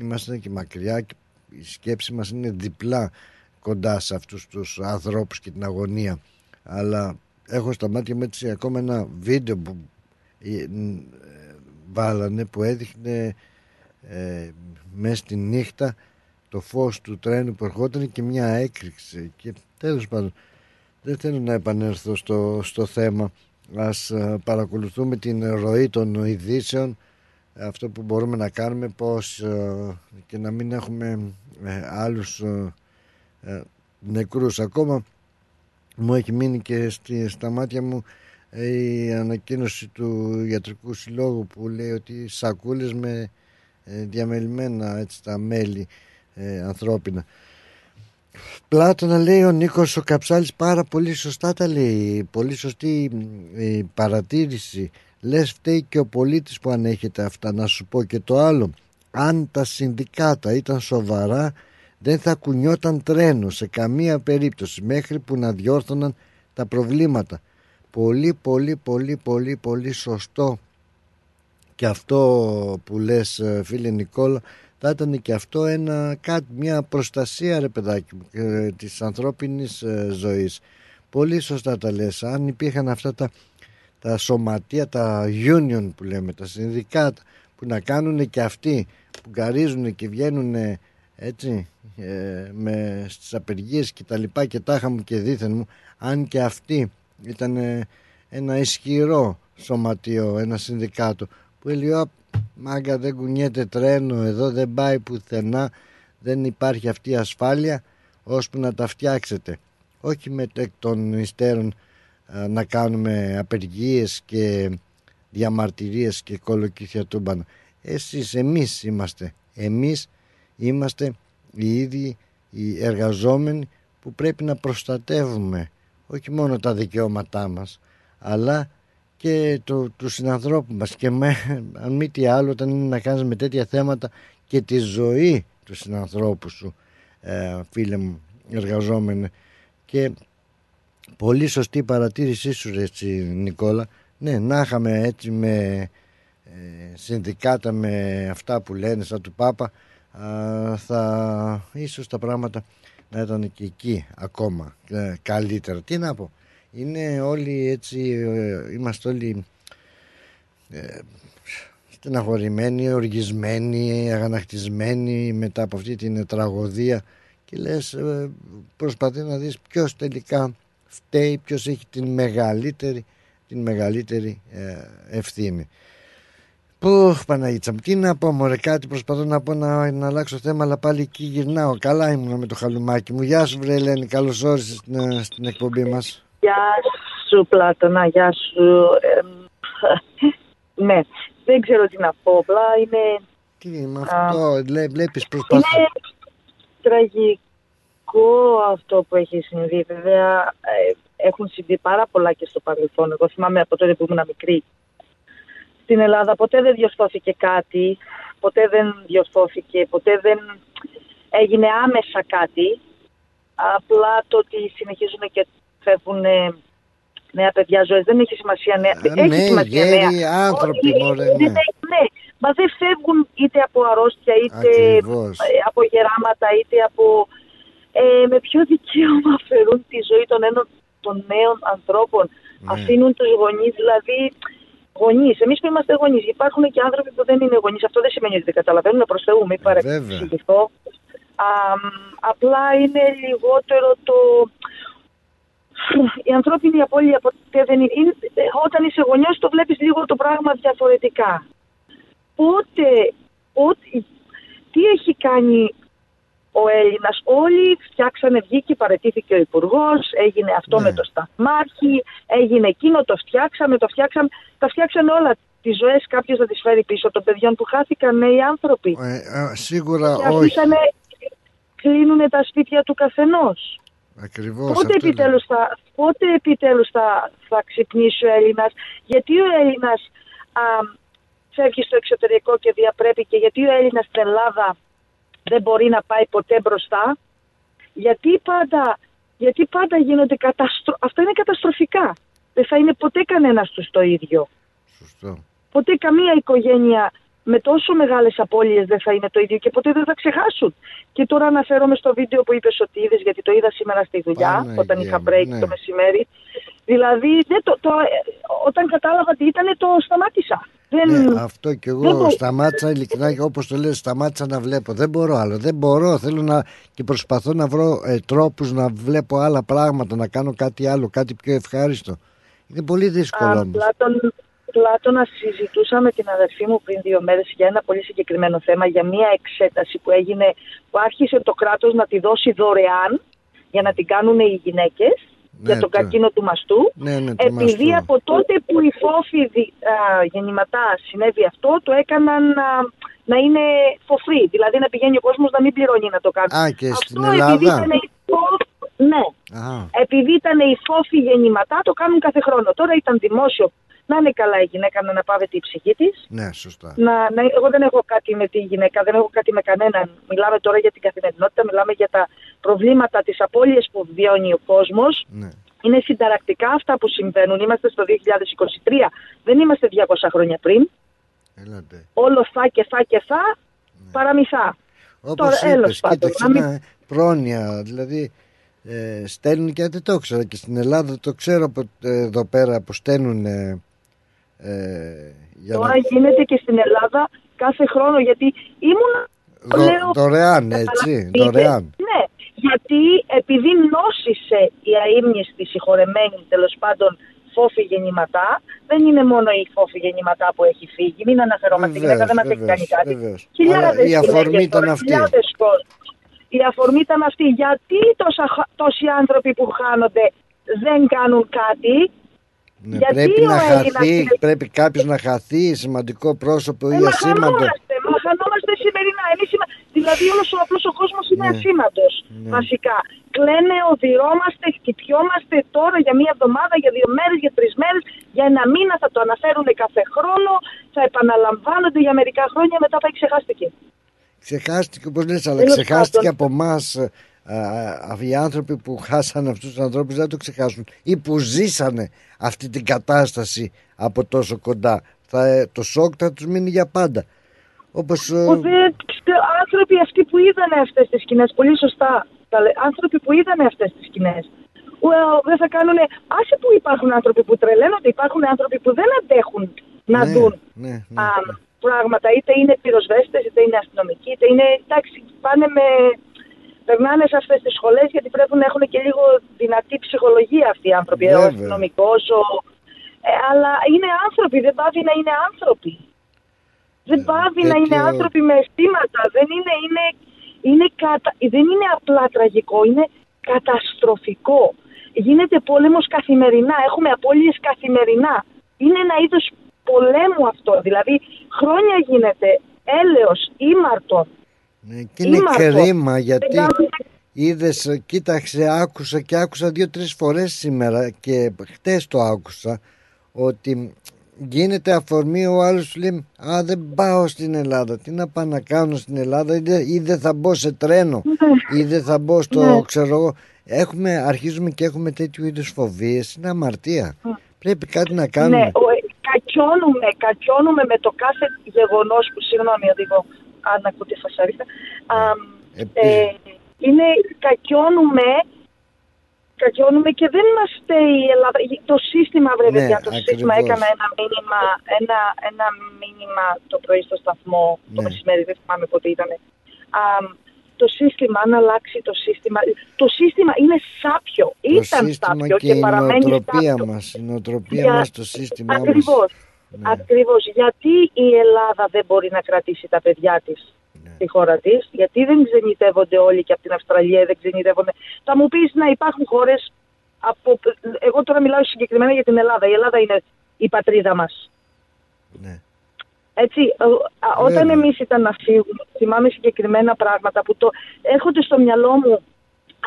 είμαστε και μακριά και η σκέψη μας είναι διπλά κοντά σε αυτούς τους ανθρώπους και την αγωνία. Αλλά έχω στα μάτια μου έτσι ακόμα ένα βίντεο που ε, βάλανε που έδειχνε ε, μέσα στη νύχτα το φως του τρένου που ερχόταν και μια έκρηξη και τέλος πάντων δεν θέλω να επανέλθω στο, στο θέμα. Ας ε, παρακολουθούμε την ροή των ειδήσεων. Αυτό που μπορούμε να κάνουμε πώς ε, και να μην έχουμε ε, άλλους νεκρούς ακόμα. Μου έχει μείνει και στη, στα μάτια μου η ανακοίνωση του ιατρικού συλλόγου που λέει ότι σακούλες με διαμελημένα έτσι τα μέλη ανθρώπινα Πλάτωνα λέει ο Νίκος ο Καψάλης πάρα πολύ σωστά τα λέει. Πολύ σωστή η παρατήρηση. Λες φταίει και ο πολίτης που ανέχεται αυτά. Να σου πω και το άλλο. Αν τα συνδικάτα ήταν σοβαρά δεν θα κουνιόταν τρένο σε καμία περίπτωση μέχρι που να διόρθωναν τα προβλήματα. Πολύ πολύ πολύ πολύ πολύ σωστό. Και αυτό που λες φίλε Νικόλα θα ήταν και αυτό ένα, κάτι, μια προστασία ρε παιδάκι μου ε, της ανθρώπινης ε, ζωής. Πολύ σωστά τα λες. Αν υπήρχαν αυτά τα, τα σωματεία τα union που λέμε τα συνδικάτα που να κάνουν και αυτοί που γκαρίζουν και βγαίνουν έτσι ε, με στις απεργίες και τα λοιπά και τάχα μου και δίθεν μου αν και αυτοί ήταν ένα ισχυρό σωματείο ένα συνδικάτο που έλεγε Μάγκα δεν κουνιέται τρένο εδώ δεν πάει πουθενά δεν υπάρχει αυτή η ασφάλεια ώσπου να τα φτιάξετε. Όχι με εκ των υστέρων να κάνουμε απεργίες και διαμαρτυρίες και κολοκύθια τούμπανα εσείς εμείς είμαστε. Εμείς είμαστε οι ίδιοι οι εργαζόμενοι που πρέπει να προστατεύουμε όχι μόνο τα δικαιώματά μας αλλά και το, τους συνανθρώπους μας. Και με, αν μη τι άλλο όταν είναι να κάνεις με τέτοια θέματα και τη ζωή τους συνανθρώπους σου ε, φίλε μου εργαζόμενοι και πολύ σωστή παρατήρησή σου έτσι Νικόλα. Ναι να είχαμε έτσι με ε, συνδικάτα με αυτά που λένε σαν του Πάπα θα ίσως τα πράγματα να ήταν και εκεί ακόμα ε, καλύτερα. Τι να πω είναι όλοι έτσι, ε, είμαστε όλοι ε, στεναχωρημένοι, οργισμένοι, αγανακτισμένοι μετά από αυτή την τραγωδία και λες ε, προσπαθεί να δεις ποιος τελικά φταίει, ποιος έχει την μεγαλύτερη, την μεγαλύτερη ε, ευθύνη. Πού, Παναγίτσα μου, τι να πω, μωρέ, κάτι προσπαθώ να πω να, να αλλάξω θέμα, αλλά πάλι εκεί γυρνάω. Καλά ήμουν με το χαλουμάκι μου. Γεια σου, βρε Ελένη, καλώς όρισες στην, στην εκπομπή μας. Γεια σου Πλάτωνα, γεια σου. ναι, δεν ξέρω τι να πω, απλά είναι... Τι με αυτό, βλέπεις προσπάθεια. Είναι τραγικό αυτό που έχει συμβεί. Βέβαια, ε, έχουν συμβεί πάρα πολλά και στο παρελθόν. Εγώ θυμάμαι από τότε που ήμουν μικρή. Στην Ελλάδα ποτέ δεν διορθώθηκε κάτι, ποτέ δεν διορθώθηκε, ποτέ δεν έγινε άμεσα κάτι. Απλά το ότι συνεχίζουν και φεύγουν νέα παιδιά ζωές. Δεν έχει σημασία νέα. Α, έχει ναι, σημασία γέροι νέα. άνθρωποι, μωρέ, ναι. ναι. ναι. Μα δεν φεύγουν είτε από αρρώστια, είτε Ακριβώς. ε, από γεράματα, είτε από... Ε, με ποιο δικαίωμα αφαιρούν τη ζωή των, ένων, των νέων ανθρώπων. Ναι. Αφήνουν τους γονείς, δηλαδή γονείς. Εμείς που είμαστε γονείς, υπάρχουν και άνθρωποι που δεν είναι γονείς. Αυτό δεν σημαίνει ότι δεν καταλαβαίνουν. Προ Θεού, μην παρεξηγηθώ. Απλά είναι λιγότερο το η ανθρώπινη απώλεια ποτέ δεν είναι. είναι- Όταν είσαι γονιός το βλέπεις λίγο το πράγμα διαφορετικά. Πότε, πότε, τι έχει κάνει ο Έλληνας; Όλοι φτιάξανε, βγήκε, παρετήθηκε ο Υπουργός, έγινε αυτό με το σταθμάρχη, έγινε εκείνο, το φτιάξαμε, το φτιάξαμε. Τα φτιάξανε όλα. Τις ζωές κάποιος να τις φέρει πίσω των παιδιών που χάθηκαν νέοι άνθρωποι. Ε, ε, σίγουρα και όχι. αφήσανε, κλείνουν τα σπίτια του καθενός. Ακριβώς Πότε αυτό επιτέλους, θα, πότε επιτέλους θα, θα ξυπνήσει ο Έλληνας, γιατί ο Έλληνας α, φεύγει στο εξωτερικό και διαπρέπει και γιατί ο Έλληνας στην Ελλάδα δεν μπορεί να πάει ποτέ μπροστά, γιατί πάντα, γιατί πάντα γίνονται καταστρο... αυτά είναι καταστροφικά. Δεν θα είναι ποτέ κανένας τους το ίδιο. Σωστό. Ποτέ καμία οικογένεια με τόσο μεγάλες απώλειες δεν θα είναι το ίδιο και ποτέ δεν θα ξεχάσουν. Και τώρα αναφέρομαι στο βίντεο που είπες ότι είδε, γιατί το είδα σήμερα στη δουλειά, Παναγία όταν μου, είχα break ναι. το μεσημέρι. Δηλαδή, δεν το, το, ε, όταν κατάλαβα τι ήταν, το σταμάτησα. Δεν, Ναι, αυτό κι δεν εγώ μπο- σταμάτησα ειλικρινά και όπως το λες σταμάτησα να βλέπω. Δεν μπορώ άλλο. Δεν μπορώ. Θέλω να και προσπαθώ να βρω ε, τρόπους να βλέπω άλλα πράγματα, να κάνω κάτι άλλο, κάτι πιο ευχάριστο. Είναι πολύ δύσκολο Α, όμως. Πλάτων, Πλάτωνα συζητούσα με την αδερφή μου πριν δύο μέρες για ένα πολύ συγκεκριμένο θέμα, για μια εξέταση που έγινε, που άρχισε το κράτος να τη δώσει δωρεάν για να την κάνουν οι γυναίκες Ναι, για τον το- καρκίνο του μαστού. Ναι, ναι, το Επειδή μαστό. από τότε που οι φόφοι δι- α, γεννηματά συνέβη αυτό, το έκαναν α, να είναι for free. Δηλαδή να πηγαίνει ο κόσμος να μην πληρώνει να το κάνει. Α, και στην αυτό επειδή Ελλάδα; ήταν οι φόφοι- Ναι. Α, Επειδή ήταν οι φόφοι γεννηματά, το κάνουν κάθε χρόνο. Τώρα ήταν δημόσιο. Να είναι καλά η γυναίκα να αναπαύεται η ψυχή της. ναι, σωστά. Να, να, εγώ δεν έχω κάτι με τη γυναίκα, δεν έχω κάτι με κανέναν. Μιλάμε τώρα για την καθημερινότητα, μιλάμε για τα προβλήματα, τις απώλειες που βιώνει ο κόσμος. Ναι. Είναι συνταρακτικά αυτά που συμβαίνουν. Είμαστε στο 2023, δεν είμαστε 200 χρόνια πριν. Έλατε. Όλο θα και θα και θα, παραμυθά. Όπως έλος είπες, πάντων, κοίταξε, να μην- να- πρόνοια, δηλαδή ε, στέλνουν και δεν το ξέρω και στην Ελλάδα το ξέρω από ε, εδώ πέρα που στέλνουν ε, ε, για Τώρα να... γίνεται και στην Ελλάδα κάθε χρόνο γιατί ήμουν. Δω- λέω- δωρεάν έτσι, Καταλαβαίνετε. δωρεάν. Ναι, γιατί επειδή νόσησε η αείμνηστη συγχωρεμένη τέλος πάντων φόφη γεννηματά, δεν είναι μόνο η φόφη γεννηματά που έχει φύγει. Μην αναφερόμαστε, η γυναίκα δεν μας έχει βεβαίως, κάνει κάτι. βεβαίως. Χιλιάδες Αλλά η αφορμή γυναίκες ήταν τώρα, αυτή. χιλιάδες κόσμος. Η αφορμή ήταν αυτή. Γιατί τόσα, χα- τόσοι άνθρωποι που χάνονται δεν κάνουν κάτι; Ναι, γιατί πρέπει ο να Έλληνας χαθεί, είναι- πρέπει κάποιος να χαθεί, σημαντικό πρόσωπο ή Ε, μα ασήμαντο. χανόμαστε, μα χανόμαστε σημερινά. Εμείς είμα- Δηλαδή όλος ο απλός ο κόσμος είναι Ναι. ασήμαντος, Ναι. βασικά. Κλαίνε, οδηρώμαστε, χτυπιόμαστε τώρα για μία εβδομάδα, για δύο μέρες, για τρεις μέρες, για ένα μήνα θα το αναφέρουν κάθε χρόνο, θα επαναλαμβάνονται για μερικά χρόνια, μετά θα ξεχάστηκε. Ξεχάστηκε όπως λες, αλλά Τέλος ξεχάστηκε πάντων. από εμάς οι άνθρωποι που χάσαν αυτούς τους ανθρώπους δεν το ξεχάσουν ή που ζήσανε αυτή την κατάσταση από τόσο κοντά. Θα, ε, το σοκ θα τους μείνει για πάντα. Όπως ε, Που δεν, ξε- άνθρωποι αυτοί που είδανε αυτές τις σκηνές, πολύ σωστά, τα λέ- άνθρωποι που είδανε αυτές τις σκηνές, well, δεν θα κάνουν, άσε που υπάρχουν άνθρωποι που τρελαίνονται, υπάρχουν άνθρωποι που δεν αντέχουν να ναι, δουν ναι, ναι. α, πράγματα, είτε είναι πυροσβέστες, είτε είναι αστυνομικοί, είτε είναι, εντάξει, πάνε με, περνάνε σε αυτές τις σχολές γιατί πρέπει να έχουν και λίγο δυνατή ψυχολογία αυτοί οι άνθρωποι, ο Βέβαια. αστυνομικός, ο, ε, αλλά είναι άνθρωποι, δεν πάβει να είναι άνθρωποι. Δεν πάβει να είναι τέτοιο- άνθρωποι με αισθήματα. Δεν είναι, είναι, είναι κατα... δεν είναι απλά τραγικό, είναι καταστροφικό. Γίνεται πόλεμος καθημερινά, έχουμε απώλειες καθημερινά. Είναι ένα είδος πολέμου αυτό, δηλαδή χρόνια γίνεται έλεος, ήμαρτον. Ναι, και είναι Ήμαρτο. κρίμα γιατί Δεν κάνουμε- είδες, κοίταξε, άκουσα και άκουσα δύο-τρεις φορές σήμερα και χτες το άκουσα ότι γίνεται αφορμή ο άλλος σου λέει «Α, δεν πάω στην Ελλάδα, τι να πάω να κάνω στην Ελλάδα ή δεν, ή δεν θα μπω σε τρένο ή δεν θα μπω στο Ναι. ξέρω εγώ». Έχουμε, αρχίζουμε και έχουμε τέτοιου είδους φοβίες, είναι αμαρτία. Πρέπει κάτι να κάνουμε. Ναι, ο, ε, κακιώνουμε, κακιώνουμε με το κάθε γεγονός που, συγγνώμη οδηγώ, αν ακούτε φασαρίτα, α, ε, είναι κακιώνουμε, κακιώνουμε και δεν είμαστε η Ελλάδα. Το σύστημα, βρε Ναι, παιδιά, το σύστημα ακριβώς. έκανα ένα μήνυμα, ένα, ένα μήνυμα το πρωί στο σταθμό, το Ναι. μεσημέρι, δεν θυμάμαι πότε ήταν. Α, το σύστημα, αν αλλάξει το σύστημα. Το σύστημα είναι σάπιο. Το Ήταν σύστημα σάπιο και, και, η παραμένει νοοτροπία σάπιο. μας, η νοοτροπία Για- μας, το σύστημά μας. Ακριβώς. Ναι. Ακριβώς. Γιατί η Ελλάδα δεν μπορεί να κρατήσει τα παιδιά της Ναι. στη χώρα της, γιατί δεν ξενιτεύονται όλοι και από την Αυστραλία δεν ξενιτεύονται; Θα μου πεις να υπάρχουν χώρες, από... εγώ τώρα μιλάω συγκεκριμένα για την Ελλάδα. Η Ελλάδα είναι η πατρίδα μας. Ναι. Έτσι, ο- α, όταν Βέβαια. εμείς ήταν να φύγουμε, θυμάμαι συγκεκριμένα πράγματα που το έρχονται στο μυαλό μου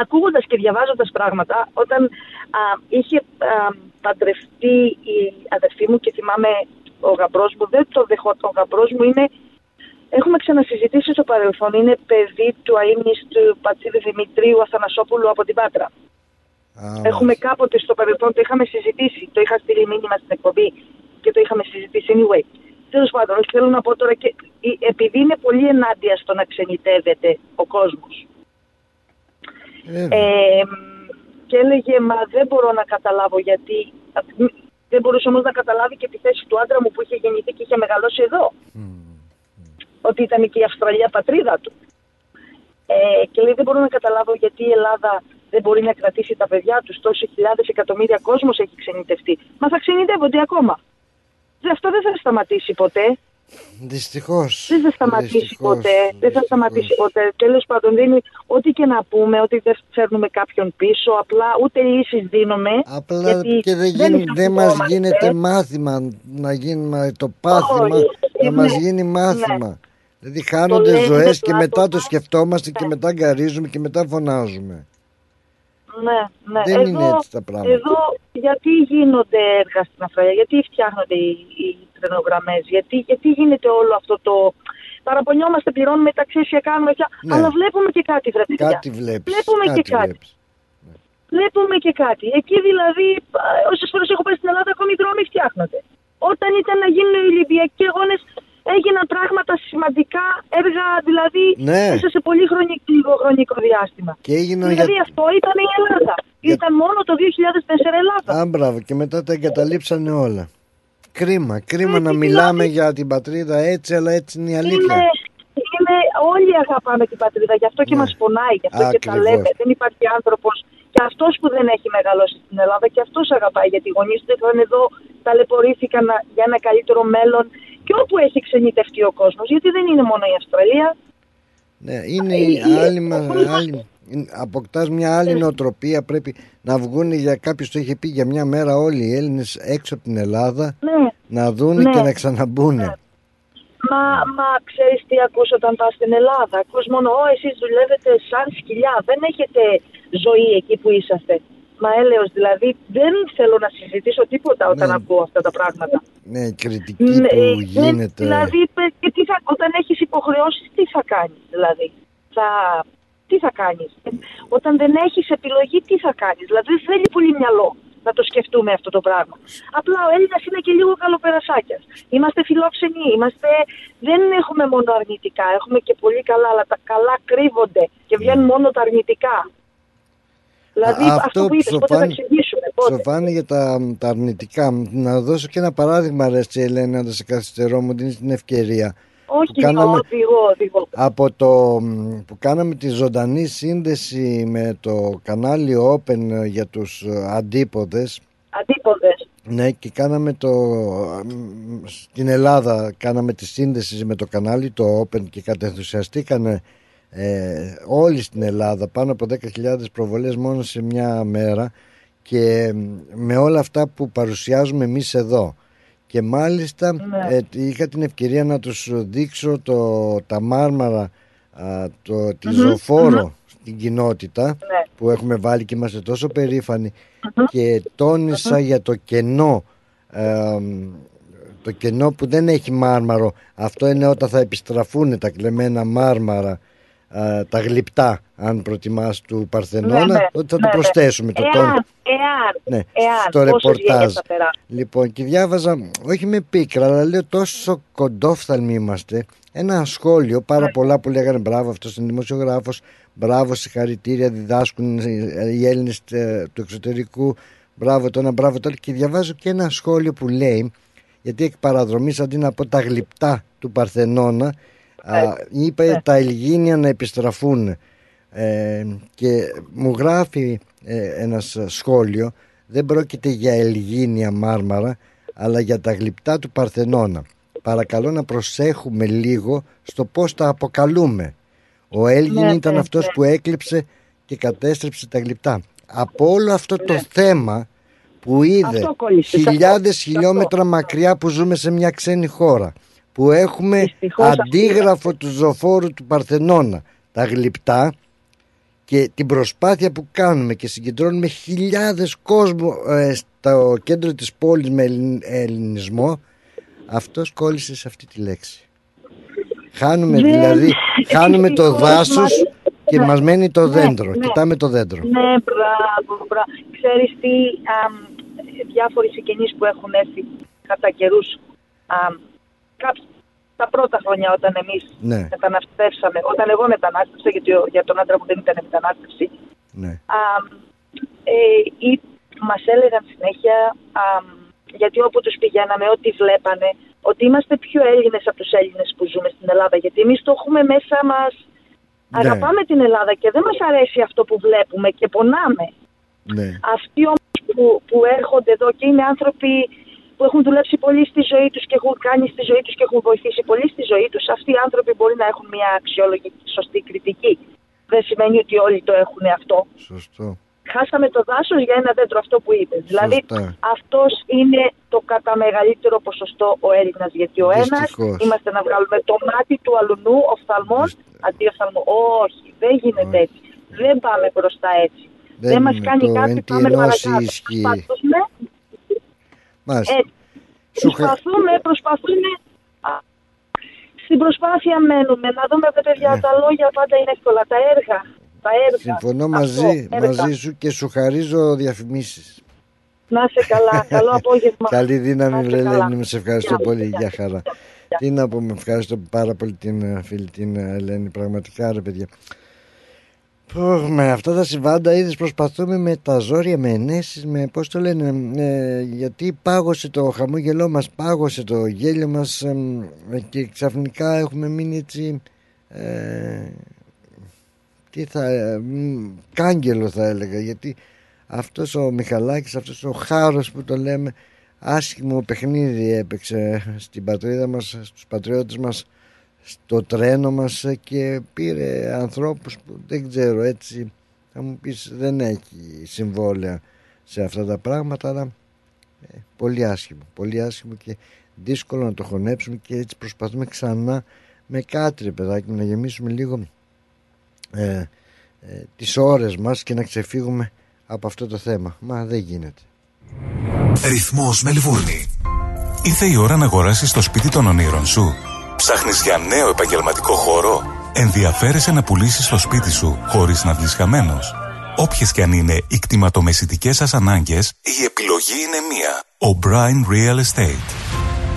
ακούγοντας και διαβάζοντας πράγματα, όταν α, είχε α, παντρευτεί η αδερφή μου και θυμάμαι ο γαμπρός μου, δεν το δεχόταν, ο γαμπρός μου είναι, έχουμε ξανασυζητήσει στο παρελθόν, είναι παιδί του αείμνηστου Πατσίδη Δημητρίου Αθανασόπουλου από την Πάτρα. Α, Έχουμε κάποτε στο παρελθόν, το είχαμε συζητήσει, το είχα στείλει μήνυμα στην εκπομπή και το είχαμε συζητήσει anyway. Τέλος πάντων, όχι, θέλω να πω τώρα και η- επειδή είναι πολύ ενάντια στο να ξενιτεύεται ο κόσμος. Ε, και έλεγε, μα δεν μπορώ να καταλάβω γιατί. Δεν μπορούσε όμως να καταλάβει και τη θέση του άντρα μου που είχε γεννηθεί και είχε μεγαλώσει εδώ. Ότι ήταν και η Αυστραλία πατρίδα του. Ε, και λέει, δεν μπορώ να καταλάβω γιατί η Ελλάδα δεν μπορεί να κρατήσει τα παιδιά τους. Τόσοι χιλιάδες εκατομμύρια κόσμος έχει ξενιτευτεί. Μα θα ξενιτεύονται ακόμα. Δε- Αυτό δεν θα σταματήσει ποτέ. Δυστυχώς. Δεν θα σταματήσει Δυστυχώς, ποτέ. Δεν θα σταματήσει ποτέ. Τέλος πάντων, δεν είναι ό,τι και να πούμε, ότι δεν φέρνουμε κάποιον πίσω. Απλά ούτε λύσεις δίνουμε. Απλά γιατί και δεν, δεν γίνει, δεν μας ισορροπούμαστε. γίνεται μάθημα να γίνει το πάθημα, Όχι, να ναι, μας γίνει μάθημα. ναι. Δηλαδή χάνονται λέμε ζωές και πλάτο μετά το μας. σκεφτόμαστε και μετά γκαρίζουμε και μετά φωνάζουμε. Ναι, ναι. Δεν εδώ, είναι έτσι τα πράγματα. Εδώ γιατί γίνονται έργα στην Αυστραλία, γιατί φτιάχνονται οι, οι τρενογραμμές, γιατί, γιατί γίνεται όλο αυτό το... Παραπονιόμαστε, πληρώνουμε ταξίσια, κάνουμε πια. Ναι. Αλλά βλέπουμε και κάτι, βρε παιδιά. Κάτι βλέπεις. Βλέπουμε κάτι και κάτι. βλέπεις. Βλέπουμε και κάτι. Εκεί δηλαδή, όσες φορές έχω πάει στην Ελλάδα, ακόμη οι δρόμοι φτιάχνονται. Όταν ήταν να γίνουν οι Ολυμπιακοί αγώνες, έγιναν πράγματα σημαντικά έργα, δηλαδή Ναι. μέσα σε πολύ χρονικό, λίγο χρονικό διάστημα. Και έγιναν Δηλαδή για... αυτό ήταν η Ελλάδα. Ήταν μόνο το 2004 Ελλάδα. Α, μπράβο, και μετά τα εγκαταλείψανε όλα. Κρίμα, κρίμα να μιλάμε για την πατρίδα έτσι, αλλά έτσι είναι η αλήθεια. Είναι, είναι, όλοι αγαπάμε την πατρίδα, γι' αυτό και Ναι. μας πονάει, γι' αυτό και τα Ακριβώς. λέμε. Δεν υπάρχει άνθρωπος και αυτός που δεν έχει μεγαλώσει στην Ελλάδα και αυτός αγαπάει, γιατί οι γονείς του ήρθαν εδώ, ταλαιπωρήθηκαν να- για ένα καλύτερο μέλλον και όπου έχει ξενιτευτεί ο κόσμος, γιατί δεν είναι μόνο η Αυστραλία. Ναι, είναι Ε, η ε, άλλη, μα- ε, άλλη αποκτάς μια άλλη νοοτροπία πρέπει να βγουν για κάποιος το είχε πει για μια μέρα όλοι οι Έλληνες έξω από την Ελλάδα Ναι, να δουν Ναι. και να ξαναμπούνε Μα, μα ξέρεις τι ακούς όταν πας στην Ελλάδα; Ακούς μόνο, «Ω, εσείς δουλεύετε σαν σκυλιά, δεν έχετε ζωή εκεί που είσαστε». Μα έλεος, δηλαδή δεν θέλω να συζητήσω τίποτα όταν Ναι. ακούω αυτά τα πράγματα. ναι, κριτική Ναι, που ε, γίνεται Δηλαδή, παι- και τι θα, όταν έχεις υποχρεώσεις, τι θα κάνεις, δηλαδή. Θα, τι θα κάνεις. Ε, Όταν δεν έχεις επιλογή, τι θα κάνεις. Δηλαδή, δεν θέλει πολύ μυαλό να το σκεφτούμε αυτό το πράγμα. Απλά ο Έλληνας είναι και λίγο καλοπερασάκιας. Είμαστε φιλόξενοι, είμαστε... δεν έχουμε μόνο αρνητικά, έχουμε και πολύ καλά, αλλά τα καλά κρύβονται και βγαίνουν μόνο τα αρνητικά. Δηλαδή, Ναι. Α, αυτό, που είπες, σου πότε θα φάνη- εξηγήσουμε, πότε. σου φάνη για τα, τα αρνητικά να δώσω και ένα παράδειγμα ρε έτσι, Ελένη να σε καθυστερώ μου δίνεις την ευκαιρία Όχι, που κάναμε- οδηγώ, οδηγώ. από το μ, που κάναμε τη ζωντανή σύνδεση με το κανάλι Open για τους ε, αντίποδες Αντίποδες. ναι και κάναμε το μ, στην Ελλάδα κάναμε τη σύνδεση με το κανάλι το Open και κατενθουσιαστήκανε ε, όλοι στην Ελλάδα πάνω από 10.000 προβολές μόνο σε μια μέρα και μ, με όλα αυτά που παρουσιάζουμε εμείς εδώ και μάλιστα Ναι. ε, είχα την ευκαιρία να τους δείξω το, τα μάρμαρα α, το, τη Μμμ, ζωφόρο μμμ. στην κοινότητα Ναι. που έχουμε βάλει και είμαστε τόσο περήφανοι και τόνισα για το κενό ε, το κενό που δεν έχει μάρμαρο αυτό είναι όταν θα επιστραφούν τα κλεμμένα μάρμαρα α, τα γλυπτά αν προτιμάς του Παρθενώνα Ναι, ναι, ότι θα ναι, το ναι. προσθέσουμε το τόνο Εάν, εάν, ναι, εάν, στο πόσες ρεπορτάζ. γενιές θα περάσουν. Λοιπόν, και διάβαζα, όχι με πίκρα, αλλά λέω τόσο κοντόφθαλμοι είμαστε. Ένα σχόλιο, πάρα Ναι. πολλά που λέγανε μπράβο, αυτός είναι δημοσιογράφος, μπράβο, συγχαρητήρια, διδάσκουν οι Έλληνες του εξωτερικού, μπράβο το ένα, μπράβο το άλλο. Και διαβάζω και ένα σχόλιο που λέει, γιατί εκ παραδρομής αντί να πω τα γλυπτά του Παρθενώνα, Α, είπε τα Ελγίνια να επιστραφούν ε, και μου γράφει ε, ένας σχόλιο δεν πρόκειται για Ελγίνια Μάρμαρα αλλά για τα γλυπτά του Παρθενώνα. Παρακαλώ να προσέχουμε λίγο στο πώς τα αποκαλούμε. Ο Έλγιν Ναι, ήταν ναι, αυτός ναι. που έκλειψε και κατέστρεψε τα γλυπτά. Από όλο αυτό το θέμα που είδε Αυτό κόλλησε, χιλιάδες αυτό, χιλιόμετρα μακριά που ζούμε σε μια ξένη χώρα που έχουμε Δυστυχώς αυτή αντίγραφο του ζωφόρου του Παρθενώνα. Τα γλυπτά και την προσπάθεια που κάνουμε και συγκεντρώνουμε χιλιάδες κόσμο ε, στο κέντρο της πόλης με ελλην- ελληνισμό αυτός κόλλησε σε αυτή τη λέξη. Χάνουμε Δεν- δηλαδή χάνουμε το Δυστυχώς, δάσος και ναι, μας μένει το ναι, δέντρο. ναι. κοιτάμε το δέντρο. Ναι, μπράβο, μπράβο. Ξέρεις τι, αμ, διάφοροι συγγενείς που έχουν έρθει κατά καιρούς, αμ, κάποιοι, τα πρώτα χρόνια όταν εμείς Ναι. μεταναστεύσαμε, όταν εγώ μετανάστευσα, γιατί ο- για τον άντρα μου δεν ήταν μετανάστευση, ναι. αμ, ε, ή, μας έλεγαν συνέχεια, αμ, γιατί όπου τους πηγαίναμε, ό,τι βλέπανε, ότι είμαστε πιο Έλληνες από τους Έλληνες που ζούμε στην Ελλάδα, γιατί εμείς το έχουμε μέσα μας, Ναι. αγαπάμε την Ελλάδα και δεν μας αρέσει αυτό που βλέπουμε και πονάμε. ναι. Αυτοί όμως που, που έρχονται εδώ και είναι άνθρωποι που έχουν δουλέψει πολύ στη ζωή τους και έχουν κάνει στη ζωή τους και έχουν βοηθήσει πολύ στη ζωή τους, αυτοί οι άνθρωποι μπορεί να έχουν μια αξιόλογη και σωστή κριτική. Δεν σημαίνει ότι όλοι το έχουν αυτό. Σωστό. Χάσαμε το δάσος για ένα δέντρο αυτό που είπες. Δηλαδή Σωστά. αυτός είναι το κατά μεγαλύτερο ποσοστό ο Έλληνας. Γιατί ο ένας Δυστυχώς. είμαστε να βγάλουμε το μάτι του αλουνού οφθαλμών αντί οφθαλμού. Όχι, δεν γίνεται έτσι. Δεν πάμε μπροστά έτσι. Δεν Δεν, μας είναι κάνει το κάτι, εν τη πάμε ενώση παρακάτω. ισχύει. Προσπαθούμε, Μάλιστα. έτσι. Σου χα- προσπαθούμε, προσπαθούμε. α, Στην προσπάθεια μένουμε, να δούμε τα παιδιά, Ναι. τα λόγια πάντα είναι εύκολα, τα έργα. Τα έργα. Συμφωνώ Αυτό, μαζί, έργα. μαζί σου και σου χαρίζω διαφημίσεις. Να είσαι καλά, καλό απόγευμα. Καλή δύναμη, Να είσαι βρε καλά. Ελένη, μου σε ευχαριστώ Γεια, πολύ. γεια. Γεια χαρά. Τι να πούμε, ευχαριστώ πάρα πολύ την ε, φίλη την ε, Ελένη, πραγματικά ρε παιδιά. Πω, με αυτά τα συμβάντα είδες προσπαθούμε με τα ζόρια, με ενέσεις, με πώς το λένε, ε, γιατί πάγωσε το χαμόγελό μας, πάγωσε το γέλιο μας ε, ε, και ξαφνικά έχουμε μείνει έτσι, ε, τι θα, ε, μ, κάγκελο θα έλεγα, γιατί αυτός ο Μιχαλάκης, αυτός ο Χάρος που το λέμε, άσχημο παιχνίδι έπαιξε στην πατρίδα μας, στους πατριώτες μας, στο τρένο μας και πήρε ανθρώπους που δεν ξέρω έτσι θα μου πεις δεν έχει συμβόλαια σε αυτά τα πράγματα αλλά ε, πολύ άσχημο πολύ άσχημο και δύσκολο να το χωνέψουμε και έτσι προσπαθούμε ξανά με κάτι ρε παιδάκι μου, να γεμίσουμε λίγο ε, ε, τις ώρες μας και να ξεφύγουμε από αυτό το θέμα μα δεν γίνεται Ρυθμός Μελβούρνη. Ήρθε η ώρα να αγοράσεις το σπίτι των ονείρων σου. Ψάχνεις για νέο επαγγελματικό χώρο; Ενδιαφέρεσαι να πουλήσεις το σπίτι σου χωρίς να βγεις χαμένος; Όποιες και αν είναι οι κτηματομεσητικές σας ανάγκες, η επιλογή είναι μία. O'Brien Real Estate.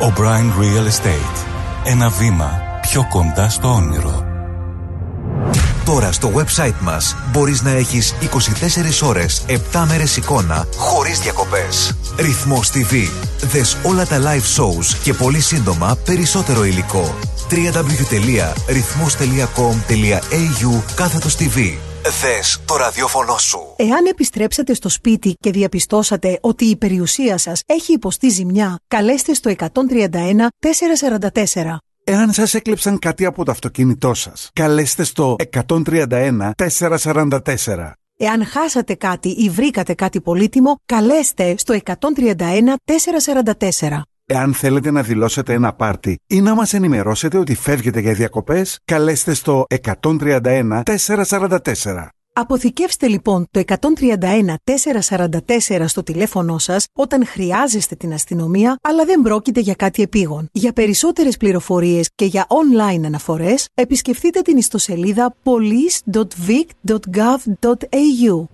O'Brien Real Estate. Ένα βήμα πιο κοντά στο όνειρο. Τώρα στο website μας μπορείς να έχεις 24 ώρες, 7 μέρες εικόνα, χωρίς διακοπές. Ρυθμός TV. Δες όλα τα live shows και πολύ σύντομα περισσότερο υλικό. www.rythmos.com.au κάθετος TV. Δες το ραδιόφωνο σου. Εάν επιστρέψατε στο σπίτι και διαπιστώσατε ότι η περιουσία σας έχει υποστεί ζημιά, καλέστε στο 131 444. Εάν σας έκλεψαν κάτι από το αυτοκίνητό σας, καλέστε στο 131 444. Εάν χάσατε κάτι ή βρήκατε κάτι πολύτιμο, καλέστε στο 131 444. Εάν θέλετε να δηλώσετε ένα πάρτι ή να μας ενημερώσετε ότι φεύγετε για διακοπές, καλέστε στο 131 444. Αποθηκεύστε λοιπόν το 131 444 στο τηλέφωνό σας όταν χρειάζεστε την αστυνομία αλλά δεν πρόκειται για κάτι επίγον. Για περισσότερες πληροφορίες και για online αναφορές επισκεφτείτε την ιστοσελίδα police.vic.gov.au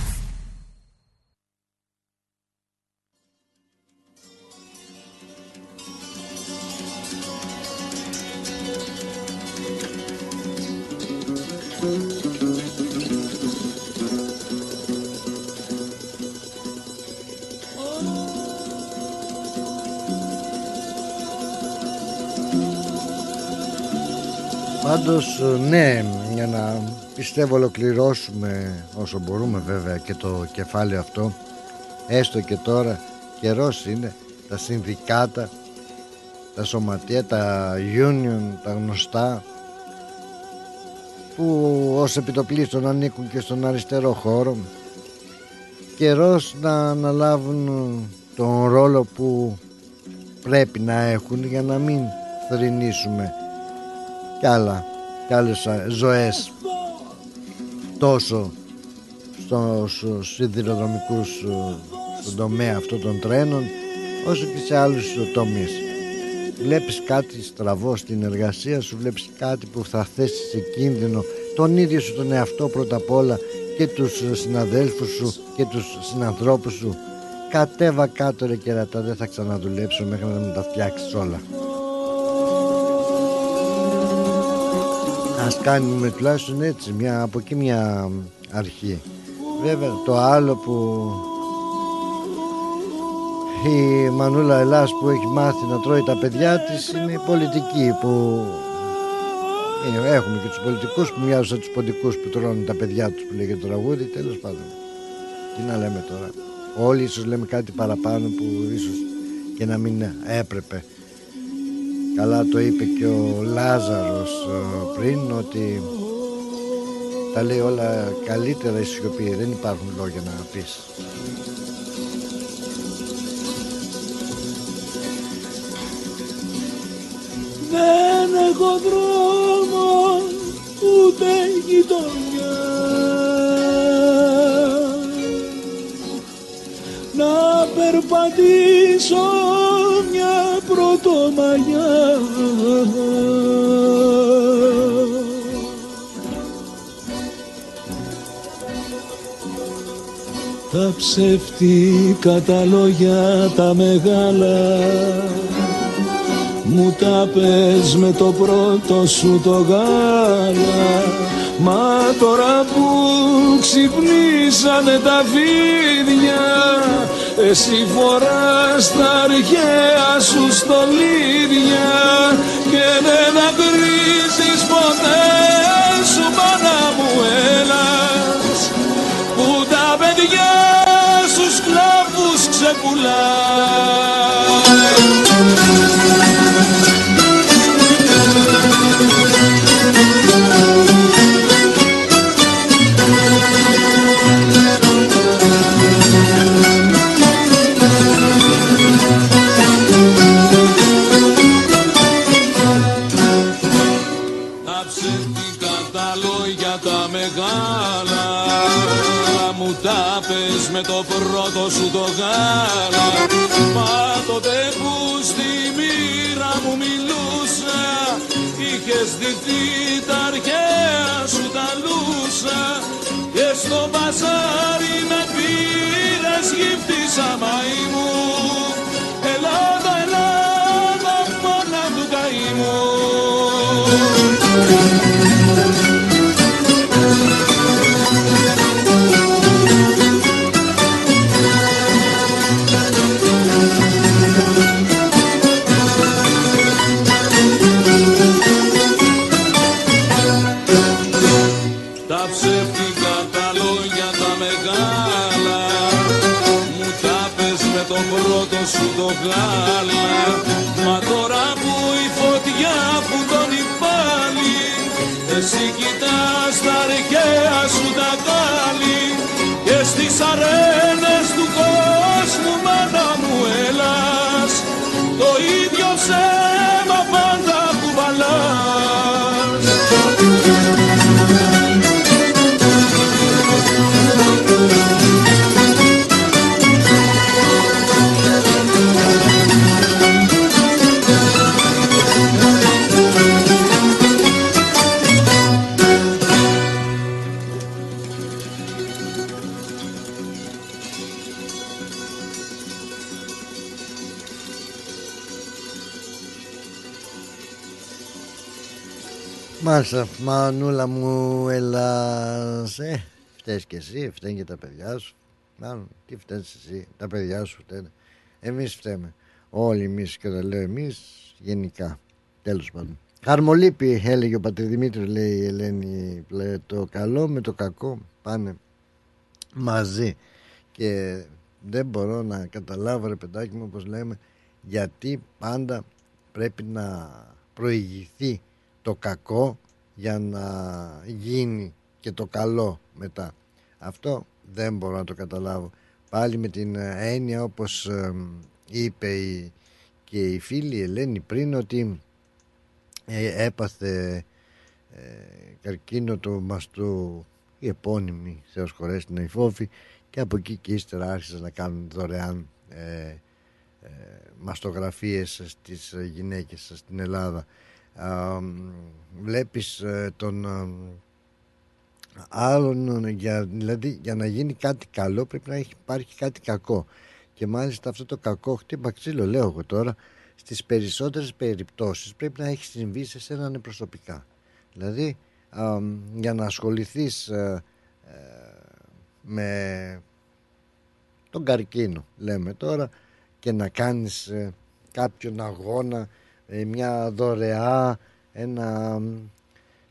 Πάντως ναι για να πιστεύω ολοκληρώσουμε όσο μπορούμε βέβαια και το κεφάλαιο αυτό έστω και τώρα καιρός είναι τα συνδικάτα τα σωματεία, τα union, τα γνωστά που ως επιτοπλίστων ανήκουν και στον αριστερό χώρο. Καιρός να αναλάβουν τον ρόλο που πρέπει να έχουν για να μην θρυνήσουμε κι άλλα κι άλλες ζωές. Τόσο στους σιδηροδρομικούς στον τομέα αυτών των τρένων όσο και σε άλλους τομείς βλέπεις κάτι στραβό στην εργασία σου βλέπεις κάτι που θα θέσει σε κίνδυνο τον ίδιο σου τον εαυτό πρώτα απ' όλα και τους συναδέλφους σου και τους συνανθρώπους σου. Κατέβα κάτω ρε κερατά δεν θα ξαναδουλέψω μέχρι να μου τα φτιάξεις όλα Ας κάνουμε τουλάχιστον έτσι μια, από εκεί μια αρχή. Βέβαια το άλλο που η Μανούλα Ελλάς που έχει μάθει να τρώει τα παιδιά της είναι η πολιτική που ε, έχουμε και τους πολιτικούς που μοιάζουν σαν τους ποντικούς που τρώνε τα παιδιά τους που λέγεται το τραγούδι τέλος πάντων. Τι να λέμε τώρα. Όλοι ίσως λέμε κάτι παραπάνω που ίσως και να μην έπρεπε καλά το είπε και ο Λάζαρος ε, πριν ότι τα λέει όλα καλύτερα η σιωπή. Δεν υπάρχουν λόγια να πεις. Δεν έχω δρόμο ούτε γειτονιά Να περπατήσω μια πρωτομαγιά. Τα ψεύτικα τα λόγια τα μεγάλα μου τα πες με το πρώτο σου το γάλα. Μα τώρα που ξυπνήσανε τα φίδια Εσύ φοράς τα αρχαία σου στολίδια Είχες ντυθεί τα αρχαία σου τα λούσα Και στο μπαζάρι με πήρες γύφτησα μαϊμού Ελλάδα, Ελλάδα, μάνα του καημού γάλα. Μα τώρα που η φωτιά που τον πάλι Εσύ κοιτάς τα αρχαία σου τα κάλλη Και στις αρένες Μάλιστα, μανούλα μου, έλα. Ε, φταίεις και εσύ, φταίνει και τα παιδιά σου. Μάλλον, τι φταίει εσύ, τα παιδιά σου φταίνε. Εμείς φταίμε. Όλοι εμείς και όταν λέω εμείς, γενικά. Τέλος πάντων. Χαρμολύπη, έλεγε ο πατήρ Δημήτρη, λέει η Ελένη. Λέει, το καλό με το κακό πάνε μαζί. Και δεν μπορώ να καταλάβω, ρε παιδάκι μου, όπως λέμε, γιατί πάντα πρέπει να προηγηθεί το κακό για να γίνει και το καλό μετά. Αυτό δεν μπορώ να το καταλάβω. Πάλι με την έννοια όπως ε, είπε η, και η φίλη Ελένη πριν ότι ε, έπαθε ε, καρκίνο το μαστού η επώνυμη σε χωρέσει την Αϊφόφη και από εκεί και ύστερα άρχισαν να κάνουν δωρεάν ε, ε, μαστογραφίες στις γυναίκες στην Ελλάδα βλέπεις ε, τον άλλον για, δηλαδή για να γίνει κάτι καλό πρέπει να έχει, υπάρχει κάτι κακό. Και μάλιστα αυτό το κακό χτύπα ξύλο λέω εγώ τώρα στις περισσότερες περιπτώσεις πρέπει να έχει συμβεί σε σένα προσωπικά. Δηλαδή για να ασχοληθείς ε, ε, με τον καρκίνο λέμε τώρα και να κάνεις κάποιον αγώνα ε, μια δωρεά, ένα...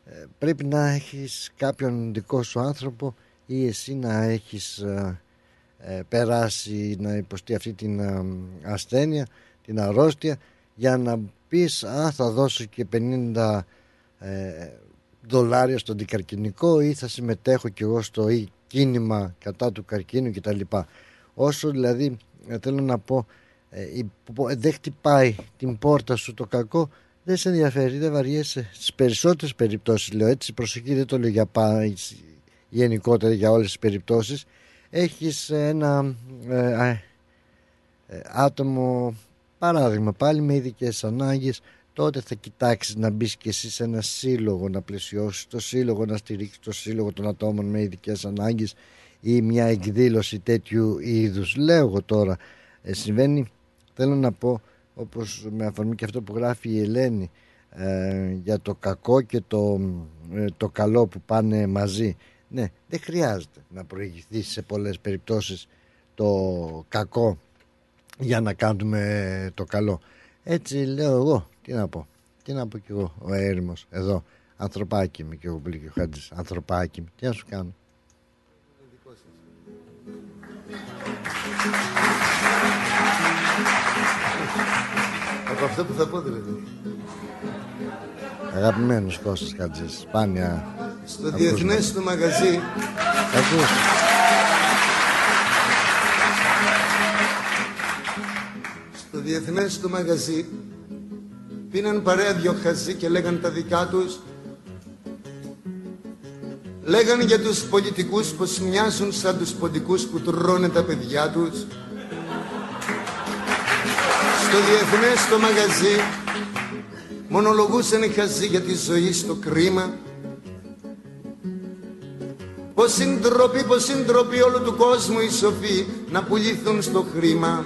Ε, πρέπει να έχεις κάποιον δικό σου άνθρωπο ή εσύ να έχεις ε, περάσει να υποστεί αυτή την ασθένεια, την αρρώστια για να πεις α θα δώσω και 50 δολάρια στον δικαρκυνικό ή θα συμμετέχω κι εγώ στο κίνημα κατά του καρκίνου κτλ. Όσο δηλαδή θέλω να πω ε, δεν χτυπάει την πόρτα σου το κακό. Δεν σε ενδιαφέρει, δεν βαριέσαι. Στις περισσότερες περιπτώσεις λέω έτσι προσοχή δεν το λέω για πά, γενικότερα για όλες τις περιπτώσεις. Έχεις ένα ε, ε, άτομο παράδειγμα πάλι με ειδικές ανάγκες. Τότε θα κοιτάξεις να μπεις και εσύ σε ένα σύλλογο να πλαισιώσεις το σύλλογο να στηρίξεις το σύλλογο των ατόμων με ειδικές ανάγκες ή μια εκδήλωση τέτοιου είδους. Λέω εγώ τώρα ε, συμβαίνει θέλω να πω όπως με αφορμή και αυτό που γράφει η Ελένη ε, για το κακό και το, ε, το καλό που πάνε μαζί. Ναι δεν χρειάζεται να προηγηθεί σε πολλές περιπτώσεις το κακό για να κάνουμε το καλό. Έτσι λέω εγώ. Τι να πω. Τι να πω κι εγώ ο έρημος. Εδώ ανθρωπάκι είμαι και εγώ πολύ και ο Χάτζης ανθρωπάκι τι να σου κάνω Από αυτό που θα πω δηλαδή. Αγαπημένος Κώστας Χατζής, σπάνια. Στο διεθνές του μαγαζί. Ακούς. Στο διεθνές του μαγαζί πίναν παρέα δυο χαζί και λέγαν τα δικά τους Λέγαν για τους πολιτικούς πως μοιάζουν σαν τους ποντικούς που τρώνε τα παιδιά τους στο διεθνές το μαγαζί. Μονολογούσαν οι χαζοί για τη ζωή στο κρίμα. Πως συντροπή, πως συντροπή όλου του κόσμου οι σοφοί να πουληθούν στο χρήμα.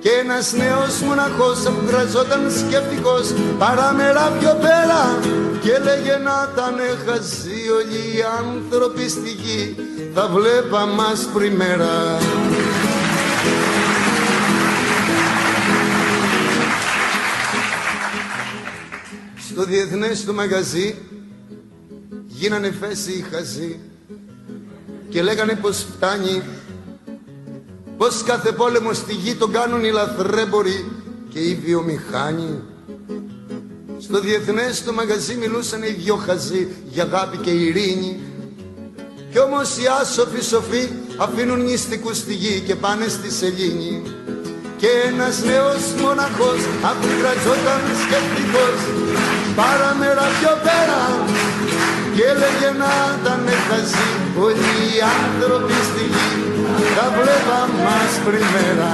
Και ένας νέος μοναχός που γραζόταν σκεπτικός παραμερά πιο πέρα και λέγε να ήταν χαζοί όλοι οι άνθρωποι στη γη. Θα βλέπα μας πριμέρα στο διεθνές του μαγαζί γίνανε φέση οι χαζοί και λέγανε πως φτάνει Πως κάθε πόλεμο στη γη τον κάνουν οι λαθρέμποροι και οι βιομηχάνοι. Στο διεθνές το μαγαζί μιλούσαν οι δυο χαζοί για αγάπη και ειρήνη. Κι όμως οι άσοφοι σοφοί αφήνουν νηστικούς στη γη και πάνε στη σελήνη και ένας νέος μοναχός αφικρατζόταν σκεπτικός. Παραμέρα πιο πέρα και έλεγε να ήταν χαζί όλοι οι άνθρωποι στη γη. Τα βλέπα μας μέρα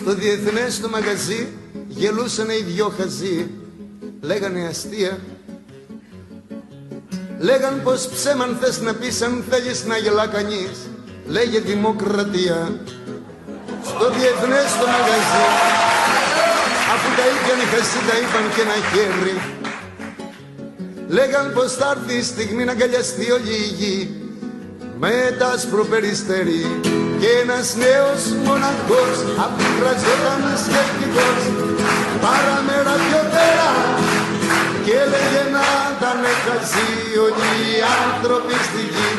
Στο διεθνές το μαγαζί γελούσαν οι δυο χαζοί. Λέγανε αστεία Λέγαν πως ψέμαν θες να πεις αν θέλεις να γελά κανείς. Λέγε δημοκρατία. Στο διεθνές το μαγαζί. Αφού τα είπαν οι χασί τα είπαν και ένα χέρι. Λέγαν πως θα έρθει η στιγμή να αγκαλιαστεί όλη η γη. Με τα σπροπεριστέρι και ένας νέος μοναχός. Αποκρατζόταν σκεπτικός παραμέρα πιο πέρα και έλεγε να ήταν χαζί όλοι οι άνθρωποι στη γη.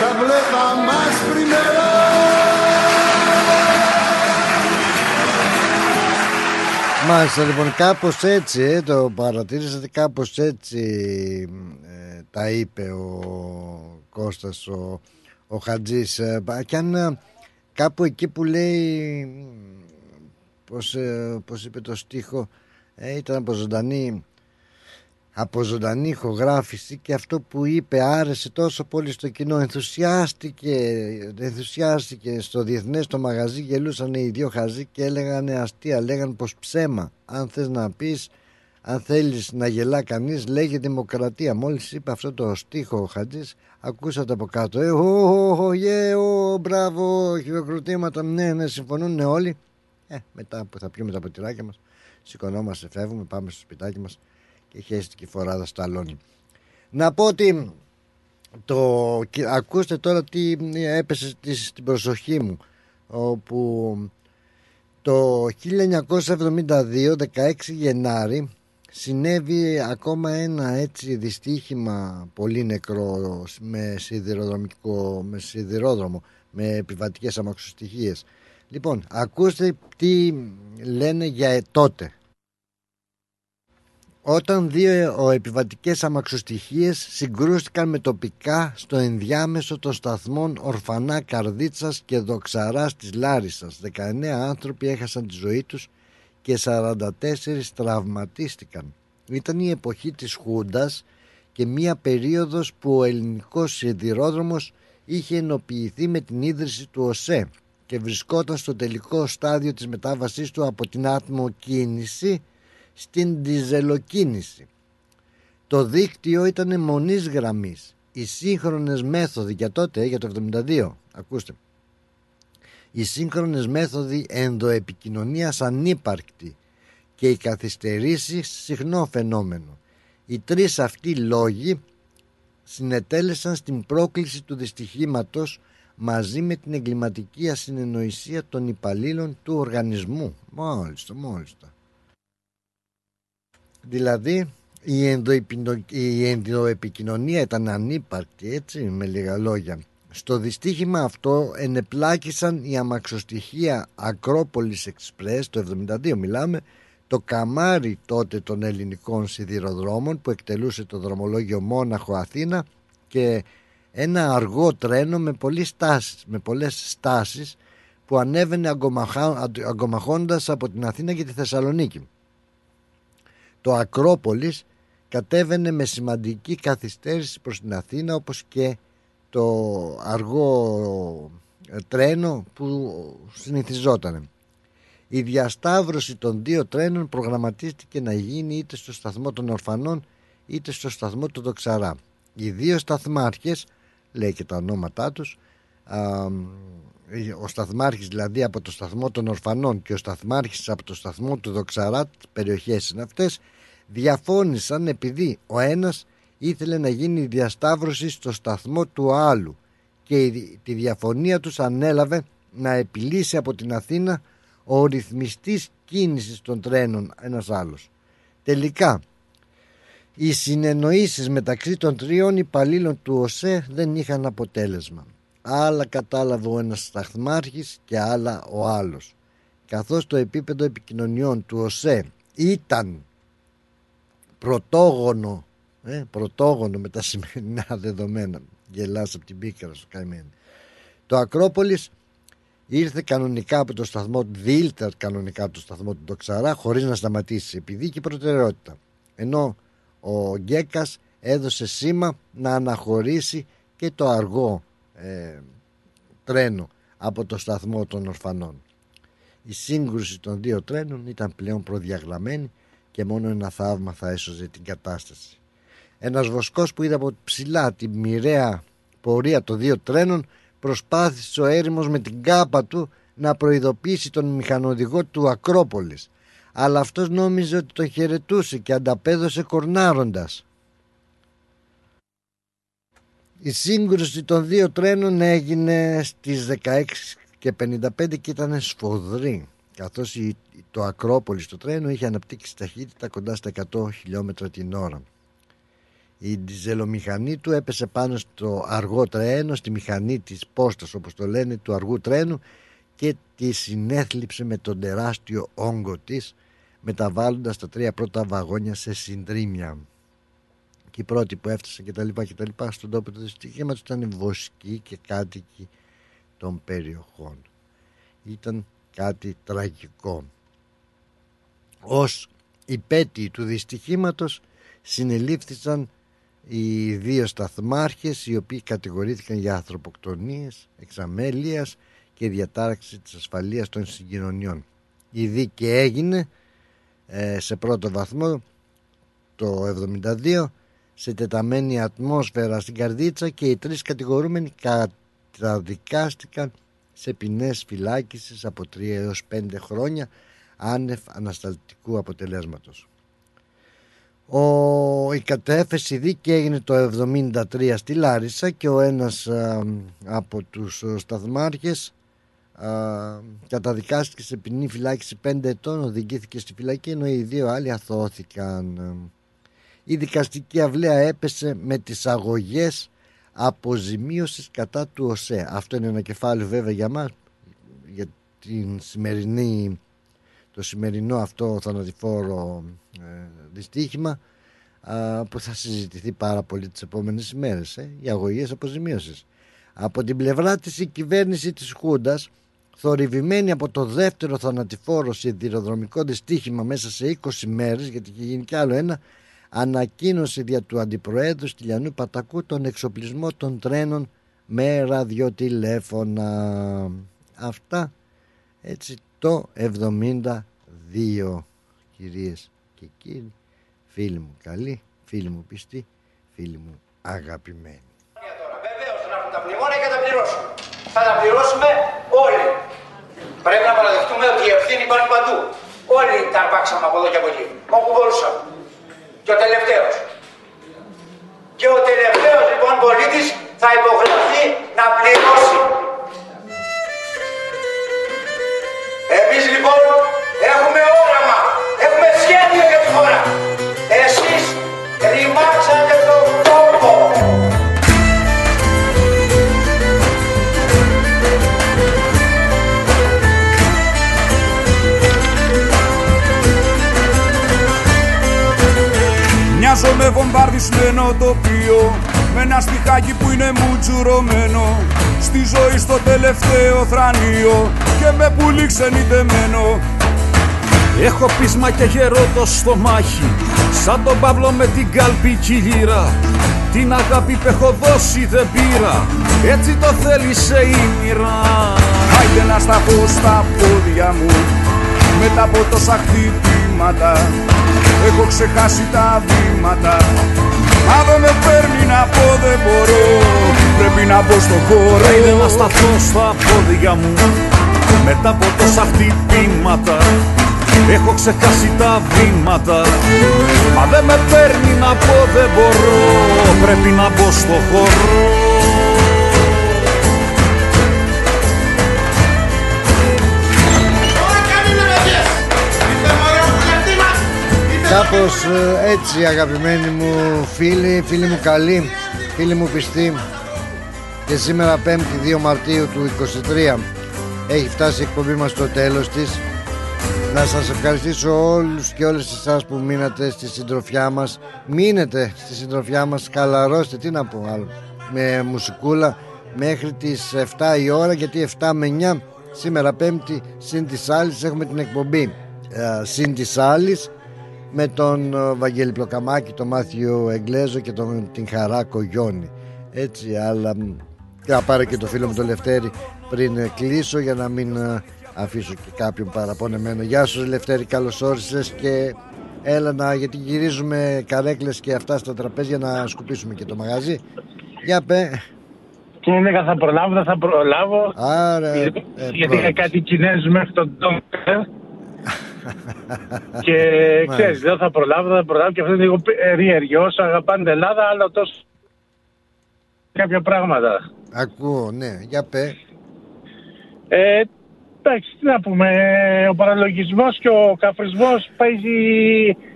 Τα βλέπα μας πριμέρα. Μάλιστα λοιπόν κάπως έτσι ε, το παρατήρησατε κάπως έτσι ε, τα είπε ο Κώστας ο, ο Χατζής. Ε, και αν ε, κάπου εκεί που λέει πως, ε, πως είπε το στίχο ήταν από ζωντανή από ζωντανή ηχογράφηση και αυτό που είπε άρεσε τόσο πολύ στο κοινό. Ενθουσιάστηκε, ενθουσιάστηκε στο διεθνές το μαγαζί γελούσαν οι δύο χαζοί και έλεγαν αστεία λέγαν πως ψέμα. Αν θες να πεις αν θέλεις να γελά κανείς λέγε δημοκρατία. Μόλις είπε αυτό το στίχο ο Χατζής ακούσατε από κάτω. Ε, ο, γε, ο, μπράβο, χειροκροτήματα. Ναι, ναι, συμφωνούν όλοι. Ε, μετά που θα πιούμε τα ποτηράκια μας σηκωνόμαστε, φεύγουμε, πάμε στο σπιτάκι μας και χέστηκε η φοράδα στα αλόνι. Να πω ότι το, ακούστε τώρα τι έπεσε στην προσοχή μου όπου το 1972 16 Γενάρη συνέβη ακόμα ένα έτσι δυστύχημα πολύ νεκρό με σιδηροδρομικό με σιδηρόδρομο με επιβατικές αμαξοστοιχίες λοιπόν ακούστε τι λένε για τότε όταν δύο επιβατικές αμαξοστοιχίες συγκρούστηκαν με τοπικά στο ενδιάμεσο των σταθμών Ορφανά Καρδίτσας και Δοξαράς της Λάρισας. 19 άνθρωποι έχασαν τη ζωή τους και 44 τραυματίστηκαν. Ήταν η εποχή της Χούντας και μία περίοδος που ο ελληνικός σιδηρόδρομος είχε ενοποιηθεί με την ίδρυση του ΟΣΕ και βρισκόταν στο τελικό στάδιο της μετάβασής του από την άτμοκίνηση στην διζελοκίνηση. Το δίκτυο ήταν μονής γραμμής. Οι σύγχρονες μέθοδοι για τότε, για το 72, ακούστε, οι σύγχρονες μέθοδοι ενδοεπικοινωνίας ανύπαρκτη και οι καθυστερήσεις συχνό φαινόμενο. Οι τρεις αυτοί λόγοι συνετέλεσαν στην πρόκληση του δυστυχήματος μαζί με την εγκληματική ασυνεννοησία των υπαλλήλων του οργανισμού. Μάλιστα, μάλιστα. Δηλαδή η, ενδοεπικοινωνία ήταν ανύπαρκτη έτσι με λίγα λόγια. Στο δυστύχημα αυτό ενεπλάκησαν η αμαξοστοιχεία Ακρόπολης Εξπρές το 72 μιλάμε το καμάρι τότε των ελληνικών σιδηροδρόμων που εκτελούσε το δρομολόγιο Μόναχο Αθήνα και ένα αργό τρένο με, στάσεις, με πολλές στάσεις που ανέβαινε αγκομαχώντας από την Αθήνα και τη Θεσσαλονίκη το Ακρόπολης κατέβαινε με σημαντική καθυστέρηση προς την Αθήνα όπως και το αργό ε, τρένο που συνηθιζόταν. Η διασταύρωση των δύο τρένων προγραμματίστηκε να γίνει είτε στο σταθμό των Ορφανών είτε στο σταθμό του Δοξαρά. Οι δύο σταθμάρχες, λέει και τα ονόματά τους, ο σταθμάρχης δηλαδή από το σταθμό των Ορφανών και ο σταθμάρχης από το σταθμό του Δοξαρά, περιοχές είναι αυτές, διαφώνησαν επειδή ο ένας ήθελε να γίνει διασταύρωση στο σταθμό του άλλου και τη διαφωνία τους ανέλαβε να επιλύσει από την Αθήνα ο ρυθμιστής κίνησης των τρένων ένας άλλος. Τελικά Οι συνεννοήσεις μεταξύ των τριών υπαλλήλων του ΟΣΕ δεν είχαν αποτέλεσμα. Άλλα κατάλαβε ο ένας σταθμάρχης και άλλα ο άλλος. Καθώς το επίπεδο επικοινωνιών του ΟΣΕ ήταν πρωτόγονο, ε, πρωτόγονο με τα σημερινά δεδομένα. Γελάς από την πίκρα σου καημένη. Το Ακρόπολης ήρθε κανονικά από το σταθμό του, διήλθε κανονικά από το σταθμό του Ντοξαρά χωρίς να σταματήσει επειδή και προτεραιότητα. Ενώ ο Γκέκας έδωσε σήμα να αναχωρήσει και το αργό ε, τρένο από το σταθμό των ορφανών. Η σύγκρουση των δύο τρένων ήταν πλέον προδιαγραμμένη και μόνο ένα θαύμα θα έσωζε την κατάσταση. Ένας βοσκός που είδε από ψηλά τη μοιραία πορεία των δύο τρένων προσπάθησε ο έρημος με την κάπα του να προειδοποιήσει τον μηχανοδηγό του Ακρόπολης αλλά αυτός νόμιζε ότι τον χαιρετούσε και ανταπέδωσε κορνάροντας. Η σύγκρουση των δύο τρένων έγινε στις 16 και 55 και ήταν σφοδρή καθώς το Ακρόπολη στο τρένο είχε αναπτύξει ταχύτητα κοντά στα 100 χιλιόμετρα την ώρα. Η διζελομηχανή του έπεσε πάνω στο αργό τρένο, στη μηχανή της πόστας όπως το λένε του αργού τρένου και τη συνέθλιψε με τον τεράστιο όγκο της μεταβάλλοντας τα τρία πρώτα βαγόνια σε συντρίμια. Και οι πρώτοι που έφτασαν και τα λοιπά και τα λοιπά στον τόπο του δυστυχήματος ήταν βοσκοί και κάτοικοι των περιοχών. Ήταν κάτι τραγικό. Ως υπέτειοι του δυστυχήματος συνελήφθησαν οι δύο σταθμάρχες οι οποίοι κατηγορήθηκαν για ανθρωποκτονίες, εξαμέλειας και διατάραξη της ασφαλείας των συγκοινωνιών. Η δίκη έγινε ε, σε πρώτο βαθμό το 72 σε τεταμένη ατμόσφαιρα στην Καρδίτσα και οι τρεις κατηγορούμενοι καταδικάστηκαν σε ποινές φυλάκισης από 3 έως 5 χρόνια άνευ ανασταλτικού αποτελέσματος. Ο, η κατέφεση δίκη έγινε το 73 στη Λάρισα και ο ένας από τους σταθμάρχες καταδικάστηκε σε ποινή φυλάκιση 5 ετών, οδηγήθηκε στη φυλακή ενώ οι δύο άλλοι αθώθηκαν. Η δικαστική αυλαία έπεσε με τις αγωγές αποζημίωσης κατά του ΟΣΕ. Αυτό είναι ένα κεφάλαιο βέβαια για μας, για την σημερινή, το σημερινό αυτό θανατηφόρο ε, δυστύχημα που θα συζητηθεί πάρα πολύ τις επόμενες ημέρες. Ε, οι αγωγές αποζημίωσης. Από την πλευρά της η κυβέρνηση της Χούντας θορυβημένη από το δεύτερο θανατηφόρο σιδηροδρομικό δυστύχημα μέσα σε 20 μέρες γιατί είχε γίνει κι άλλο ένα ανακοίνωσε δια του Αντιπροέδρου Στυλιανού Πατακού τον εξοπλισμό των τρένων με ραδιοτηλέφωνα αυτά έτσι το 72 κυρίες και κύριοι φίλοι μου καλοί φίλοι μου πιστοί φίλοι μου αγαπημένοι Βεβαίως να έρθουν τα μνημόνια και τα πληρώσουμε θα τα πληρώσουμε όλοι Πρέπει να παραδεχτούμε ότι η ευθύνη υπάρχει παντού. Όλοι τα αρπάξαμε από εδώ και από εκεί. Όπου μπορούσαμε. Και ο τελευταίος. Και ο τελευταίος λοιπόν πολίτης θα υποχρεωθεί να πληρώσει. Ένα στιχάκι που είναι μουτζουρωμένο Στη ζωή στο τελευταίο θρανίο Και με πουλί ξενιτεμένο. Έχω πείσμα και γερό το στομάχι Σαν τον Παύλο με την κάλπη κυλήρα Την αγάπη που έχω δώσει δεν πήρα Έτσι το θέλησε η μοίρα. Άιντε να σταθώ στα πόδια μου Μετά από τόσα χτυπήματα. Έχω ξεχάσει τα βήματα Μα δεν με παίρνει να πω δεν μπορώ Πρέπει να μπω στο χώρο Άιντε να σταθώ στα πόδια μου Μετά από τόσα χτυπήματα. Έχω ξεχάσει τα βήματα. Μα δεν με παίρνει να πω δεν μπορώ Πρέπει να μπω στο χώρο Κάπως ε, έτσι αγαπημένοι μου φίλοι, φίλοι μου καλοί, φίλοι μου πιστοί. Και σήμερα 5η 2 Μαρτίου του 23 έχει φτάσει η εκπομπή μας στο τέλος της. Να σας ευχαριστήσω όλους και όλες εσάς που μείνατε στη συντροφιά μας. Μείνετε στη συντροφιά μας, καλαρώστε, τι να πω άλλο Με μουσικούλα μέχρι τις 7 η ώρα γιατί 7 με 9 Σήμερα πέμπτη συν της άλλης έχουμε την εκπομπή. Ε, Συν της άλλης με τον ε, Βαγγέλη Πλοκαμάκη, τον Μάθιο Εγγλέζο και τον, την Χαρά Κογιόνη έτσι αλλά μ, και θα πάρω και το φίλο μου τον Λευτέρη πριν ε, κλείσω για να μην ε, αφήσω και κάποιον παραπονεμένο Γεια σου Λευτέρη καλώς όρισες και έλα να γιατί γυρίζουμε καρέκλες και αυτά στα τραπέζια να σκουπίσουμε και το μαγαζί Για πέ Και έλεγα θα προλάβω, δεν θα προλάβω. Άρα, ε, γιατί γιατί είχα πρόλαβες. κάτι Κινέζους μέχρι τον Τόγκερ. Και ξέρεις, δεν θα προλάβω, δεν θα προλάβω και αυτό είναι λίγο περίεργο. Όσο αγαπάνε την Ελλάδα, άλλο τόσο κάποια πράγματα. Ακούω ναι για πέ Ε, εντάξει, τι να πούμε, ο παραλογισμός και ο καφρισμός πάει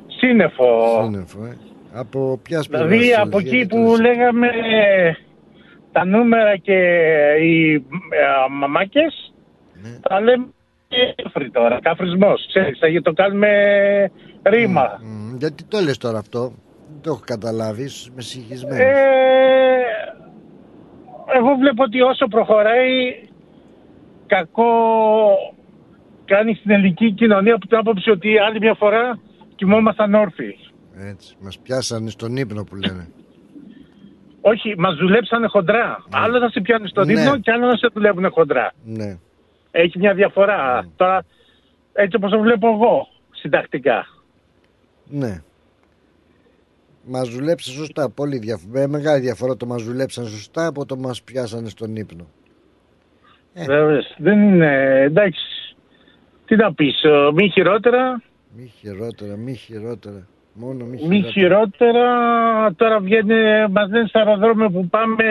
σύννεφο. Σύννεφο ε. Από ποιας Δηλαδή πλευράς, από γιατί εκεί το που λες; λέγαμε τα νούμερα και οι ε, μαμάκες, τα λέμε κέφρι τώρα, καφρισμός, ξέρεις, θα το κάνουμε ρήμα. Μ, Γιατί το λες τώρα αυτό Δεν το έχω καταλάβει ίσως είμαι συγχυσμένος Ε, εγώ βλέπω ότι όσο προχωράει κακό κάνει στην ελληνική κοινωνία από την άποψη ότι άλλη μια φορά κοιμόμασταν όρθιοι. Έτσι μας πιάσανε στον ύπνο που λένε Όχι, μας δουλέψανε χοντρά. Άλλο θα σε πιάνουν στον Ναι. ύπνο και άλλο να σε δουλεύουν χοντρά. Ναι Έχει μια διαφορά. Τώρα, έτσι όπως το βλέπω εγώ, συντακτικά. Ναι. Μας δουλέψαν σωστά. Πολύ διαφορά. Μεγάλη διαφορά το μας δουλέψαν σωστά από το μας πιάσανε στον ύπνο. Ε. Βέβαια, δεν είναι, εντάξει, τι να πεις, ε, μη χειρότερα, Μη χειρότερα, μη χειρότερα. Μόνο μη μη χειρότερα. χειρότερα, τώρα βγαίνει, μας λένε στο αεροδρόμιο που πάμε,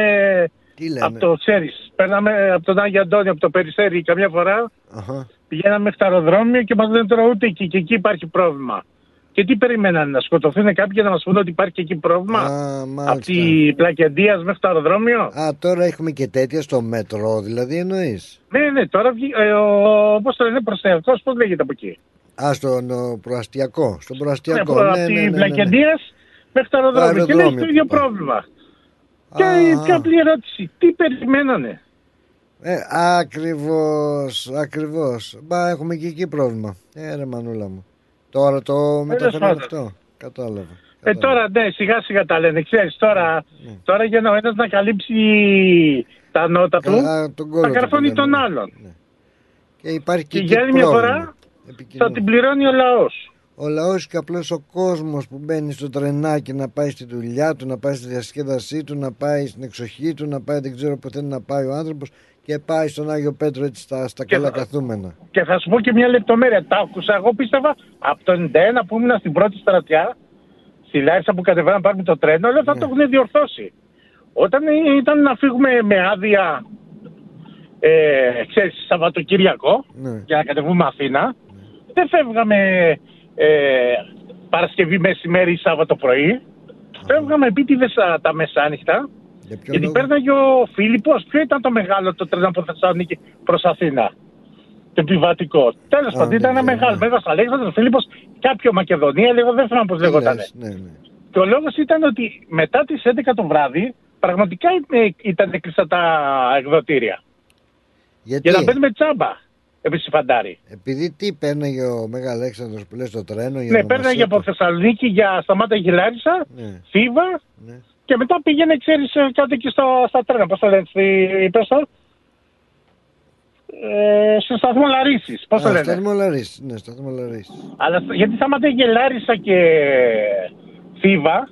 λένε; από το, ξέρεις, περνάμε από τον Άγιο Αντώνιο, από το Περιστέρι καμιά φορά, Αχα. πηγαίναμε μέχρι το αεροδρόμιο και μας λένε τώρα ούτε εκεί και εκεί υπάρχει πρόβλημα. Και τι περιμένανε, να σκοτωθούν κάποιοι για να μας πούνε ότι υπάρχει και εκεί πρόβλημα; Α, μάλιστα. από τη Πλακεντίας μέχρι το αεροδρόμιο; Α, τώρα έχουμε και τέτοια στο μετρό, δηλαδή εννοείς; Ναι, ναι, τώρα βγει, ε, ο, πώς το λένε, προστατευτικός, πώς λέγεται από εκεί; Α, στον ο, προαστιακό. Στον Ναι, προαστιακό. από Ναι, ναι, τη ναι, ναι, ναι. Βλακεντίας μέχρι το αεροδρόμιο. Και λέει αεροδρόμιο το ίδιο που πάει. πρόβλημα. Και Α, η απλή ερώτηση, τι περιμένανε; Ε, ακριβώς, ακριβώς. Μπα, έχουμε και εκεί πρόβλημα. Ε, ρε μανούλα μου. Τώρα το μεταφέρω πάντων. αυτό. Κατάλαβα. Ε, τώρα ναι, σιγά σιγά τα λένε. Ξέρεις, τώρα, Ναι. τώρα για να ο ένας να καλύψει τα νότα του, Καλά, τον κόλλο θα του καρφώνει λένε, τον ναι. άλλον. Και υπάρχει και, Και εκεί για άλλη μια πρόβλημα. φορά θα την πληρώνει ο λαός. Ο λαός και απλώς ο κόσμος που μπαίνει στο τρενάκι να πάει στη δουλειά του, να πάει στη διασκέδασή του, να πάει στην εξοχή του, να πάει δεν ξέρω που θέλει να πάει ο άνθρωπος και πάει στον Άγιο Πέτρο έτσι στα, στα καλά θα- καθούμενα. Και θα σου πω και μια λεπτομέρεια. Τα άκουσα. Εγώ πίστευα από το 91 που ήμουν στην πρώτη στρατιά, στη Λάρισα που κατεβαίναμε να πάρουμε το τρένο, λέω θα το έχουν διορθώσει. Όταν ήταν να φύγουμε με άδεια, ε, ξέρεις, Σαββατοκύριακο, Ναι. για να κατεβούμε Αθήνα, δεν φεύγαμε ε, Παρασκευή μεσημέρι ή Σάββατο πρωί. Φεύγαμε επίτηδες α, τα μεσάνυχτα. Για ποιο Γιατί λόγο; πέρναγε ο Φίλιππος. Ποιο ήταν το μεγάλο το τρένο από Θεσσαλονίκη προς Αθήνα; Το επιβατικό. Τέλος Α, πάντων, δεν ήταν ένα ξέρω. μεγάλο. Μέγας Αλέξανδρος, Φίλιππος, κάποιο Μακεδονία, λίγο δεν θυμάμαι πώς Τι λέγονταν. λες, Ναι, ναι. Και ο λόγος ήταν ότι μετά τις 11 το βράδυ, πραγματικά ε, ήταν κλειστά τα εκδοτήρια. Γιατί, Για να μπαίνουμε τσάμπα. Επί Φαντάρι. επειδή τι παίρναγε ο Μέγα Αλέξανδρος που λες στο τρένο για Ναι, ονομασία πέρναγε από του. Θεσσαλονίκη για Σταμάτα Γιλάρισα, Ναι. Θήβα Ναι. και μετά πήγαινε, ξέρεις, ε, κάτω εκεί στα, στα τρένα. Πώς το λένε, στη, πες το, ε, στο σταθμό Λαρίσης. Πώς το Α, λένε. σταθμό Λαρίσης, ναι, σταθμό Λαρίσης. Αλλά στο- γιατί Σταμάτα Γελάρισα και Θήβα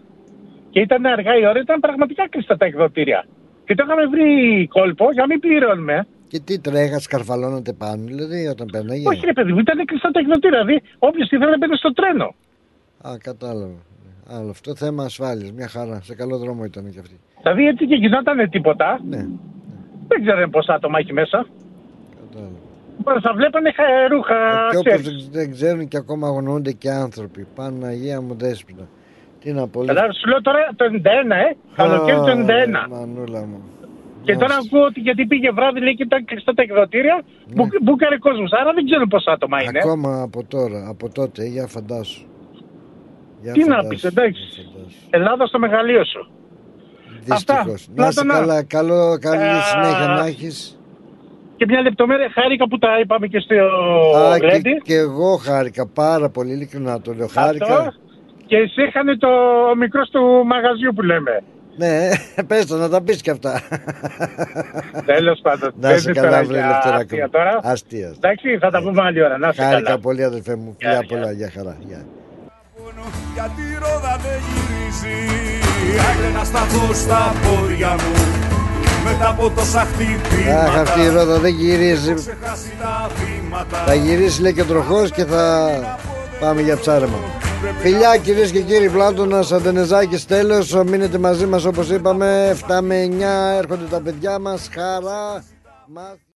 και ήταν αργά η ώρα, ήταν πραγματικά κλειστά τα εκδοτήρια. Και το είχαμε βρει κόλπο για να μην πληρώνουμε. Και τι τρέχα, σκαρφαλώνατε πάνω, δηλαδή όταν παίρναγε. Όχι ρε παιδί μου, ήταν κλειστά τα εκδοτήρια. Δηλαδή όποιος ήθελε να μπαίνει στο τρένο. Α, κατάλαβα. Άλλο αυτό θέμα ασφάλειας. Μια χαρά. Σε καλό δρόμο ήταν και αυτή. Δηλαδή έτσι και γινόταν τίποτα. Ναι. Δεν ξέρω πόσα άτομα έχει μέσα. Κατάλαβα. Θα βλέπανε χα- ρούχα, Και όπως ξέρεις. δεν- δεν ξέρουν και ακόμα αγωνούνται και άνθρωποι. Παναγία μου δέσποινα. Τι να πω. Κατάλαβες, σου λέω τώρα το 91, ε. Καλοκαίρι το 91. Μανούλα μου. Και τώρα ακούω ότι γιατί πήγε βράδυ λέει και ήταν κλειστά τα εκδοτήρια, μπου, μπούκαρε κόσμος. Άρα δεν ξέρω πόσα άτομα είναι. Ναι. Ακόμα από τώρα, από τότε, για φαντάσου. Για Τι να φαντάσου. πεις, εντάξει. Ελλάδα στο μεγαλείο σου. Δυστυχώς. Να είσαι Πλάτωνα. καλά, καλό, καλή Ε, συνέχεια να έχεις. Και μια λεπτομέρεια χάρηκα που τα είπαμε και στο Α, και, Γλέντι. και εγώ χάρηκα πάρα πολύ, ειλικρινά το λέω. Χάρηκα. Αυτό. Και εσύ είχαν το μικρό του μαγαζιού που λέμε. Ναι, πες το να τα πεις και αυτά. Τέλος πάντων. Να είσαι δεν καλά, τώρα βρε για Λευτεράκο. αστεία τώρα. Αστείας. Εντάξει, θα τα πούμε άλλη ώρα. Να είσαι Χάρηκα καλά. πολύ αδελφέ μου. Φιλιά πολλά, για χαρά. Γεια. Γιατί η ρόδα δεν γυρίζει Άγρε να σταθώ στα πόδια μου Μετά από τόσα χτυπήματα Αχ, αυτή η ρόδα δεν γυρίζει. Ξεχάσει τα βήματα Θα γυρίσει λέει και τροχός και θα πάμε για ψάρεμα. Φιλιά κυρίες και κύριοι, Πλάτωνας Αντενεζάκης τέλος. Μείνετε μαζί μας όπως είπαμε. 7 με 9 έρχονται τα παιδιά μας. Χαρά. μας.